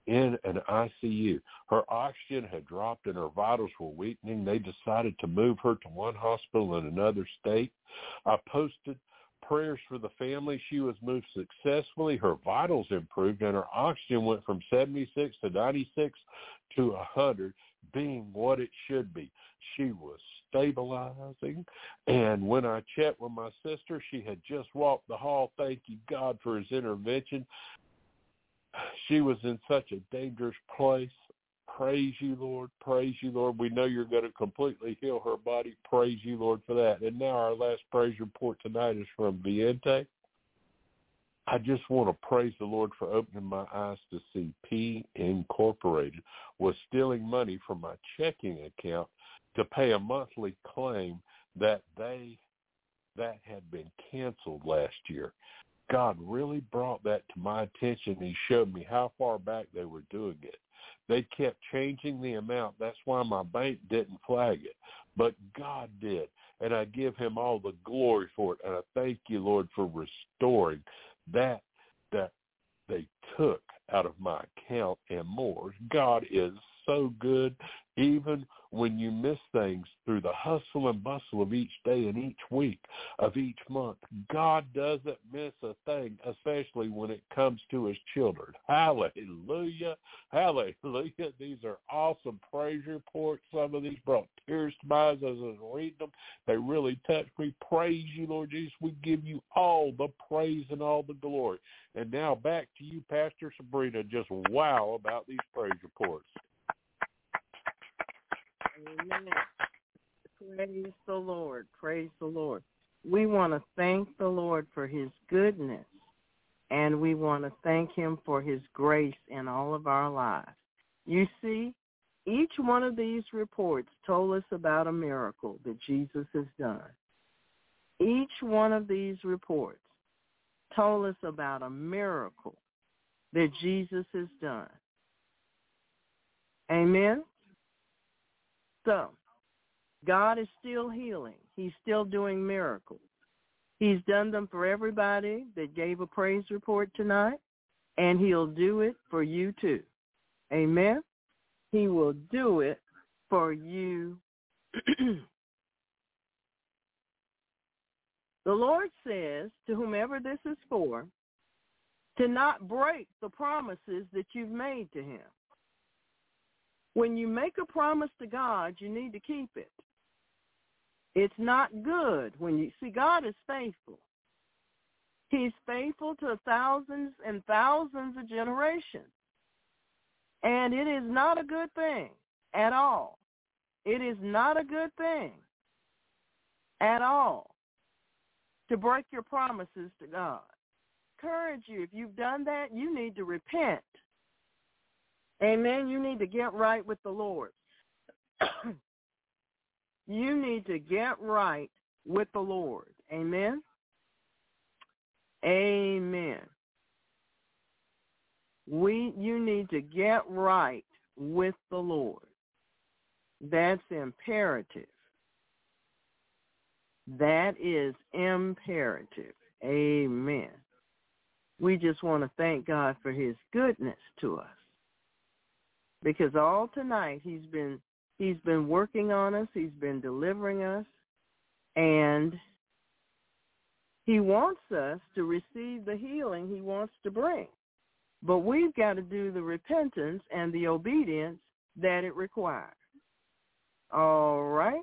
in an ICU. Her oxygen had dropped and her vitals were weakening. They decided to move her to one hospital in another state. I posted prayers for the family. She was moved successfully. Her vitals improved and her oxygen went from 76 to 96 to 100, being what it should be. She was stabilizing. And when I checked with my sister, she had just walked the hall. Thank you, God, for his intervention she was in such a dangerous place. Praise you, Lord. Praise you, Lord. We know you're going to completely heal her body. Praise you, Lord, for that. And now our last praise report tonight is from Viente. I just want to praise the Lord for opening my eyes to see P Incorporated was stealing money from my checking account to pay a monthly claim that they that had been canceled last year. God really brought that to my attention. He showed me how far back they were doing it. They kept changing the amount. That's why my bank didn't flag it. But God did. And I give him all the glory for it. And I thank you, Lord, for restoring that that they took out of my account and more. God is so good even when you miss things through the hustle and bustle of each day and each week of each month. God doesn't miss a thing, especially when it comes to his children. Hallelujah. Hallelujah. These are awesome praise reports. Some of these brought tears to my eyes as I was reading them. They really touched me. Praise you, Lord Jesus. We give you all the praise and all the glory. And now back to you, Pastor Sabrina. Just wow about these praise reports. Amen. Praise the Lord. Praise the Lord. We want to thank the Lord for his goodness, and we want to thank him for his grace in all of our lives. You see, each one of these reports told us about a miracle that Jesus has done. Each one of these reports told us about a miracle that Jesus has done. Amen? So, God is still healing. He's still doing miracles. He's done them for everybody that gave a praise report tonight, and he'll do it for you too. Amen? He will do it for you. the Lord says to whomever this is for, to not break the promises that you've made to him. When you make a promise to God, you need to keep it. It's not good when you see God is faithful. He's faithful to thousands and thousands of generations. And it is not a good thing at all. It is not a good thing at all to break your promises to God. Encourage you, if you've done that, you need to repent. Amen. You need to get right with the Lord. you need to get right with the Lord. Amen. Amen. We you need to get right with the Lord. That's imperative. That is imperative. Amen. We just want to thank God for his goodness to us. Because all tonight he's been he's been working on us, he's been delivering us, and he wants us to receive the healing he wants to bring. But we've got to do the repentance and the obedience that it requires. All right?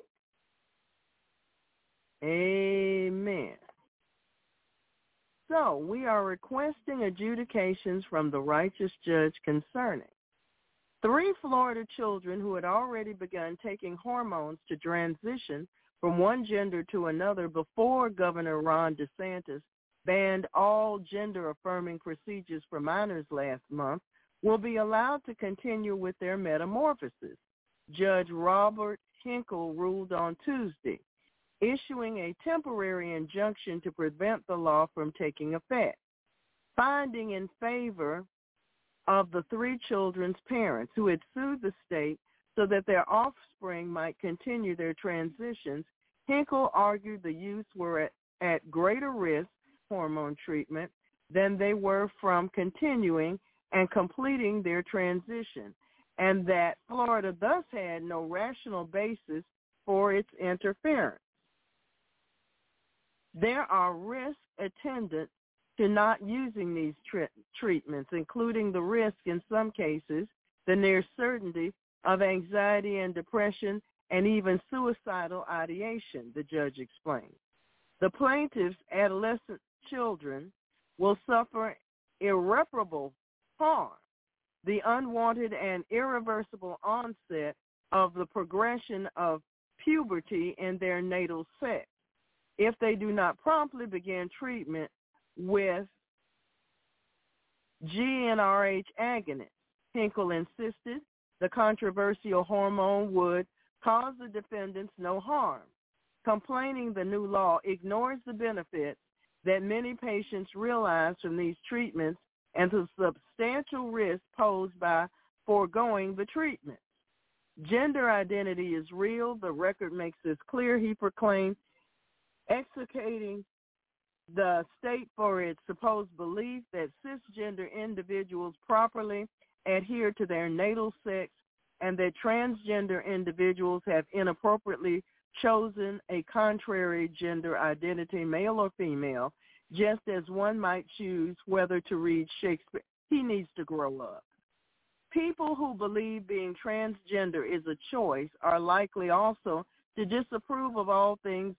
Amen. So we are requesting adjudications from the righteous judge concerning three Florida children who had already begun taking hormones to transition from one gender to another before Governor Ron DeSantis banned all gender-affirming procedures for minors last month will be allowed to continue with their metamorphosis. Judge Robert Hinkle ruled on Tuesday, issuing a temporary injunction to prevent the law from taking effect, finding in favor of the three children's parents who had sued the state so that their offspring might continue their transitions, Hinkle argued the youths were at, at greater risk hormone treatment than they were from continuing and completing their transition, and that Florida thus had no rational basis for its interference. There are risks attendant to not using these tre- treatments, including the risk in some cases, the near certainty of anxiety and depression and even suicidal ideation, the judge explained. The plaintiff's adolescent children will suffer irreparable harm, the unwanted and irreversible onset of the progression of puberty in their natal sex if they do not promptly begin treatment with GnRH agonists. Hinkle insisted the controversial hormone would cause the defendants no harm, complaining the new law ignores the benefits that many patients realize from these treatments and the substantial risk posed by foregoing the treatment. Gender identity is real. The record makes this clear, he proclaimed, executing the state for its supposed belief that cisgender individuals properly adhere to their natal sex and that transgender individuals have inappropriately chosen a contrary gender identity, male or female, just as one might choose whether to read Shakespeare. He needs to grow up. People who believe being transgender is a choice are likely also to disapprove of all things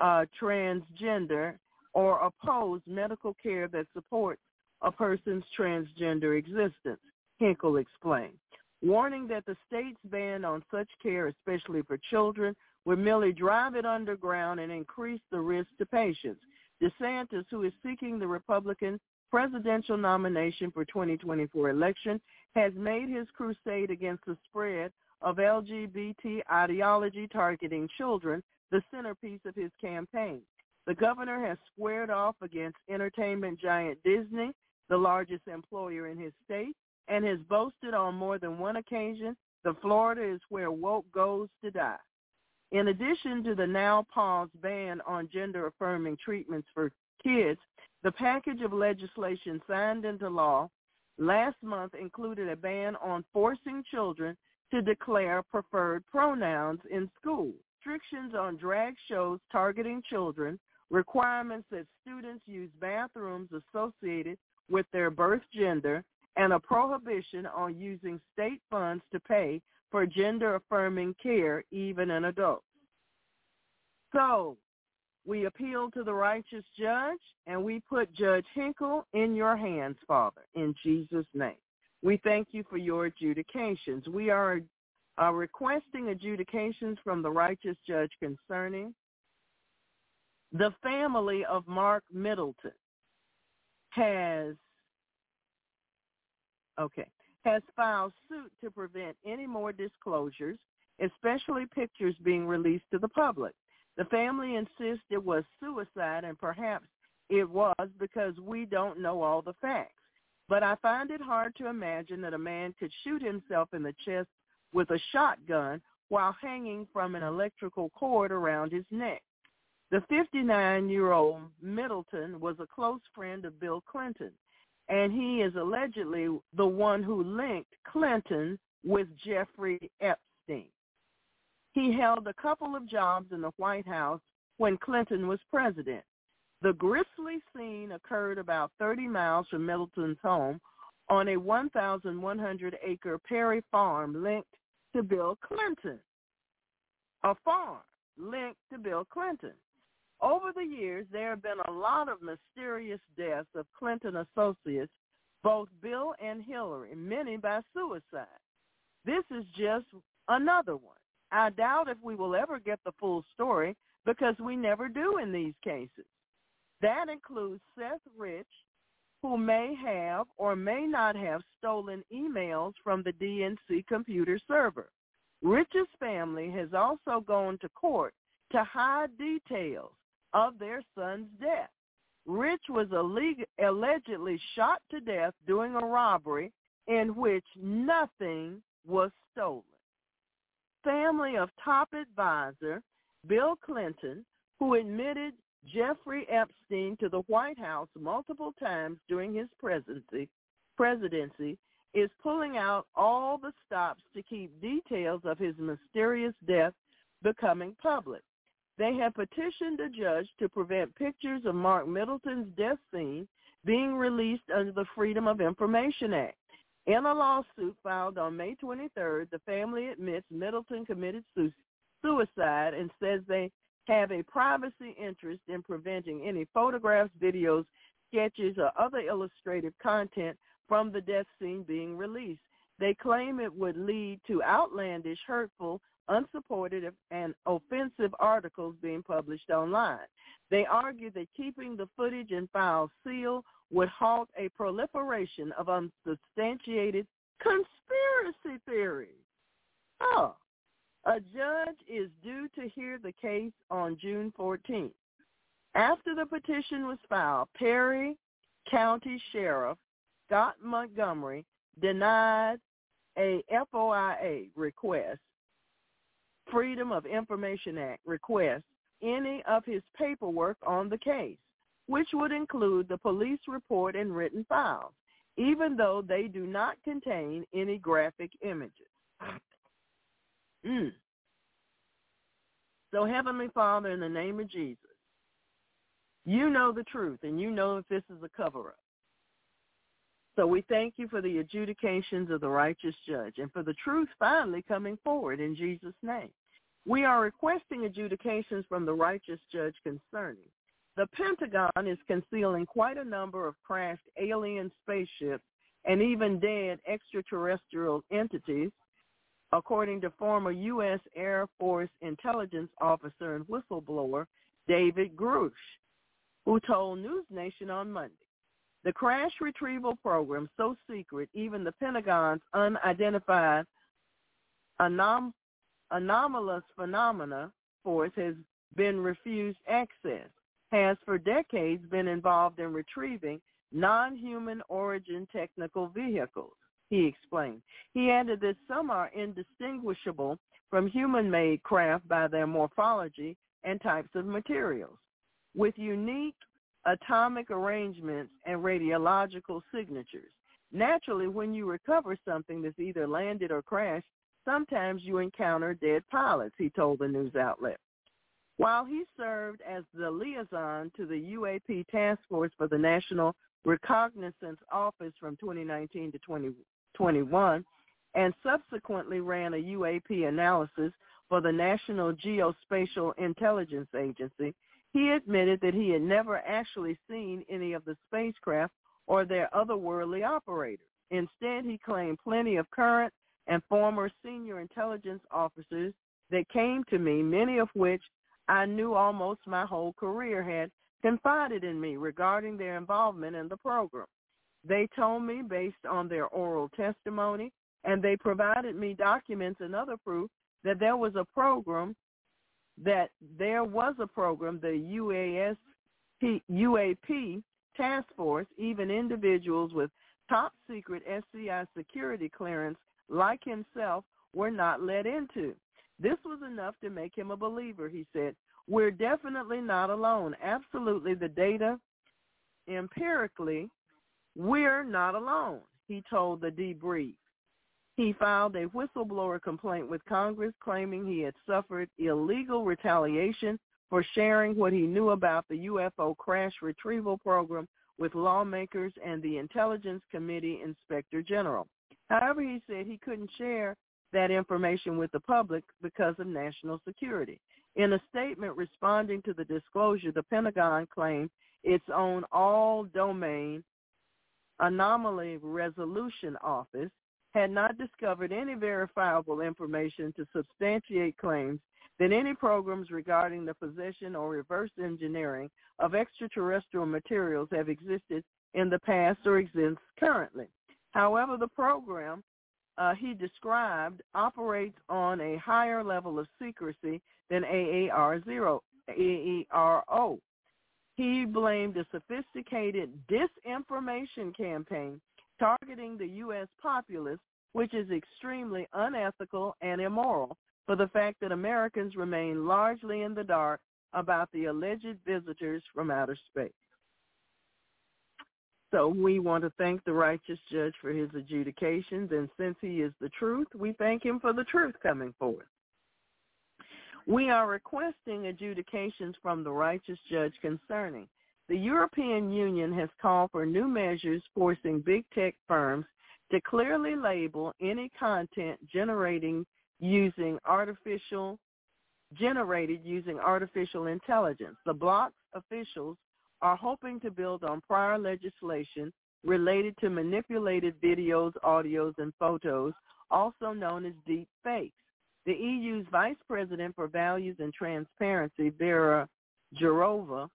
uh, transgender or oppose medical care that supports a person's transgender existence, Hinkle explained, warning that the state's ban on such care, especially for children, would merely drive it underground and increase the risk to patients. DeSantis, who is seeking the Republican presidential nomination for 2024 election, has made his crusade against the spread of LGBT ideology targeting children the centerpiece of his campaign. The governor has squared off against entertainment giant Disney, the largest employer in his state, and has boasted on more than one occasion that Florida is where woke goes to die. In addition to the now paused ban on gender-affirming treatments for kids, the package of legislation signed into law last month included a ban on forcing children to declare preferred pronouns in school, restrictions on drag shows targeting children, requirements that students use bathrooms associated with their birth gender, and a prohibition on using state funds to pay for gender-affirming care even in adults. So we appeal to the righteous judge, and we put Judge Hinkle in your hands, Father, in Jesus' name. We thank you for your adjudications. We are, are requesting adjudications from the righteous judge concerning the family of Mark Middleton has okay has filed suit to prevent any more disclosures, especially pictures being released to the public. The family insists it was suicide, and perhaps it was because we don't know all the facts. But I find it hard to imagine that a man could shoot himself in the chest with a shotgun while hanging from an electrical cord around his neck. The 59-year-old Middleton was a close friend of Bill Clinton, and he is allegedly the one who linked Clinton with Jeffrey Epstein. He held a couple of jobs in the White House when Clinton was president. The grisly scene occurred about 30 miles from Middleton's home on a 1,100-acre Perry farm linked to Bill Clinton. A farm linked to Bill Clinton. Over the years, there have been a lot of mysterious deaths of Clinton associates, both Bill and Hillary, many by suicide. This is just another one. I doubt if we will ever get the full story because we never do in these cases. That includes Seth Rich, who may have or may not have stolen emails from the DNC computer server. Rich's family has also gone to court to hide details of their son's death. Rich was alleg- allegedly shot to death during a robbery in which nothing was stolen. Family of top advisor Bill Clinton, who admitted Jeffrey Epstein to the White House multiple times during his presidency, presidency is pulling out all the stops to keep details of his mysterious death becoming public. They have petitioned a judge to prevent pictures of Mark Middleton's death scene being released under the Freedom of Information Act. In a lawsuit filed on May 23rd, the family admits Middleton committed suicide and says they have a privacy interest in preventing any photographs, videos, sketches, or other illustrative content from the death scene being released. They claim it would lead to outlandish, hurtful, unsupported and offensive articles being published online. They argue that keeping the footage and files sealed would halt a proliferation of unsubstantiated conspiracy theories. Oh, a judge is due to hear the case on June 14th. After the petition was filed, Perry County Sheriff Scott Montgomery denied a FOIA request Freedom of Information Act requests any of his paperwork on the case, which would include the police report and written files, even though they do not contain any graphic images. Mm. So Heavenly Father, in the name of Jesus, you know the truth and you know if this is a cover-up. So we thank you for the adjudications of the righteous judge and for the truth finally coming forward in Jesus' name. We are requesting adjudications from the righteous judge concerning. The Pentagon is concealing quite a number of crashed alien spaceships and even dead extraterrestrial entities, according to former U.S. Air Force intelligence officer and whistleblower David Grusch, who told NewsNation on Monday. The crash retrieval program, so secret, even the Pentagon's unidentified anom- anomalous phenomena force has been refused access, has for decades been involved in retrieving non-human origin technical vehicles, he explained. He added that some are indistinguishable from human-made craft by their morphology and types of materials. With unique atomic arrangements and radiological signatures. Naturally, when you recover something that's either landed or crashed, sometimes you encounter dead pilots, he told the news outlet. While he served as the liaison to the UAP Task Force for the National Reconnaissance Office from 2019 to 2021 and subsequently ran a UAP analysis for the National Geospatial Intelligence Agency, he admitted that he had never actually seen any of the spacecraft or their otherworldly operators. Instead, he claimed plenty of current and former senior intelligence officers that came to me, many of which I knew almost my whole career had confided in me regarding their involvement in the program. They told me based on their oral testimony, and they provided me documents and other proof that there was a program, that there was a program, the UAS, UAP task force, even individuals with top secret SCI security clearance like himself were not let into. This was enough to make him a believer, he said. We're definitely not alone. Absolutely, the data empirically, we're not alone, he told the debrief. He filed a whistleblower complaint with Congress claiming he had suffered illegal retaliation for sharing what he knew about the UFO crash retrieval program with lawmakers and the Intelligence Committee Inspector General. However, he said he couldn't share that information with the public because of national security. In a statement responding to the disclosure, the Pentagon claimed its own all-domain anomaly resolution office had not discovered any verifiable information to substantiate claims that any programs regarding the possession or reverse engineering of extraterrestrial materials have existed in the past or exist currently. However, the program uh, he described operates on a higher level of secrecy than AARO, AERO. He blamed a sophisticated disinformation campaign targeting the U.S. populace, which is extremely unethical and immoral, for the fact that Americans remain largely in the dark about the alleged visitors from outer space. So we want to thank the righteous judge for his adjudications, and since he is the truth, we thank him for the truth coming forth. We are requesting adjudications from the righteous judge concerning the European Union has called for new measures forcing big tech firms to clearly label any content generating using artificial generated using artificial intelligence. The bloc's officials are hoping to build on prior legislation related to manipulated videos, audios, and photos, also known as deep fakes. The EU's Vice President for Values and Transparency, Vera Jourova,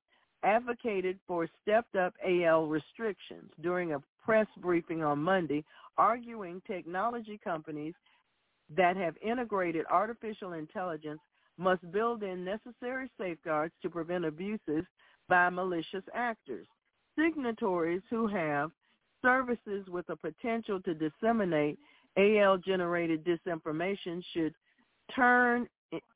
advocated for stepped-up AL restrictions during a press briefing on Monday, arguing technology companies that have integrated artificial intelligence must build in necessary safeguards to prevent abuses by malicious actors. Signatories who have services with a potential to disseminate AL-generated disinformation should turn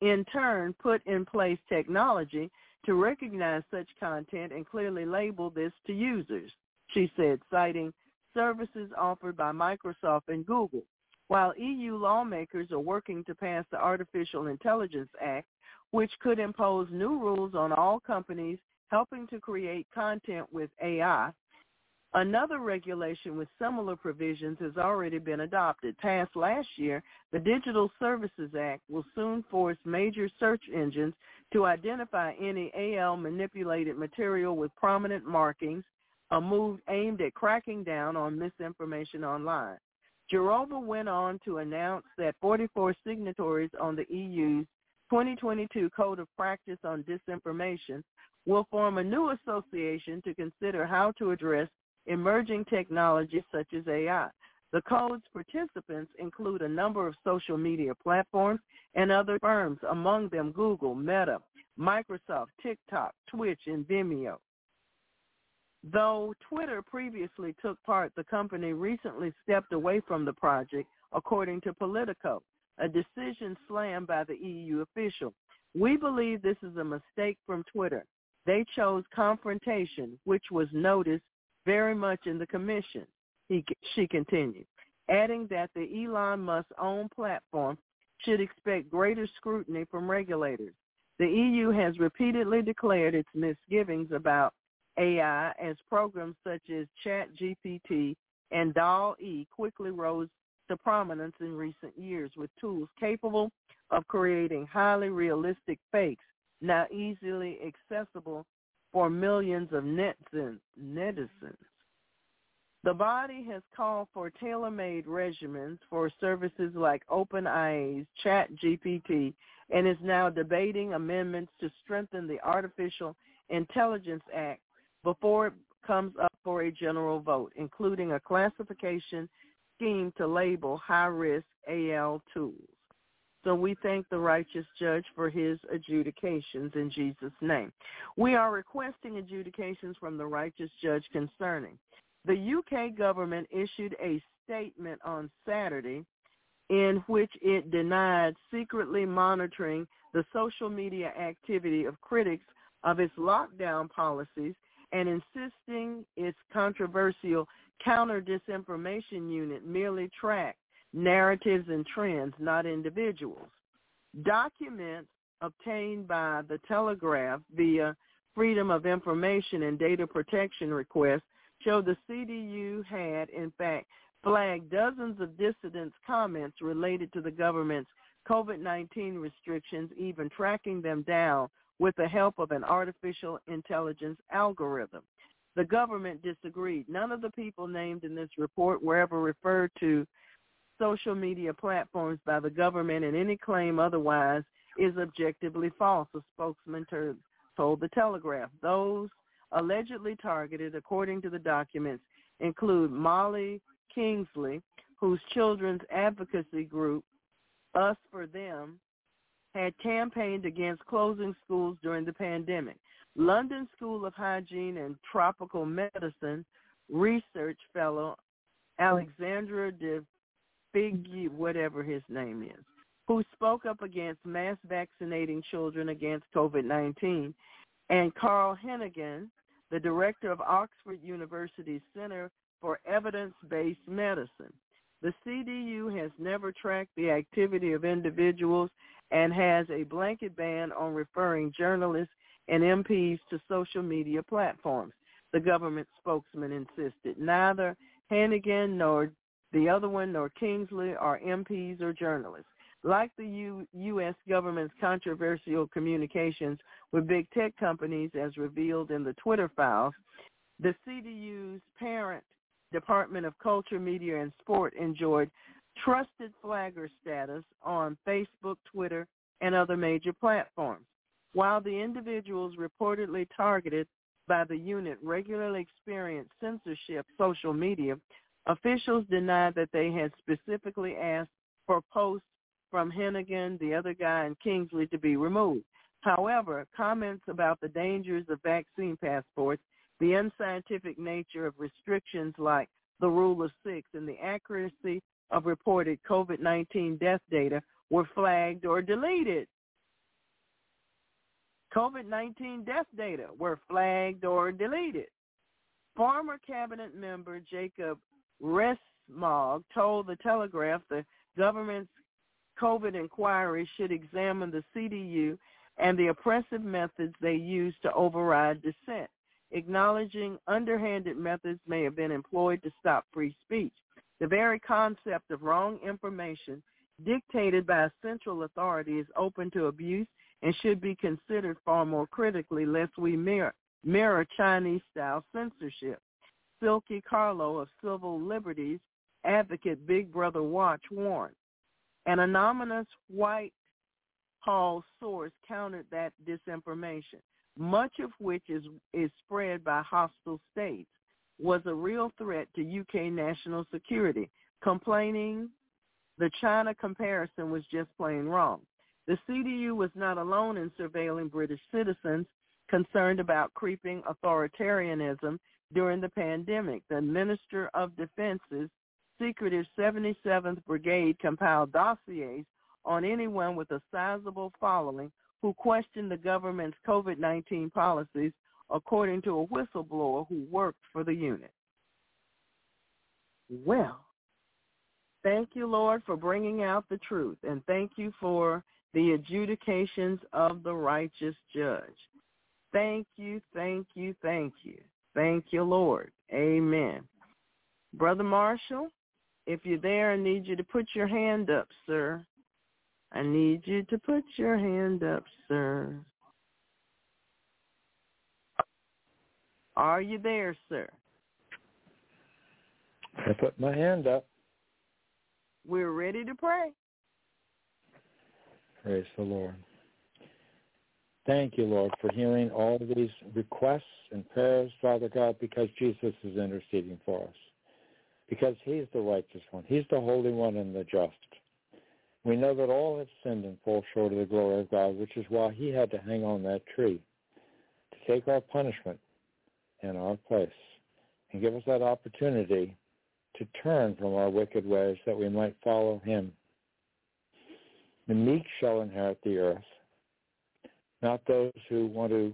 in turn put in place technology to recognize such content and clearly label this to users, she said, citing services offered by Microsoft and Google. While EU lawmakers are working to pass the Artificial Intelligence Act, which could impose new rules on all companies helping to create content with AI, Another regulation with similar provisions has already been adopted. Passed last year, the Digital Services Act will soon force major search engines to identify any AL manipulated material with prominent markings, a move aimed at cracking down on misinformation online. Jourova went on to announce that 44 signatories on the EU's 2022 Code of Practice on Disinformation will form a new association to consider how to address emerging technologies such as AI. The code's participants include a number of social media platforms and other firms, among them Google, Meta, Microsoft, TikTok, Twitch, and Vimeo. Though Twitter previously took part, the company recently stepped away from the project, according to Politico, a decision slammed by the EU official. We believe this is a mistake from Twitter. They chose confrontation, which was noticed very much in the commission, he, she continued, adding that the Elon Musk-owned platform should expect greater scrutiny from regulators. The EU has repeatedly declared its misgivings about AI as programs such as ChatGPT and DALL-E quickly rose to prominence in recent years with tools capable of creating highly realistic fakes now easily accessible for millions of netizens. The body has called for tailor-made regimens for services like OpenAI's ChatGPT and is now debating amendments to strengthen the Artificial Intelligence Act before it comes up for a general vote, including a classification scheme to label high-risk AL tools. So we thank the righteous judge for his adjudications in Jesus' name. We are requesting adjudications from the righteous judge concerning the UK government issued a statement on Saturday in which it denied secretly monitoring the social media activity of critics of its lockdown policies and insisting its controversial counter disinformation unit merely track narratives and trends, not individuals. Documents obtained by the Telegraph via Freedom of Information and Data Protection requests show the CDU had, in fact, flagged dozens of dissidents' comments related to the government's COVID-19 restrictions, even tracking them down with the help of an artificial intelligence algorithm. The government disagreed. None of the people named in this report were ever referred to social media platforms by the government, and any claim otherwise is objectively false, a spokesman told the Telegraph. Those allegedly targeted, according to the documents, include Molly Kingsley, whose children's advocacy group, Us for Them, had campaigned against closing schools during the pandemic. London School of Hygiene and Tropical Medicine research fellow Alexandra de Figgy, whatever his name is, who spoke up against mass vaccinating children against COVID-19, and Carl Heneghan, the director of Oxford University's Center for Evidence-Based Medicine. The CDU has never tracked the activity of individuals and has a blanket ban on referring journalists and MPs to social media platforms, the government spokesman insisted. Neither Hannigan nor the other one nor Kingsley are MPs or journalists. Like the U- U.S. government's controversial communications with big tech companies as revealed in the Twitter files, the CDU's parent Department of Culture, Media, and Sport enjoyed trusted flagger status on Facebook, Twitter, and other major platforms. While the individuals reportedly targeted by the unit regularly experienced censorship social media, officials denied that they had specifically asked for posts from Hennigan, the other guy, and Kingsley to be removed. However, comments about the dangers of vaccine passports, the unscientific nature of restrictions like the rule of six, and the accuracy of reported COVID-19 death data were flagged or deleted. COVID-19 death data were flagged or deleted. Former cabinet member Jacob Rees-Mogg told the Telegraph the government's COVID inquiry should examine the CDU and the oppressive methods they use to override dissent, acknowledging underhanded methods may have been employed to stop free speech. The very concept of wrong information dictated by a central authority is open to abuse and should be considered far more critically lest we mirror, mirror Chinese-style censorship. Silkie Carlo of Civil Liberties advocate Big Brother Watch warned. An anonymous white Hall source countered that disinformation, much of which is, is spread by hostile states, was a real threat to UK national security, complaining the China comparison was just plain wrong. The CDU was not alone in surveilling British citizens concerned about creeping authoritarianism during the pandemic. The Minister of Defense's secretive 77th Brigade compiled dossiers on anyone with a sizable following who questioned the government's COVID-19 policies, according to a whistleblower who worked for the unit. Well, thank you, Lord, for bringing out the truth, and thank you for the adjudications of the righteous judge. Thank you, thank you, thank you. Thank you, Lord. Amen. Brother Marshall, if you're there, I need you to put your hand up, sir. I need you to put your hand up, sir. Are you there, sir? I put my hand up. We're ready to pray. Praise the Lord. Thank you, Lord, for hearing all these requests and prayers, Father God, because Jesus is interceding for us. Because he's the righteous one. He's the holy one and the just. We know that all have sinned and fall short of the glory of God, which is why he had to hang on that tree to take our punishment in our place and give us that opportunity to turn from our wicked ways that we might follow him. The meek shall inherit the earth, not those who want to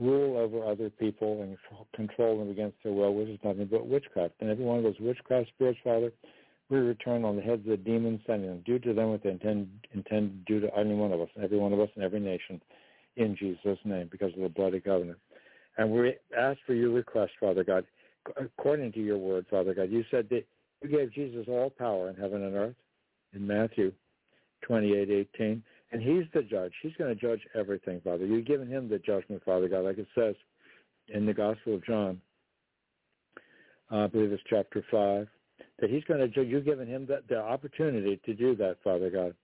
rule over other people and control them against their will, which is nothing but witchcraft. And every one of those witchcraft spirits, Father, we return on the heads of the demons, sending them. Do to them what they intend, intend to do to any one of us, every one of us in every nation, in Jesus' name, because of the bloody covenant. And we ask for your request, Father God, according to your word, Father God. You said that you gave Jesus all power in heaven and earth in Matthew 28, 18. And he's the judge. He's going to judge everything, Father. You've given him the judgment, Father God, like it says in the Gospel of John. I believe it's chapter 5, that he's going to judge. You've given him the, the opportunity to do that, Father God.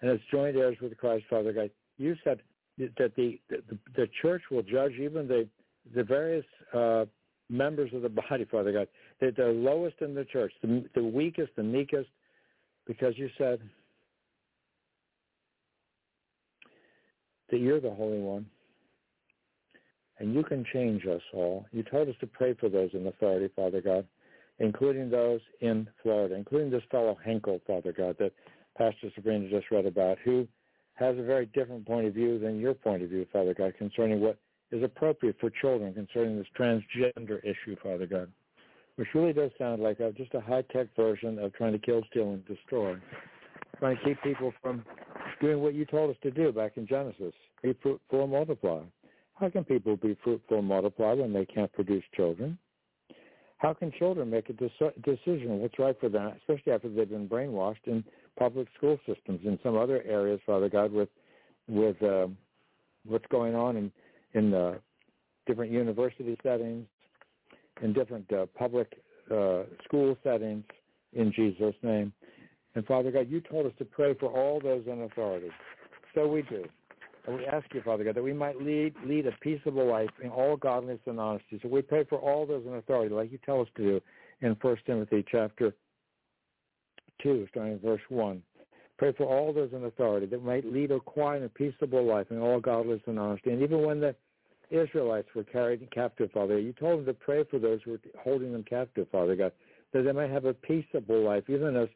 And as joint heirs with Christ, Father God, you said that the, the, the church will judge even the, the various uh, members of the body, Father God, the, the lowest in the church, the, the weakest, the meekest, because you said that you're the Holy One and you can change us all. You told us to pray for those in authority, Father God, including those in Florida, including this fellow Henkel, Father God, that Pastor Sabrina just read about, who has a very different point of view than your point of view, Father God, concerning what is appropriate for children concerning this transgender issue, Father God, which really does sound like a, just a high-tech version of trying to kill, steal, and destroy, trying to keep people from doing what you told us to do back in Genesis, be fruitful and multiply. How can people be fruitful and multiply when they can't produce children? How can children make a decision what's right for them, especially after they've been brainwashed in public school systems and some other areas, Father God, with with uh, what's going on in in uh, different university settings, in different uh, public uh, school settings, in Jesus' name. And Father God, you told us to pray for all those in authority. So we do. And we ask you, Father God, that we might lead lead a peaceable life in all godliness and honesty. So we pray for all those in authority, like you tell us to do in 1 Timothy chapter 2, starting in verse 1. Pray for all those in authority that might lead a quiet and peaceable life in all godliness and honesty. And even when the Israelites were carried captive, Father, you told them to pray for those who were holding them captive, Father God, that they might have a peaceable life, even as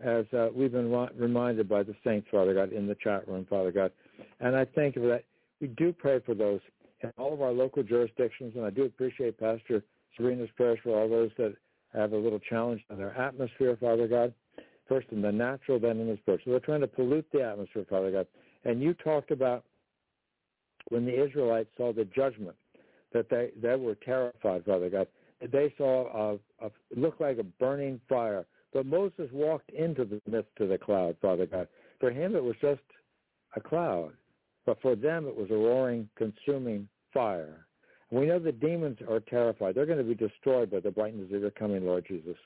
as uh, we've been reminded by the saints, Father God, in the chat room, Father God. And I thank you for that. We do pray for those in all of our local jurisdictions, and I do appreciate Pastor Serena's prayers for all those that have a little challenge in their atmosphere, Father God first in the natural, then in the spiritual. They're trying to pollute the atmosphere, Father God. And you talked about when the Israelites saw the judgment, that they, they were terrified, Father God. They saw a, a looked like a burning fire. But Moses walked into the midst of the cloud, Father God. For him, it was just a cloud. But for them, it was a roaring, consuming fire. And we know the demons are terrified. They're going to be destroyed by the brightness of your coming, Lord Jesus.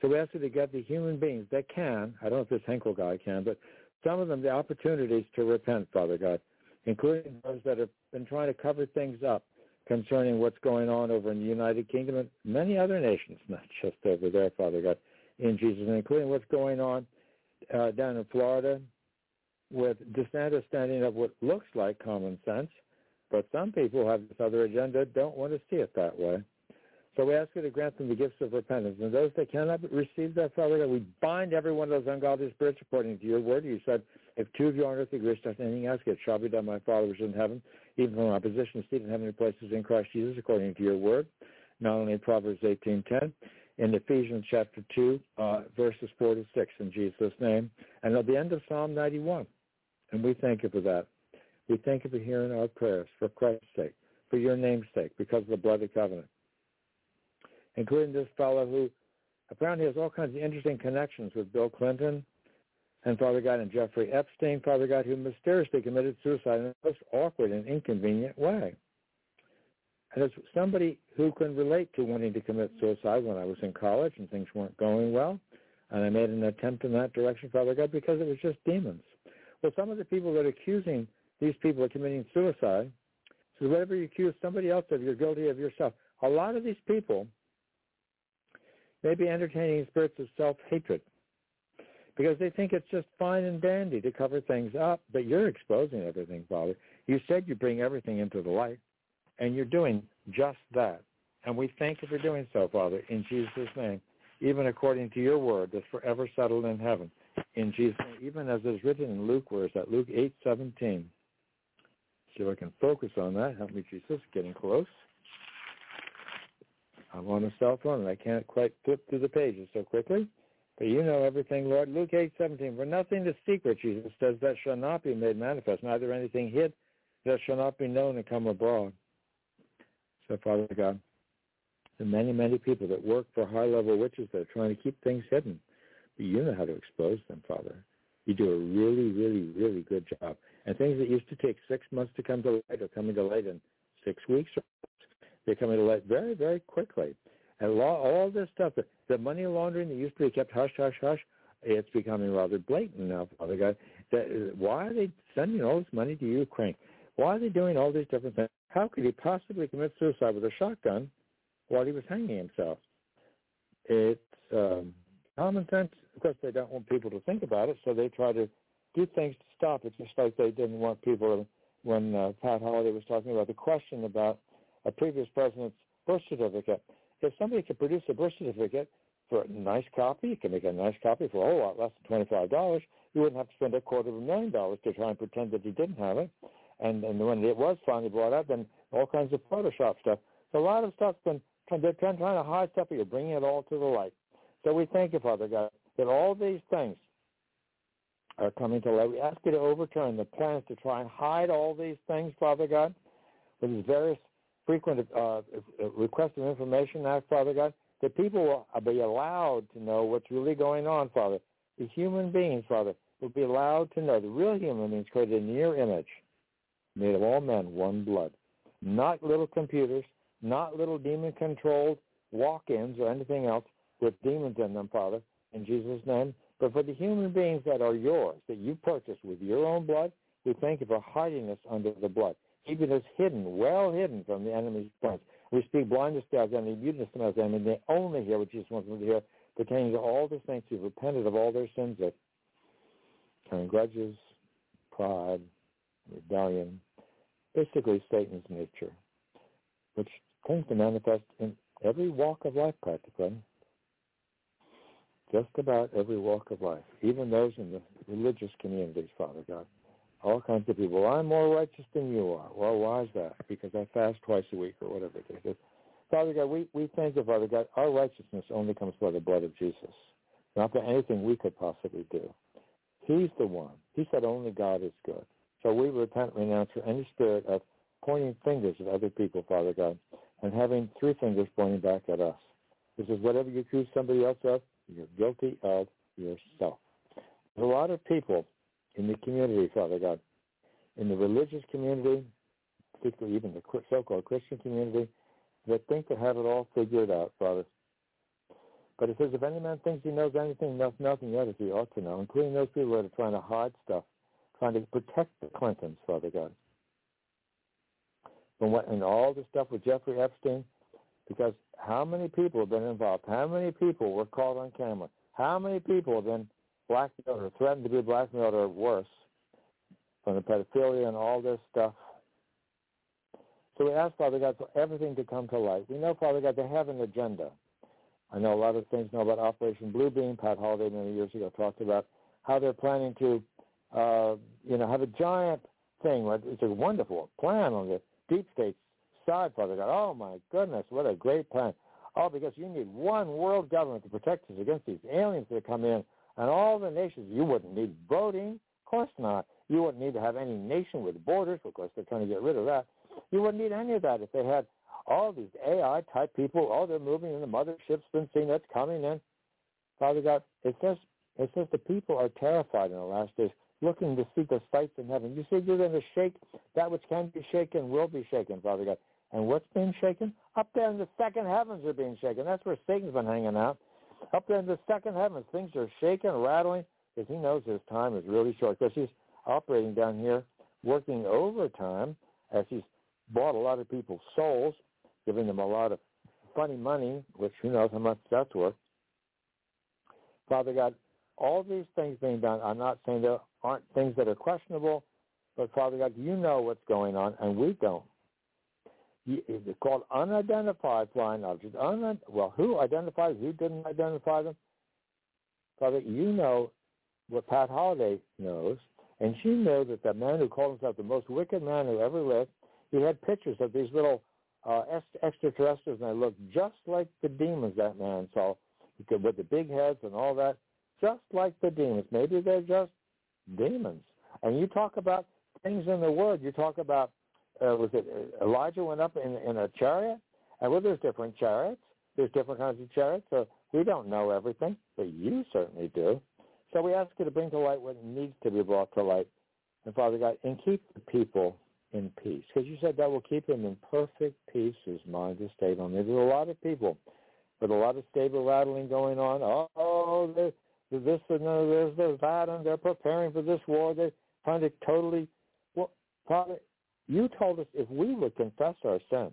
So we ask you to get the human beings that can, I don't know if this Henkel guy can, but some of them the opportunities to repent, Father God, including those that have been trying to cover things up concerning what's going on over in the United Kingdom and many other nations, not just over there, Father God, in Jesus, and including what's going on uh, down in Florida with DeSantis standing up what looks like common sense, but some people have this other agenda, don't want to see it that way. So we ask you to grant them the gifts of repentance. And those that cannot receive that, Father God, we bind every one of those ungodly spirits according to your word. You said, if two of you on earth agree to anything else, it shall be done my Father which is in heaven, even from our position seated in heavenly places in Christ Jesus, according to your word. Not only in Proverbs 18.10, in Ephesians chapter 2, uh, verses 4 to 6, in Jesus' name. And at the end of Psalm 91. And we thank you for that. We thank you for hearing our prayers for Christ's sake, for your name's sake, because of the blood of covenant. Including this fellow who apparently has all kinds of interesting connections with Bill Clinton and Father God and Jeffrey Epstein, Father God, who mysteriously committed suicide in the most awkward and inconvenient way. As somebody who can relate to wanting to commit suicide when I was in college and things weren't going well, and I made an attempt in that direction, Father God, because it was just demons. Well, some of the people that are accusing these people of committing suicide, so whatever you accuse somebody else of, you're guilty of yourself. A lot of these people may be entertaining spirits of self-hatred because they think it's just fine and dandy to cover things up, but you're exposing everything, Father. You said you bring everything into the light, and you're doing just that. And we thank you for doing so, Father, in Jesus' name, even according to your word that's forever settled in heaven. In Jesus' name, even as it is written in Luke, where is that? Luke 8, 17. See if I can focus on that. Help me, Jesus. Getting close. I'm on a cell phone and I can't quite flip through the pages so quickly. But you know everything, Lord. Luke 8, 17. For nothing is secret, Jesus says, that shall not be made manifest, neither anything hid that shall not be known and come abroad. So, Father God, the many, many people that work for high-level witches that are trying to keep things hidden, but you know how to expose them, Father. You do a really, really, really good job. And things that used to take six months to come to light are coming to light in six weeks. They're coming to light very, very quickly. And all all this stuff, the, money laundering that used to be kept hush, hush, hush, it's becoming rather blatant now, Father God. That, why are they sending all this money to Ukraine? Why are they doing all these different things? How could he possibly commit suicide with a shotgun while he was hanging himself? It's um, common sense. Of course, they don't want people to think about it, so they try to do things to stop it, just like they didn't want people to, when uh, Pat Holliday was talking about the question about a previous president's birth certificate if somebody could produce a birth certificate for a nice copy, you can make a nice copy for a whole lot less than $25. You wouldn't have to spend a quarter of a million dollars to try and pretend that you didn't have it. And, and when it was finally brought up, then all kinds of Photoshop stuff. So a lot of stuff's been, they're trying to hide stuff, but you're bringing it all to the light. So we thank you, Father God, that all these things are coming to light. We ask you to overturn the plans to try and hide all these things, Father God, with these various frequent uh, request of information act, Father God, that people will be allowed to know what's really going on, Father. The human beings, Father, will be allowed to know the real human beings created in your image, made of all men, one blood. Not little computers, not little demon-controlled walk-ins or anything else with demons in them, Father, in Jesus' name, but for the human beings that are yours, that you purchased with your own blood, we thank you for hiding us under the blood keeping us hidden, well hidden from the enemy's plans. We speak blindness to our enemy, muteness to enemy, and they only hear what Jesus wants them to hear, pertaining to all the saints who've repented of all their sins that carrying grudges, pride, rebellion, basically Satan's nature, which tends to manifest in every walk of life practically. Just about every walk of life, even those in the religious communities, Father God all kinds of people. I'm more righteous than you are. Well, why is that? Because I fast twice a week or whatever it is. Father God, we, we thank you, Father God. Our righteousness only comes by the blood of Jesus, not by anything we could possibly do. He's the one. He said only God is good. So we repent, renounce for any spirit of pointing fingers at other people, Father God, and having three fingers pointing back at us. This is whatever you accuse somebody else of, you're guilty of yourself. There's a lot of people in the community, Father God, in the religious community, particularly even the so-called Christian community, that think they have it all figured out, Father. But it says, if any man thinks he knows anything, knows nothing yet as he ought to know, including those people that are trying to hide stuff, trying to protect the Clintons, Father God. From what, and all the stuff with Jeffrey Epstein, because how many people have been involved? How many people were caught on camera? How many people have been blackmailed or threatened to be blackmailed or worse from the pedophilia and all this stuff. So we ask Father God for everything to come to light. We know, Father God, they have an agenda. I know a lot of things know about Operation Bluebeam. Pat Holliday many years ago talked about how they're planning to, uh, you know, have a giant thing. It's a wonderful plan on the deep state side, Father God. Oh my goodness, what a great plan! Oh, because you need one world government to protect us against these aliens that come in and all the nations, you wouldn't need voting. Of course not. You wouldn't need to have any nation with borders, of course they're trying to get rid of that. You wouldn't need any of that if they had all these AI type people, oh they're moving in the mothership's been seen that's coming in. Father God, it says it says the people are terrified in the last days, looking to see the sights in heaven. You said you're going to shake that which can be shaken will be shaken, Father God. And what's being shaken? Up there in the second heavens are being shaken. That's where Satan's been hanging out. Up there in the second heavens, things are shaking, rattling, because he knows his time is really short. Because he's operating down here, working overtime as he's bought a lot of people's souls, giving them a lot of funny money, which who knows how much that's worth. Father God, all these things being done, I'm not saying there aren't things that are questionable, but Father God, you know what's going on, and we don't. It's called unidentified flying objects. Un- well, who identified? Who didn't identify them? Father, you know what Pat Holliday knows, and she knows that the man who called himself the most wicked man who ever lived, he had pictures of these little uh, extraterrestrials, and they looked just like the demons that man saw, with the big heads and all that, just like the demons. Maybe they're just demons. And you talk about things in the Word. You talk about uh, was it uh, Elijah went up in in a chariot? And well, there's different chariots. There's different kinds of chariots. So we don't know everything, but you certainly do. So we ask you to bring to light what needs to be brought to light, and Father God, and keep the people in peace, because you said that will keep them in perfect peace. His mind is stayed on. There's a lot of people with a lot of stable rattling going on. Oh, this and there's that, and they're preparing for this war. They're trying to totally. Well, Father, you told us if we would confess our sins.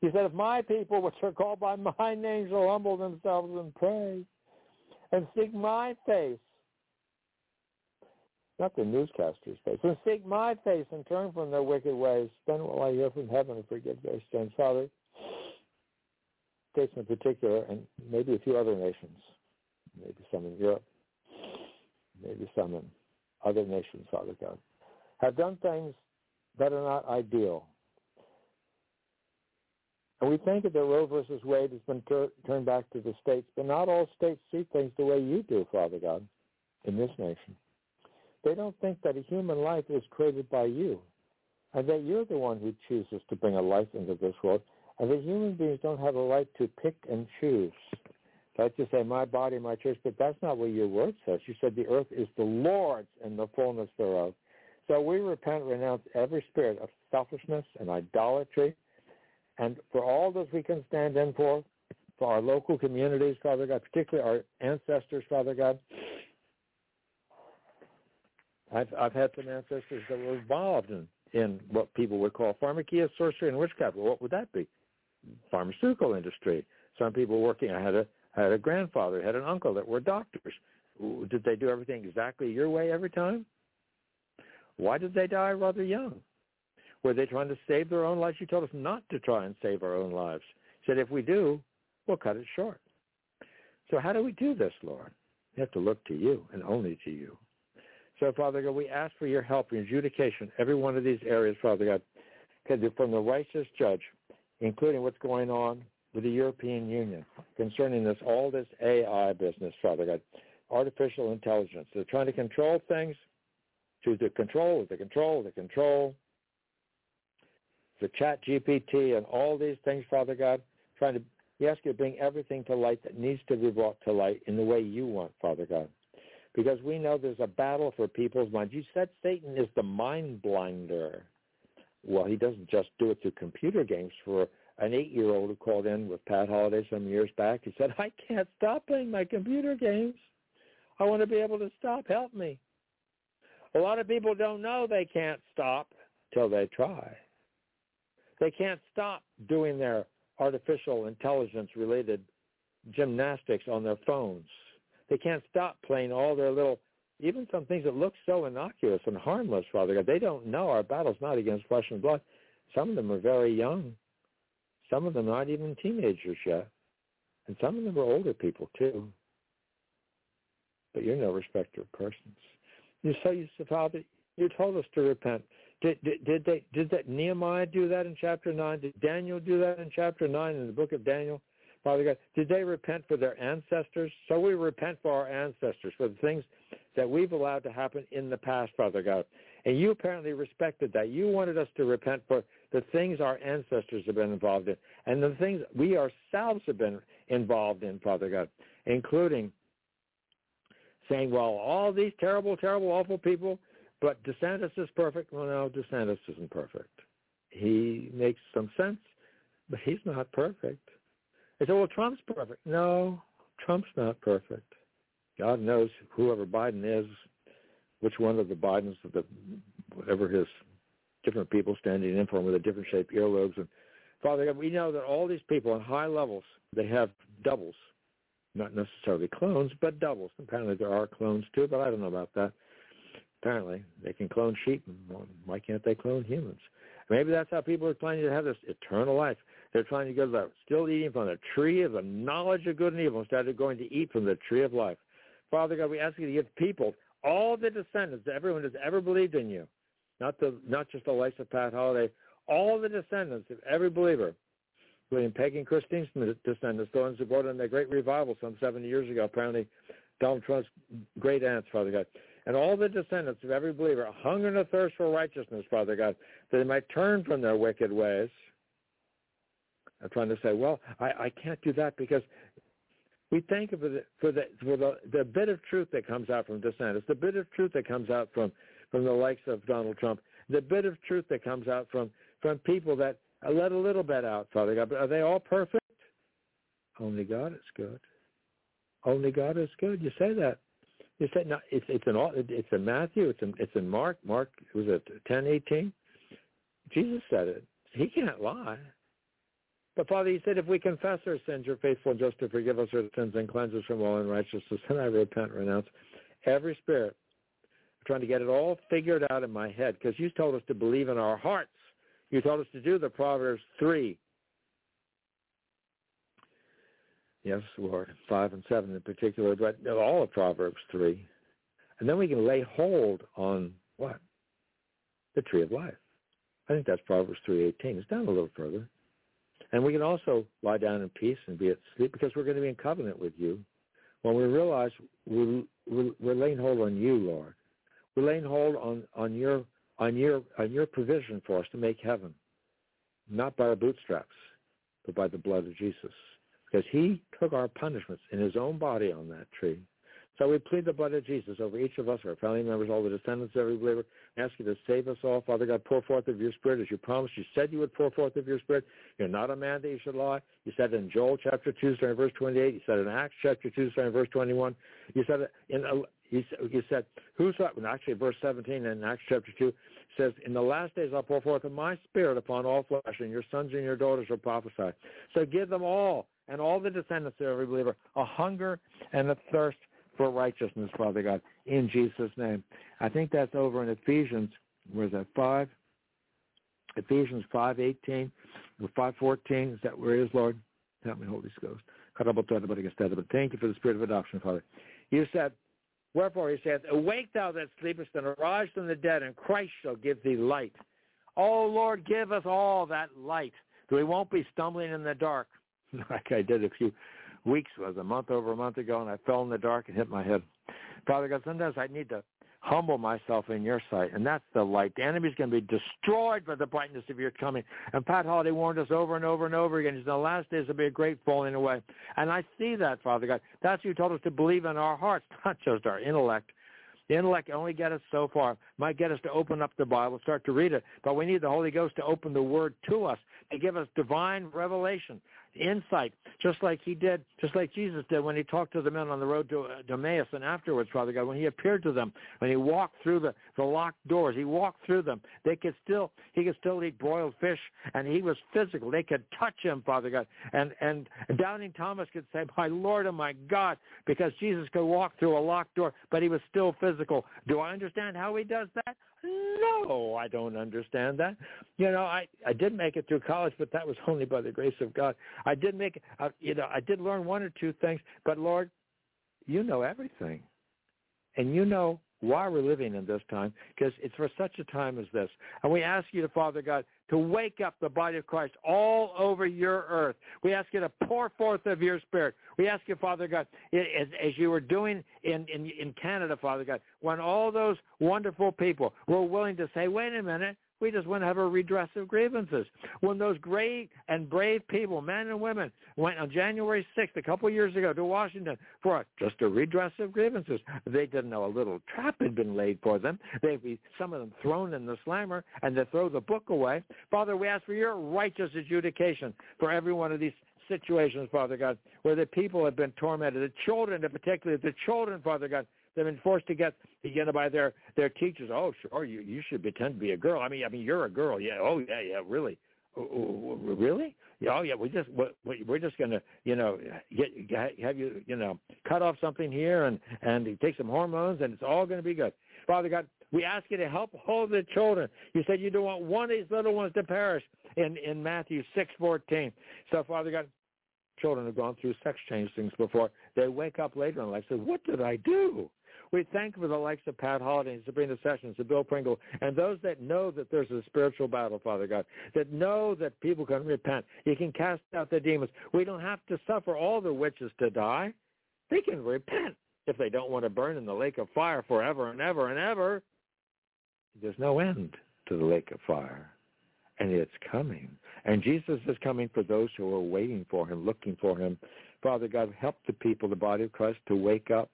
You said, if my people, which are called by my name, shall humble themselves and pray and seek my face, not the newscaster's face, and seek my face and turn from their wicked ways, then will I hear from heaven and forgive their sins. Father, states in particular, and maybe a few other nations, maybe some in Europe, maybe some in other nations, Father God, have done things that are not ideal. And we think that Roe versus Wade has been tur- turned back to the states, but not all states see things the way you do, Father God, in this nation. They don't think that a human life is created by you, and that you're the one who chooses to bring a life into this world, and that human beings don't have a right to pick and choose. Like to say, my body, my church, but that's not what your word says. You said the earth is the Lord's and the fullness thereof. So we repent, renounce every spirit of selfishness and idolatry. And for all those we can stand in for, for our local communities, Father God, particularly our ancestors, Father God. I've, I've had some ancestors that were involved in, in what people would call pharmakeia, sorcery, and witchcraft. Well, what would that be? Pharmaceutical industry. Some people working. I had a had a grandfather, had an uncle that were doctors. Did they do everything exactly your way every time? Why did they die rather young? Were they trying to save their own lives? You told us not to try and save our own lives. You said if we do, we'll cut it short. So how do we do this, Lord? We have to look to you and only to you. So, Father God, we ask for your help in adjudication, every one of these areas, Father God, from the righteous judge, including what's going on with the European Union concerning this, all this AI business, Father God, artificial intelligence. They're trying to control things to the control, the control, the control, the chat GPT and all these things, Father God, trying to, we ask you to bring everything to light that needs to be brought to light in the way you want, Father God. Because we know there's a battle for people's minds. You said Satan is the mind blinder. Well, he doesn't just do it through computer games. For an eight-year-old who called in with Pat Holliday some years back, he said, I can't stop playing my computer games. I want to be able to stop. Help me. A lot of people don't know they can't stop till they try. They can't stop doing their artificial intelligence related gymnastics on their phones. They can't stop playing all their little, even some things that look so innocuous and harmless, Father God. They don't know our battle's not against flesh and blood. Some of them are very young. Some of them not even teenagers yet. And some of them are older people too. But you're no respecter of persons. You say, you said, Father, you told us to repent. Did, did, did they did that Nehemiah do that in chapter nine? Did Daniel do that in chapter nine in the book of Daniel? Father God, did they repent for their ancestors? So we repent for our ancestors, for the things that we've allowed to happen in the past, Father God. And you apparently respected that. You wanted us to repent for the things our ancestors have been involved in and the things we ourselves have been involved in, Father God, including saying, well, all these terrible, terrible, awful people, but DeSantis is perfect. Well, no, DeSantis isn't perfect. He makes some sense, but he's not perfect. They said, well, Trump's perfect. No, Trump's not perfect. God knows whoever Biden is, which one of the Bidens, the whatever his different people standing in for him with a different shaped earlobes. And Father God, we know that all these people on high levels, they have doubles, not necessarily clones, but doubles. Apparently there are clones too, but I don't know about that. Apparently they can clone sheep. Why can't they clone humans? Maybe that's how people are planning to have this eternal life. They're trying to go to that, still eating from the tree of the knowledge of good and evil instead of going to eat from the tree of life. Father God, we ask you to give people, all the descendants, everyone who's ever believed in you, not the not just the of Pat Holliday, all the descendants of every believer, including Peggy and Christine's descendants, the ones who brought in the great revival some 70 years ago, apparently Donald Trump's great aunts, Father God, and all the descendants of every believer, a hunger and a thirst for righteousness, Father God, that they might turn from their wicked ways. I'm trying to say, well, I, I can't do that because we thank you for the for the for the, the bit of truth that comes out from DeSantis, the bit of truth that comes out from from the likes of Donald Trump, the bit of truth that comes out from from people that let a little bit out, Father God. But are they all perfect? Only God is good. Only God is good. You say that. You say no. It's it's in all. It's in Matthew. It's in it's in Mark. Mark was it ten eighteen? Jesus said it. He can't lie. But Father, you said if we confess our sins, you're faithful and just to forgive us our sins and cleanse us from all unrighteousness. And I repent, renounce every spirit. I'm trying to get it all figured out in my head because you told us to believe in our hearts. You told us to do the Proverbs 3. Yes, Lord, 5 and 7 in particular, but all of Proverbs 3. And then we can lay hold on what? The tree of life. I think that's Proverbs 3.18. It's down a little further. And we can also lie down in peace and be at sleep because we're going to be in covenant with you when we realize we're, we're, laying hold on you, Lord. We're laying hold on, on your on your on your provision for us to make heaven, not by our bootstraps, but by the blood of Jesus, because He took our punishments in His own body on that tree. So we plead the blood of Jesus over each of us, our family members, all the descendants of every believer. Ask you to save us all. Father God, pour forth of your spirit as you promised. You said you would pour forth of your spirit. You're not a man that you should lie. You said in Joel chapter 2, starting verse 28. You said in Acts chapter 2, starting verse 21. You said in you said, you who's well, actually verse 17 in Acts chapter 2 says, in the last days I'll pour forth of my spirit upon all flesh, and your sons and your daughters will prophesy. So give them all, and all the descendants of every believer, a hunger and a thirst for righteousness, Father God, in Jesus' name. I think that's over in Ephesians, where's that, 5? Ephesians 5.18 or 5.14, is that where it is, Lord? Help me, Holy Ghost. Thank you for the spirit of adoption, Father. You said, Wherefore he saith, Awake thou that sleepest, and arise from the dead, and Christ shall give thee light. Oh, Lord, give us all that light, that we won't be stumbling in the dark, like I did a few weeks, was a month over a month ago, and I fell in the dark and hit my head. Father God, sometimes I need to humble myself in your sight, and that's the light. The enemy's going to be destroyed by the brightness of your coming. And Pat Holliday warned us over and over and over again. He said, the last days will be a great falling away. And I see that, Father God. That's what you told us to believe in our hearts, not just our intellect. The intellect can only get us so far. Might get us to open up the Bible, start to read it, but we need the Holy Ghost to open the Word to us, to give us divine revelation insight, just like he did, just like Jesus did when he talked to the men on the road to, uh, Emmaus and afterwards, Father God, when he appeared to them, when he walked through the, the locked doors, he walked through them. They could still, he could still eat broiled fish, and he was physical. They could touch him, Father God. And, and Doubting Thomas could say, my Lord and my God, because Jesus could walk through a locked door, but he was still physical. Do I understand how he does that? No, I don't understand that. You know, I I did make it through college, but that was only by the grace of God. I did make, uh, you know, I did learn one or two things, but Lord, you know everything, and you know why we're living in this time, because it's for such a time as this. And we ask you to, Father God, to wake up the body of Christ all over your earth. We ask you to pour forth of your spirit. We ask you, Father God, as, as you were doing in, in, in Canada, Father God, when all those wonderful people were willing to say, wait a minute, we just want to have a redress of grievances. When those great and brave people, men and women, went on January 6th, a couple of years ago, to Washington for just a redress of grievances, they didn't know a little trap had been laid for them. They'd be, some of them thrown in the slammer, and they throw the book away. Father, we ask for your righteous adjudication for every one of these situations, Father God, where the people have been tormented, the children, particularly the children, Father God, they've been forced to get you know by their their teachers. Oh, sure, you you should pretend to be a girl. I mean, I mean, you're a girl. Yeah. Oh, yeah, yeah. Really. Oh, oh, oh really? Yeah, oh yeah, we just we're just gonna you know get have you you know cut off something here and and take some hormones and it's all gonna be good. Father God, we ask you to help hold the children. You said you don't want one of these little ones to perish in in Matthew six fourteen. So Father God, children have gone through sex change things before. They wake up later in life and say, "What did I do?" We thank for the likes of Pat Holliday and Sabrina Sessions and Bill Pringle and those that know that there's a spiritual battle, Father God, that know that people can repent. You can cast out the demons. We don't have to suffer all the witches to die. They can repent if they don't want to burn in the lake of fire forever and ever and ever. There's no end to the lake of fire, and it's coming. And Jesus is coming for those who are waiting for him, looking for him. Father God, help the people, the body of Christ, to wake up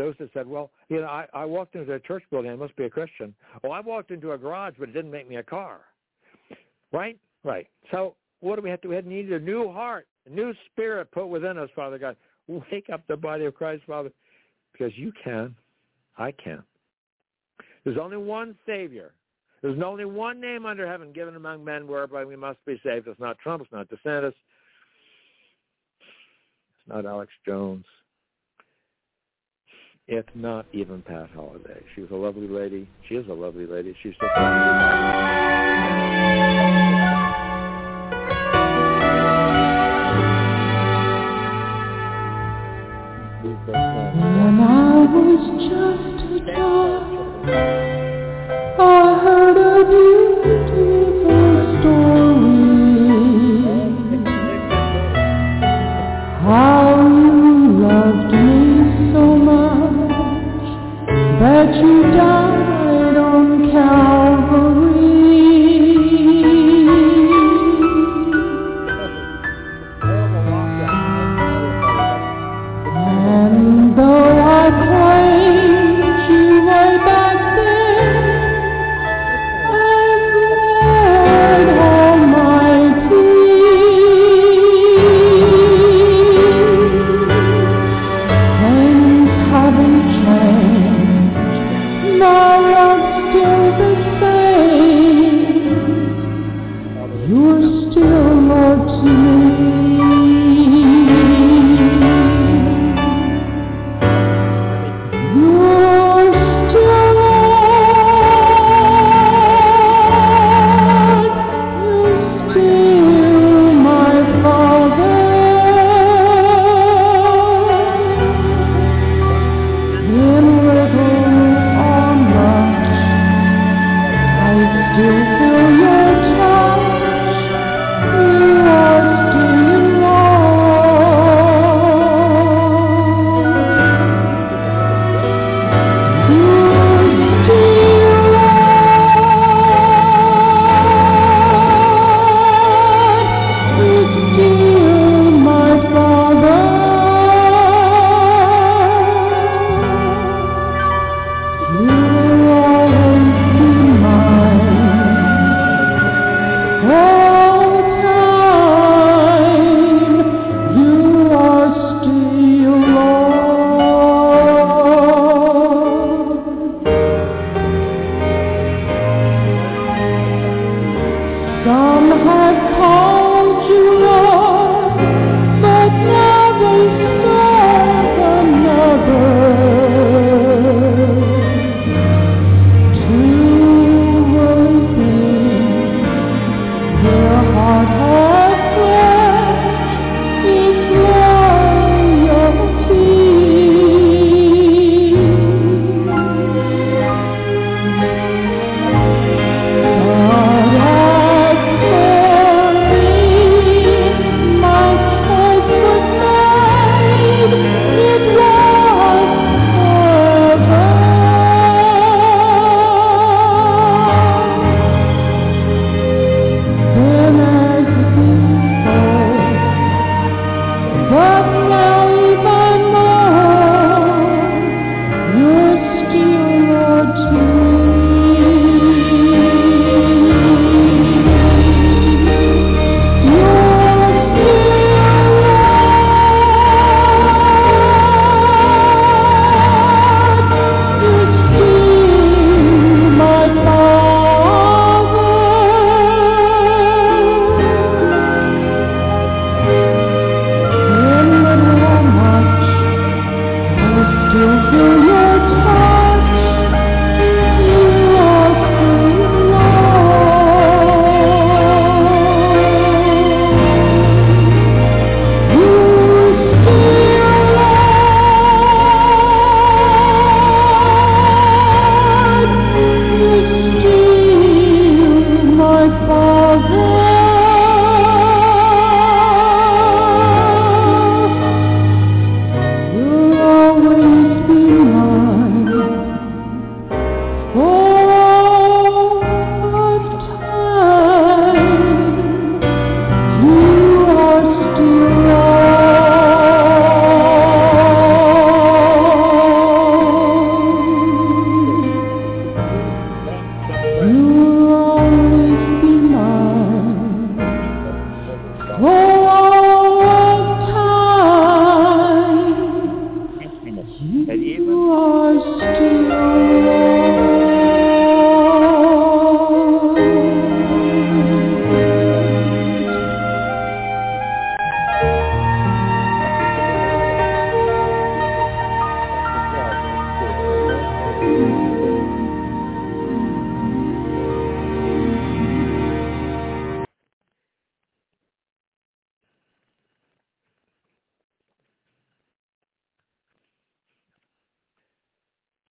those that said, well, you know, I, I walked into a church building, I must be a Christian. Well, I walked into a garage, but it didn't make me a car. Right? Right. So what do we have to? We need a new heart, a new spirit put within us, Father God. Wake up the body of Christ, Father, because you can. I can. There's only one Savior. There's only one name under heaven given among men whereby we must be saved. It's not Trump. It's not DeSantis. It's not Alex Jones. It's not even Pat Holliday. She was a lovely lady. She is a lovely lady. She's just. When I was just a child,